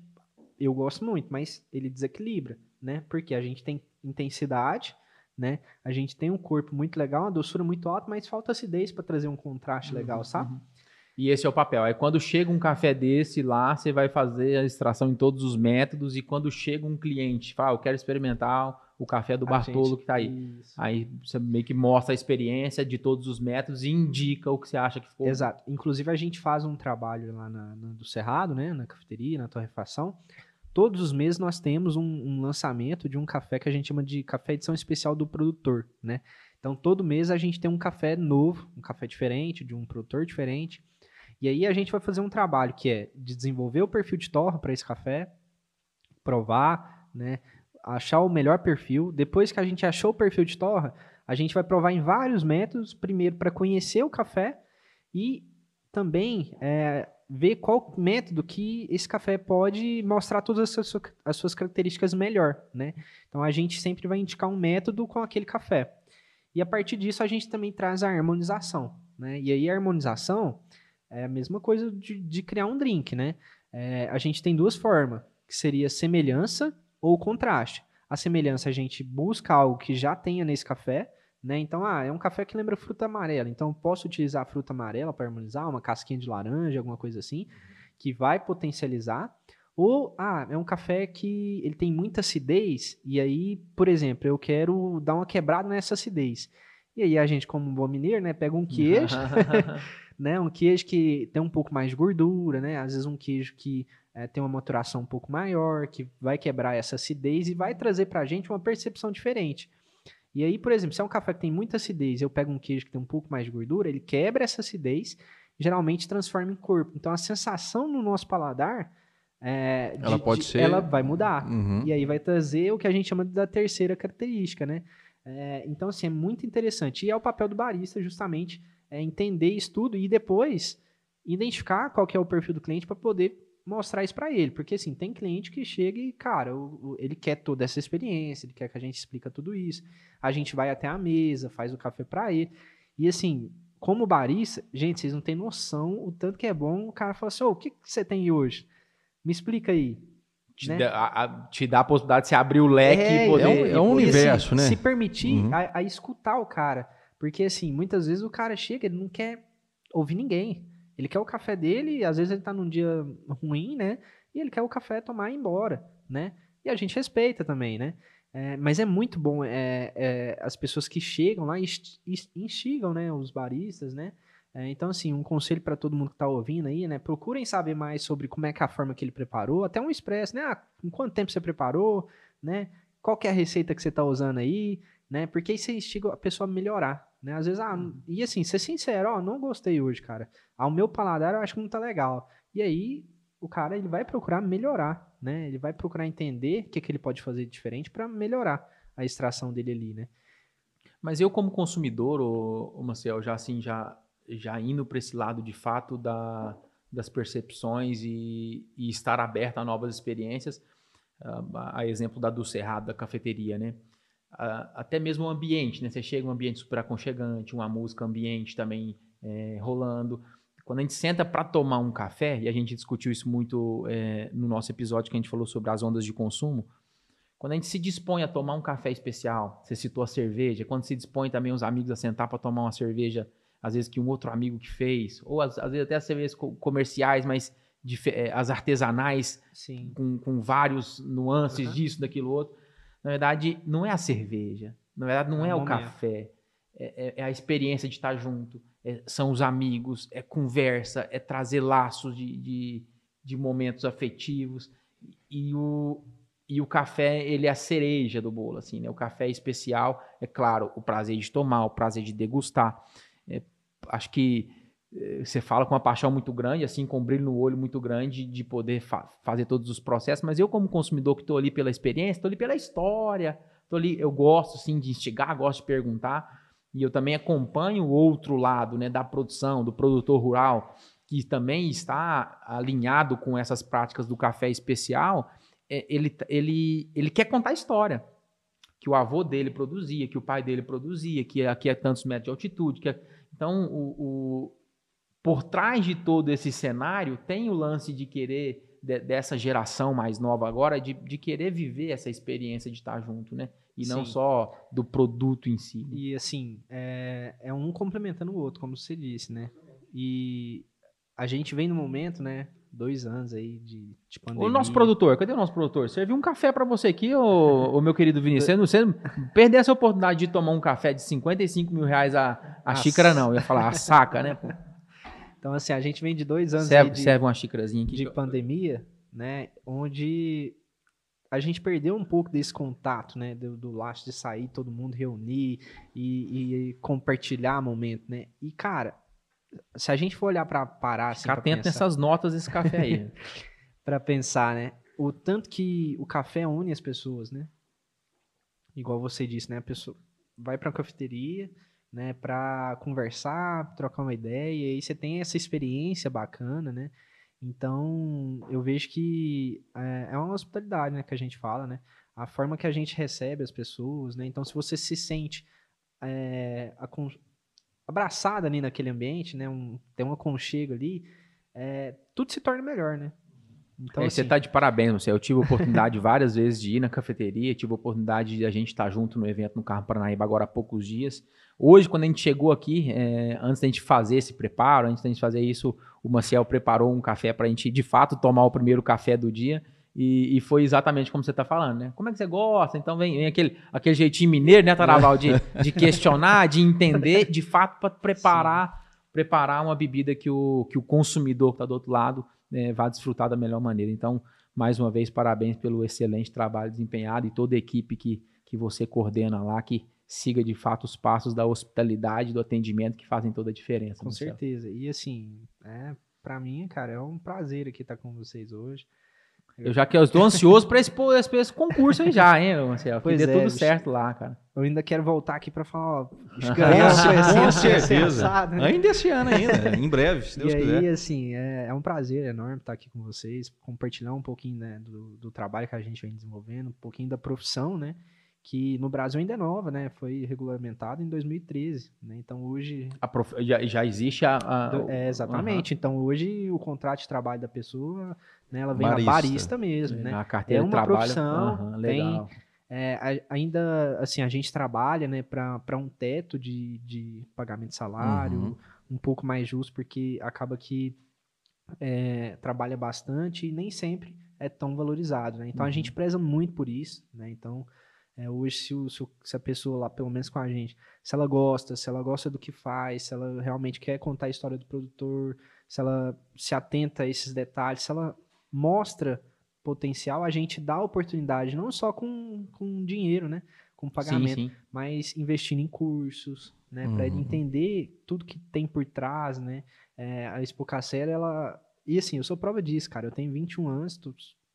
Eu gosto muito, mas ele desequilibra, né? Porque a gente tem intensidade, né? A gente tem um corpo muito legal, uma doçura muito alta, mas falta acidez para trazer um contraste legal, sabe? E esse é o papel. Aí quando chega um café desse lá, você vai fazer a extração em todos os métodos. E quando chega um cliente, fala, ah, eu quero experimentar o café do A Bartolo gente- que tá aí. Isso. Aí você meio que mostra a experiência de todos os métodos e indica o que você acha que ficou. Exato. Inclusive, a gente faz um trabalho lá na, na- do Cerrado, né? Na cafeteria, na torrefação. Todos os meses nós temos um, um lançamento de um café que a gente chama de café edição especial do produtor, né? Então, todo mês a gente tem um café novo, um café diferente, de um produtor diferente. E aí a gente vai fazer um trabalho que é de desenvolver o perfil de torra para esse café, provar, né? Achar o melhor perfil. Depois que a gente achou o perfil de torra, a gente vai provar em vários métodos, primeiro para conhecer o café e também é, ver qual método que esse café pode mostrar todas as suas, as suas características melhor, né? Então a gente sempre vai indicar um método com aquele café. E a partir disso a gente também traz a harmonização, né? E aí a harmonização é a mesma coisa de, de criar um drink, né? É, a gente tem duas formas, que seria semelhança ou contraste. A semelhança a gente busca algo que já tenha nesse café, né? Então, ah, é um café que lembra fruta amarela. Então, posso utilizar a fruta amarela para harmonizar, uma casquinha de laranja, alguma coisa assim, que vai potencializar. Ou, ah, é um café que ele tem muita acidez, e aí, por exemplo, eu quero dar uma quebrada nessa acidez. E aí a gente, como um bom mineiro, né, pega um queijo, né, um queijo que tem um pouco mais de gordura, né, às vezes um queijo que eh, tem uma maturação um pouco maior, que vai quebrar essa acidez e vai trazer pra gente uma percepção diferente. E aí, por exemplo, se é um café que tem muita acidez, eu pego um queijo que tem um pouco mais de gordura, ele quebra essa acidez, geralmente transforma em corpo. Então a sensação no nosso paladar é, Ela de- pode de- ser- Ela vai mudar. Uhum. E aí vai trazer o que a gente chama da terceira característica, né? É, então, assim, é muito interessante. E é o papel do barista, justamente, é entender isso tudo e depois identificar qual que é o perfil do cliente para poder mostrar isso para ele. Porque, assim, tem cliente que chega e, cara, o- o- ele quer toda essa experiência, ele quer que a gente explica tudo isso. A gente vai até a mesa, faz o café para ele. E, assim, como barista, gente, vocês não têm noção o tanto que é bom o cara falar assim, ô, o que, que você tem hoje? Me explica aí. Te, né? dá, a, a- te dá a possibilidade de você abrir o leque É, e poder. é um- é um universo, né? Se permitir Uhum. a, a escutar o cara. Porque, assim, muitas vezes o cara chega, ele não quer ouvir ninguém. Ele quer o café dele, e às vezes ele tá num dia ruim, né? E ele quer o café tomar e ir embora, né? E a gente respeita também, né? É, mas é muito bom é, é, as pessoas que chegam lá e inst- inst- instigam, né? Os baristas, né? É, então, assim, um conselho para todo mundo que tá ouvindo aí, né? Procurem saber mais sobre como é que é a forma que ele preparou, até um expresso, né? Ah, em quanto tempo você preparou, né? Qual que é a receita que você tá usando aí, né? Porque aí você instiga a pessoa a melhorar, né? Às vezes, ah, e assim, ser sincero, ó, não gostei hoje, cara. Ao meu paladar, eu acho que não tá legal. E aí, o cara, ele vai procurar melhorar, né? Ele vai procurar entender o que, que ele pode fazer diferente para melhorar a extração dele ali, né? Mas eu, como consumidor, ô, ô Maciel, já assim, já, já indo para esse lado de fato da, das percepções e, e estar aberto a novas experiências, ah, a exemplo da do Cerrado, da cafeteria, né? Até mesmo o ambiente, né? Você chega um ambiente super aconchegante, uma música ambiente também eh, rolando. Quando a gente senta para tomar um café, e a gente discutiu isso muito eh, no nosso episódio que a gente falou sobre as ondas de consumo, quando a gente se dispõe a tomar um café especial, você citou a cerveja, quando se dispõe também os amigos a sentar para tomar uma cerveja, às vezes que um outro amigo que fez, ou às, às vezes até as cervejas co- comerciais, mas dife- eh, as artesanais, Sim. com, com vários nuances Aham. disso, daquilo outro. Na verdade, não é a cerveja, na verdade, não É é, o café, é, é- é a experiência de estar junto, é- são os amigos, é conversa, é trazer laços de, de, de momentos afetivos. E o, e o café, ele é a cereja do bolo, assim, né? O café é especial, é claro, o prazer de tomar, o prazer de degustar. É, acho que eh, você fala com uma paixão muito grande, assim, com um brilho no olho muito grande de poder fa- fazer todos os processos, mas eu como consumidor que estou ali pela experiência, estou ali pela história, tô ali, eu gosto, sim, de instigar, gosto de perguntar, e eu também acompanho o outro lado, né, da produção, do produtor rural, que também está alinhado com essas práticas do café especial, é, ele, ele, ele quer contar a história. Que o avô dele produzia, que o pai dele produzia, que aqui é tantos metros de altitude. Que é- Então, o, o- por trás de todo esse cenário, tem o lance de querer, de- dessa geração mais nova agora, de, de querer viver essa experiência de estar junto, né? E não Sim. só do produto em si. né? E assim, é, é um complementando o outro, como você disse, né? E a gente vem no momento, né? Dois anos aí de, de pandemia. O nosso produtor, cadê o nosso produtor? Serviu um café pra você aqui, ô, ô meu querido Vinícius. Você não, você não perder essa oportunidade de tomar um café de 55 mil reais a, a xícara, não. Eu ia falar a saca, né? pô? Então, assim, a gente vem de dois anos Serve, de, serve uma xícarazinha aqui. de pandemia, né? Onde a gente perdeu um pouco desse contato, né? Do, do laço de sair, todo mundo reunir e, e compartilhar momento, né? E, cara, se a gente for olhar pra parar, assim, atento pensar- nessas notas desse café aí. para pensar, né? O tanto que o café une as pessoas, né? Igual você disse, né? A pessoa vai para uma cafeteria, né? Para conversar, trocar uma ideia, e aí você tem essa experiência bacana, né? Então, eu vejo que é, é uma hospitalidade, né? Que a gente fala, né? A forma que a gente recebe as pessoas, né? Então, se você se sente é, abraçada ali naquele ambiente, né? Um, tem um aconchego ali, é, tudo se torna melhor, né? Então, É, você assim, tá de parabéns, você. Eu tive a oportunidade várias vezes de ir na cafeteria, tive a oportunidade de a gente estar junto no evento no Carro Paranaíba agora há poucos dias. Hoje, quando a gente chegou aqui, é, antes da gente fazer esse preparo, antes da gente fazer isso, o Maciel preparou um café para a gente, de fato, tomar o primeiro café do dia. E, e foi exatamente como você está falando, né? Como é que você gosta? Então vem, vem aquele, aquele jeitinho mineiro, né, Taraval? De, de questionar, de entender, de fato, para preparar, preparar uma bebida que o, que o consumidor que está do outro lado né, vá desfrutar da melhor maneira. Então, mais uma vez, parabéns pelo excelente trabalho desempenhado e toda a equipe que, que você coordena lá, que siga de fato os passos da hospitalidade, do atendimento que fazem toda a diferença. Com Marcelo. certeza. E assim, é, para mim, cara, é um prazer aqui estar com vocês hoje. Eu já que eu estou ansioso para esse, esse, esse concurso aí já, hein, Marcelo? Que Pois dê é, tudo bicho. certo lá, cara. Eu ainda quero voltar aqui pra falar, ó, bicho, Com, assim, com certeza. assado, né? Ainda esse ano ainda, em breve, se Deus e aí, quiser. assim, é, é um prazer enorme estar aqui com vocês, compartilhar um pouquinho né, do, do trabalho que a gente vem desenvolvendo, um pouquinho da profissão, né? Que no Brasil ainda é nova, né? Foi regulamentado em 2013, né? Então hoje. Prof- já, já existe a. a- É, exatamente. Então hoje o contrato de trabalho da pessoa, né? Ela vem Barista. na barista mesmo, né? a carteira é de uma trabalho. profissão, Aham, legal. É, a- ainda, assim, a gente trabalha, né, para um teto de, de pagamento de salário, Uhum. um pouco mais justo, porque acaba que é, trabalha bastante e nem sempre é tão valorizado, né? Então a Uhum. gente preza muito por isso, né? Então, é, hoje, se, o- se a pessoa lá, pelo menos com a gente, se ela gosta, se ela gosta do que faz, se ela realmente quer contar a história do produtor, se ela se atenta a esses detalhes, se ela mostra potencial, a gente dá oportunidade, não só com, com dinheiro, né? Com pagamento, Sim, sim. mas investindo em cursos, né? Para ele Uhum. entender tudo que tem por trás, né? É, a Expocacera, ela... E assim, eu sou prova disso, cara. Eu tenho 21 anos,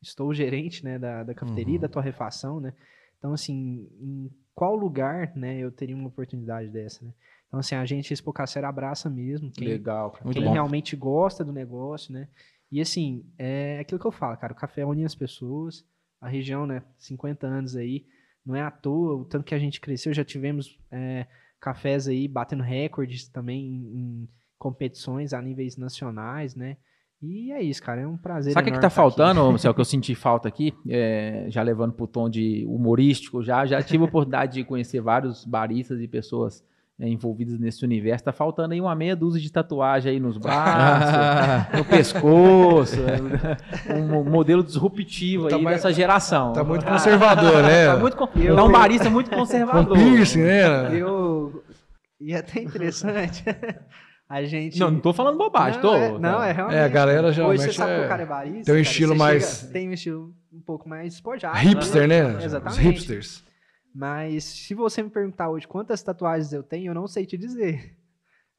estou gerente, né? Da, da cafeteria, Uhum. da torrefação, né? Então, assim, em qual lugar, né? Eu teria uma oportunidade dessa, né? Então, assim, a gente, a Expocacera, abraça mesmo. Quem, Legal, cara. Quem bom. realmente gosta do negócio, né? E assim, é aquilo que eu falo, cara, o café une as pessoas, a região, né, 50 anos aí, não é à toa, o tanto que a gente cresceu, já tivemos é, cafés aí batendo recordes também em, em competições a níveis nacionais, né? E é isso, cara, é um prazer Sabe o que, que tá aqui. faltando, Marcelo, que eu senti falta aqui? É, já levando pro tom de humorístico, já, já tive a oportunidade de conhecer vários baristas e pessoas é, envolvidas nesse universo. Tá faltando aí uma meia dúzia de tatuagem aí nos braços, no pescoço. é, um modelo disruptivo Tá aí mais- dessa geração. Tá muito conservador, né? Tá muito con- Eu- tá um barista muito Com conservador. piercing, né? Eu... E é até interessante, a gente... Não, não tô falando bobagem, não, tô. é, não, é realmente. É, a galera Hoje geralmente você sabe que é- o cara é barista. tem um cara, estilo você mais- chega- tem um estilo um pouco mais espojado. Hipster, né? Os Exatamente. hipsters. Mas se você me perguntar hoje quantas tatuagens eu tenho, eu não sei te dizer.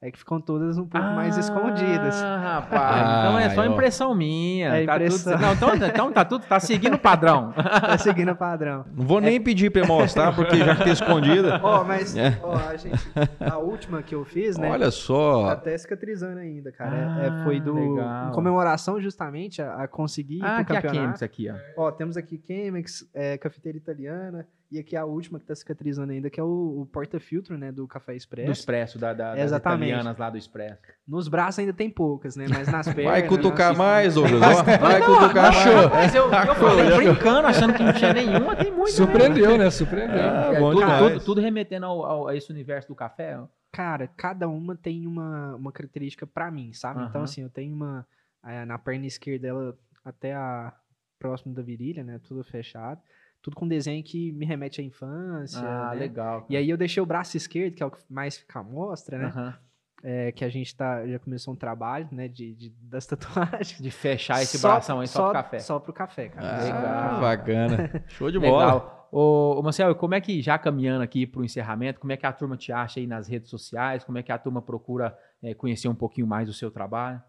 É que ficam todas um pouco mais escondidas. Ah, rapaz. então é só impressão minha. É tá impressão. Tudo, não, então, então tá tudo, tá seguindo o padrão. Tá seguindo o padrão. Não vou nem pedir pra ele mostrar, porque já que tá escondida. Ó, mas É. ó, a, gente, a última que eu fiz, né? Olha Tá só. até cicatrizando ainda, cara. É- Ah, é, foi do legal. em comemoração justamente a, a conseguir ir Ah, pro aqui a campeonato. Chemex aqui, ó. Ó, temos aqui Chemex, é, cafeteira italiana, e aqui a última que tá cicatrizando ainda, que é o, o porta-filtro, né, do Café Do Expresso. Expresso, da, da, das italianas lá do Expresso. Nos braços ainda tem poucas, né, mas nas pernas... Vai cutucar nas- mais, Douglas. ó. Vai cutucar mais. Mas eu, eu falei brincando, achando que não tinha nenhuma, tem muito. Surpreendeu, né? Surpreendeu. Ah, É, bom tudo, tudo, tudo remetendo ao, ao- a esse universo do café. ó. Cara, cada uma tem uma, uma característica pra mim, sabe? Então, Aham. assim, eu tenho uma... é, na perna esquerda, ela até a próximo da virilha, né, tudo fechado. Tudo com desenho que me remete à infância, Ah, né? legal. E aí eu deixei o braço esquerdo, que é o que mais fica à mostra, né? Aham. É, que a gente tá, já começou um trabalho, né, de, de- das tatuagens. De fechar esse bração aí só, pro café. Só pro café, cara. Ah, Legal. bacana. Show de bola. Legal. Ô, ô Marcelo, como é que, já caminhando aqui para o encerramento, como é que a turma te acha aí nas redes sociais? Como é que a turma procura eh, conhecer um pouquinho mais do seu trabalho?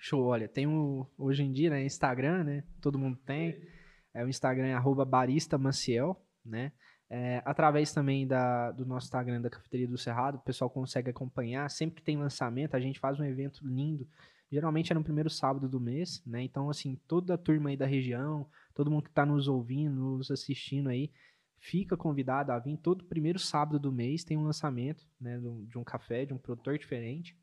Show, olha, tem o, hoje em dia, né, Instagram, né, todo mundo tem, é o Instagram é baristamaciel, né, é, através também da, do nosso Instagram da Cafeteria do Cerrado, o pessoal consegue acompanhar, sempre que tem lançamento, a gente faz um evento lindo, geralmente é no primeiro sábado do mês, né, então, assim, toda a turma aí da região, todo mundo que está nos ouvindo, nos assistindo aí, fica convidado a vir. Todo primeiro sábado do mês, tem um lançamento, né, de um café, de um produtor diferente,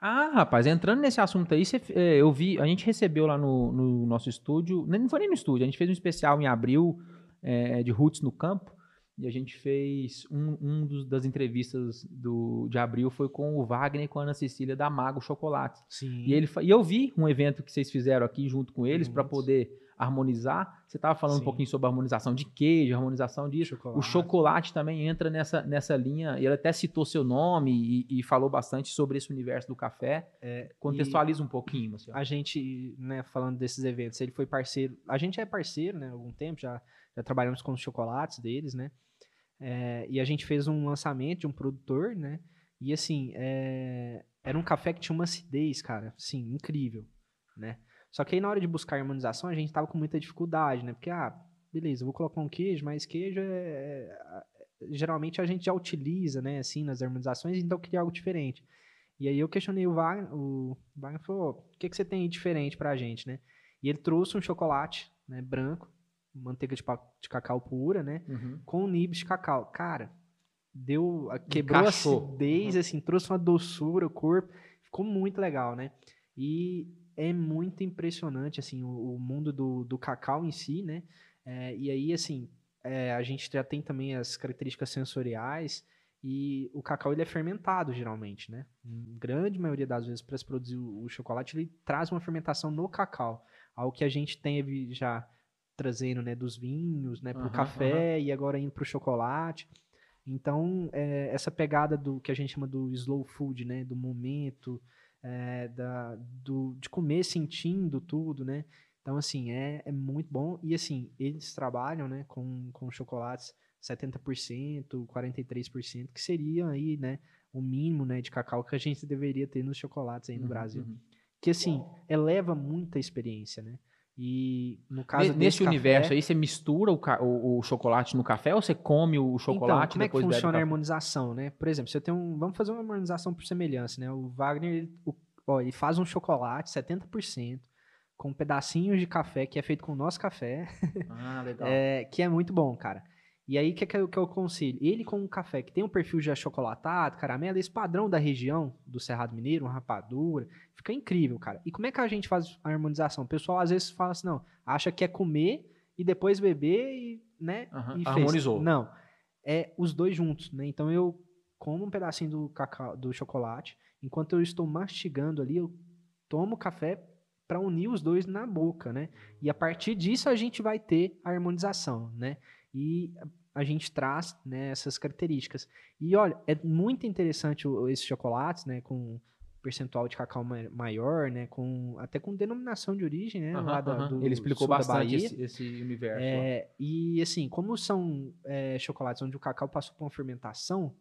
Ah, rapaz, entrando nesse assunto aí, você, eh, eu vi, a gente recebeu lá no, no nosso estúdio, não foi nem no estúdio, a gente fez um especial em abril eh, de Roots no Campo, e a gente fez um, um dos, das entrevistas do, de abril foi com o Wagner e com a Ana Cecília da Mago Chocolate. Sim. E, ele, e eu vi um evento que vocês fizeram aqui junto com eles para poder harmonizar. Você estava falando um Sim. pouquinho sobre harmonização de queijo, harmonização disso. O chocolate também entra nessa, nessa linha. Ele até citou seu nome e, e falou bastante sobre esse universo do café. Contextualiza um pouquinho, a gente, né, falando desses eventos, ele foi parceiro. A gente é parceiro, né, há algum tempo, já, já trabalhamos com os chocolates deles, né? É, e a gente fez um lançamento de um produtor, né? E assim, é, era um café que tinha uma acidez, cara, assim, incrível. né? Só que aí na hora de buscar harmonização a gente tava com muita dificuldade, né? Porque, ah, beleza, vou colocar um queijo, mas queijo é, é- geralmente a gente já utiliza, né, assim, nas harmonizações, então eu queria algo diferente. E aí eu questionei o Wagner, o Wagner falou, o que, que você tem aí diferente pra gente, né? E ele trouxe um chocolate, né, branco, manteiga de, de cacau pura, né, Uhum. com nibs de cacau. Cara, deu, a- quebrou Encaixou. a acidez, assim, trouxe uma doçura, o corpo, ficou muito legal, né? E é muito impressionante, assim, o, o mundo do, do cacau em si, né? É, e aí, assim, é, a gente já tem também as características sensoriais e o cacau, ele é fermentado, geralmente, né? Em grande maioria das vezes, para se produzir o, o chocolate, ele traz uma fermentação no cacau, algo que a gente teve já trazendo, né, dos vinhos, né, para o Aham, café e agora indo para o chocolate. Então, é, essa pegada do que a gente chama do slow food, né, do momento, é, da, do, de comer sentindo tudo, né? Então, assim, é, é muito bom. E, assim, eles trabalham, né, com, com chocolates 70%, 43%, que seriam aí, né, o mínimo, né, de cacau que a gente deveria ter nos chocolates aí no Uhum, Brasil. uhum. Que, assim, eleva muita experiência, né? E, no caso desse Nesse café- universo aí, você mistura o, o- o chocolate no café ou você come o chocolate então, como é que funciona a café? harmonização, né? Por exemplo, se eu tenho um, vamos fazer uma harmonização por semelhança, né? O Wagner, ele, o- ó, ele faz um chocolate 70% com pedacinhos de café que é feito com o nosso café, Ah, legal. é, que é muito bom, cara. E aí, o que, que, eu, que eu aconselho? Ele com um café que tem um perfil já achocolatado, caramelo, esse padrão da região do Cerrado Mineiro, uma rapadura, fica incrível, cara. E como é que a gente faz a harmonização? O pessoal às vezes fala assim, não, acha que é comer e depois beber e, né, Aham, e fez. harmonizou. Não, é os dois juntos, né? Então eu como um pedacinho do cacau, do chocolate, enquanto eu estou mastigando ali, eu tomo café para unir os dois na boca, né? E a partir disso a gente vai ter a harmonização, né? E a gente traz né, essas características. E olha, é muito interessante o- esses chocolates, né? Com percentual de cacau ma- maior, né? Com, até com denominação de origem, né? Aham, lá da- aham. do Ele explicou sul da bastante Bahia. esse, esse universo. É, e assim, como são é, chocolates onde o cacau passou por uma fermentação,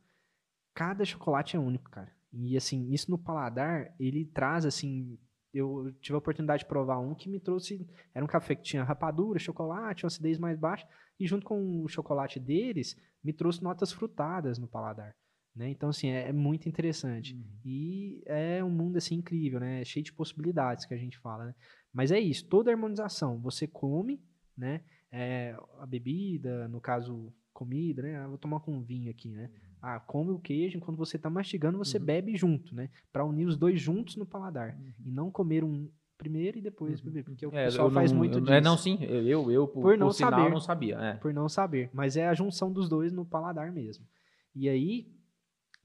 cada chocolate é único, cara. E assim, isso no paladar, ele traz assim. Eu tive a oportunidade de provar um que me trouxe. Era um café que tinha rapadura, chocolate, uma acidez mais baixa, e junto com o chocolate deles, me trouxe notas frutadas no paladar. Né? Então, assim, é, é muito interessante. Uhum. E é um mundo assim incrível, né? Cheio de possibilidades que a gente fala, né? Mas é isso, toda harmonização, você come, né? É, a bebida, no caso, comida, né? Ah, vou tomar com vinho aqui, né? Ah, come o queijo, enquanto você tá mastigando, você Uhum. bebe junto, né? Para unir os dois juntos no paladar. Uhum. E não comer um primeiro e depois beber, porque o É, pessoal faz não- muito eu- disso. É, não, sim. Eu, eu, eu por, Por não por sinal, saber. não sabia. É. Por não saber. Mas é a junção dos dois no paladar mesmo. E aí,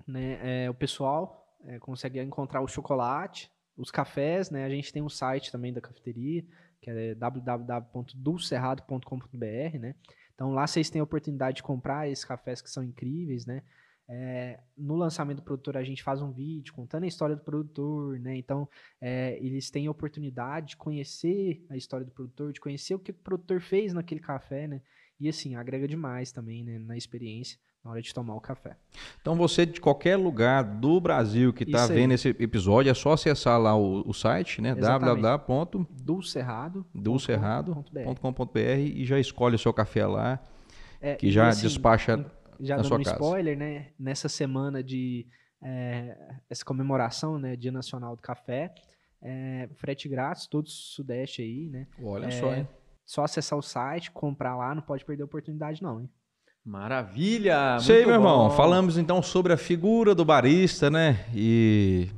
né, é, o pessoal é, consegue encontrar o chocolate, os cafés, né? A gente tem um site também da cafeteria, que é www.dulcerrado.com.br, né? Então lá vocês têm a oportunidade de comprar esses cafés que são incríveis, né? É, no lançamento do produtor a gente faz um vídeo contando a história do produtor, né? Então é, eles têm a oportunidade de conhecer a história do produtor, de conhecer o que o produtor fez naquele café, né? E assim, agrega demais também, né, na experiência na hora de tomar o café. Então você de qualquer lugar do Brasil que está vendo esse episódio, é só acessar lá o, o site, né? Www.dulcerrado.com.br Dulcerrado.com.br. e já escolhe o seu café lá, É, que já assim, despacha já na dando um casa. spoiler, né? Nessa semana de é, essa comemoração, né? Dia Nacional do Café, é, frete grátis, todo o Sudeste aí, né? Olha É, só, hein? Só acessar o site, comprar lá, não pode perder a oportunidade não, hein? Maravilha! Isso aí, meu irmão. bom. Falamos então sobre a figura do barista, né? E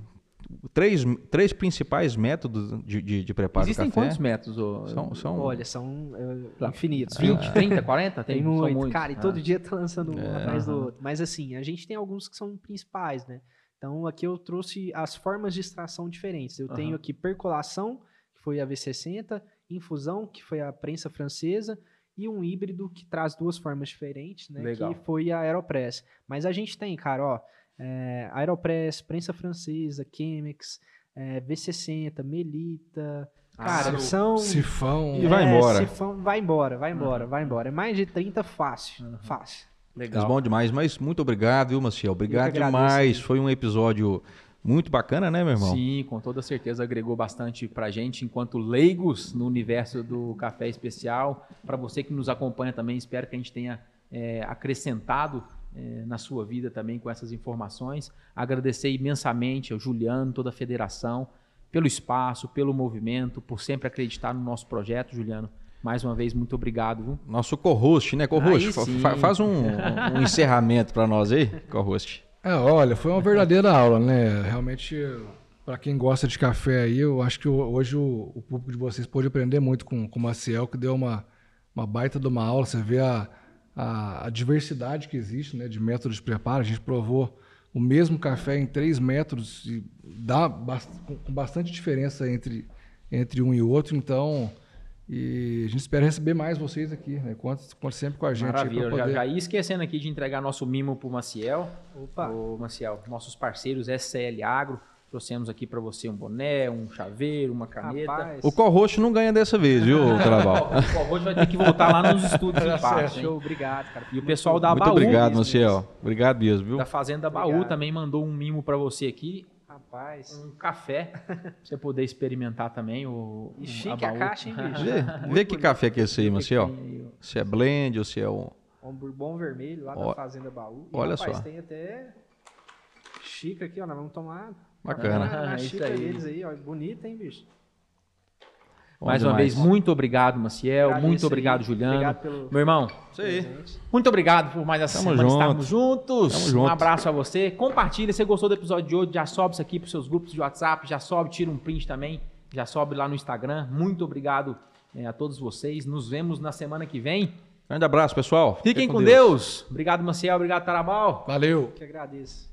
três, três principais métodos de, de, de preparo Existem do café. quantos métodos? ô? São, são Olha, são é, Lá, infinitos. 20, 30, 40? Tem, são muito, muitos. cara, e Ah. todo dia tá lançando um atrás do outro. Mas assim, a gente tem alguns que são principais, né? Então aqui eu trouxe as formas de extração diferentes. Eu tenho Aham. aqui percolação, que foi a V60, infusão, que foi a prensa francesa, e um híbrido que traz duas formas diferentes, né? Legal. Que foi a Aeropress. Mas a gente tem, cara, ó, é, Aeropress, prensa francesa, Chemex, é, V60, Melita. Cara, Aro. são. Sifão. E vai embora. sifão- vai embora, vai embora, vai embora. É mais de 30 fácil. Fácil. Mas Legal. bom demais, mas muito obrigado, viu, Maciel? Obrigado agradeço, demais. hein? Foi um episódio muito bacana, né, meu irmão? Sim, com toda certeza agregou bastante para gente, enquanto leigos no universo do café especial. Para você que nos acompanha também, espero que a gente tenha é, acrescentado é, na sua vida também com essas informações. Agradecer imensamente ao Juliano, toda a federação, pelo espaço, pelo movimento, por sempre acreditar no nosso projeto, Juliano. Mais uma vez, muito obrigado. Viu? Nosso co-host, né? Co-host, fa faz um, um encerramento para nós aí, co-host. É, olha, foi uma verdadeira aula, né? Realmente, para quem gosta de café aí, eu acho que hoje o, o, público de vocês pode aprender muito com, com o Maciel, que deu uma, uma baita de uma aula. Você vê a, a, a, diversidade que existe né, de métodos de preparo. A gente provou o mesmo café em três métodos e dá bast com bastante diferença entre, entre um e outro. Então, e a gente espera receber mais vocês aqui, né? Conta, conta sempre com a gente. Maravilha, poder... já, já ia esquecendo aqui de entregar nosso mimo para o Maciel. Opa! O Maciel, nossos parceiros SCL Agro. Trouxemos aqui para você um boné, um chaveiro, uma caneta. Rapaz. O co-host não ganha dessa vez, viu, Traval? o co-host vai ter que voltar lá nos estúdios em. Show, obrigado, cara. E o pessoal da Muito Baú. Muito obrigado, Maciel. Obrigado mesmo, viu? Da Fazenda obrigado. Baú também mandou um mimo para você aqui. Rapaz. Um café pra você poder experimentar também. O, e chique a, a caixa, hein, bicho? Vê, vê que café que é esse aí, Maciel. Se é blend ou se é um. Um bourbon vermelho lá da Fazenda Baú. E, olha rapaz, só. tem até xícara aqui, ó. Nós vamos tomar. Bacana. Na, na xícara deles aí, ó. Bonita, hein, bicho? Mais uma vez, muito obrigado, Maciel. muito obrigado, aí. Juliano. Obrigado pelo... Meu irmão, Isso aí. muito obrigado por mais essa Tamo semana junto. estarmos juntos. Tamo um junto. abraço a você. Compartilha, se você gostou do episódio de hoje, já sobe isso aqui para seus grupos de WhatsApp, já sobe, tira um print também, já sobe lá no Instagram. Muito obrigado é, a todos vocês. Nos vemos na semana que vem. Grande abraço, pessoal. Fiquem com, com Deus. Deus. Obrigado, Maciel. Obrigado, Tarabal. Valeu. Que agradeço.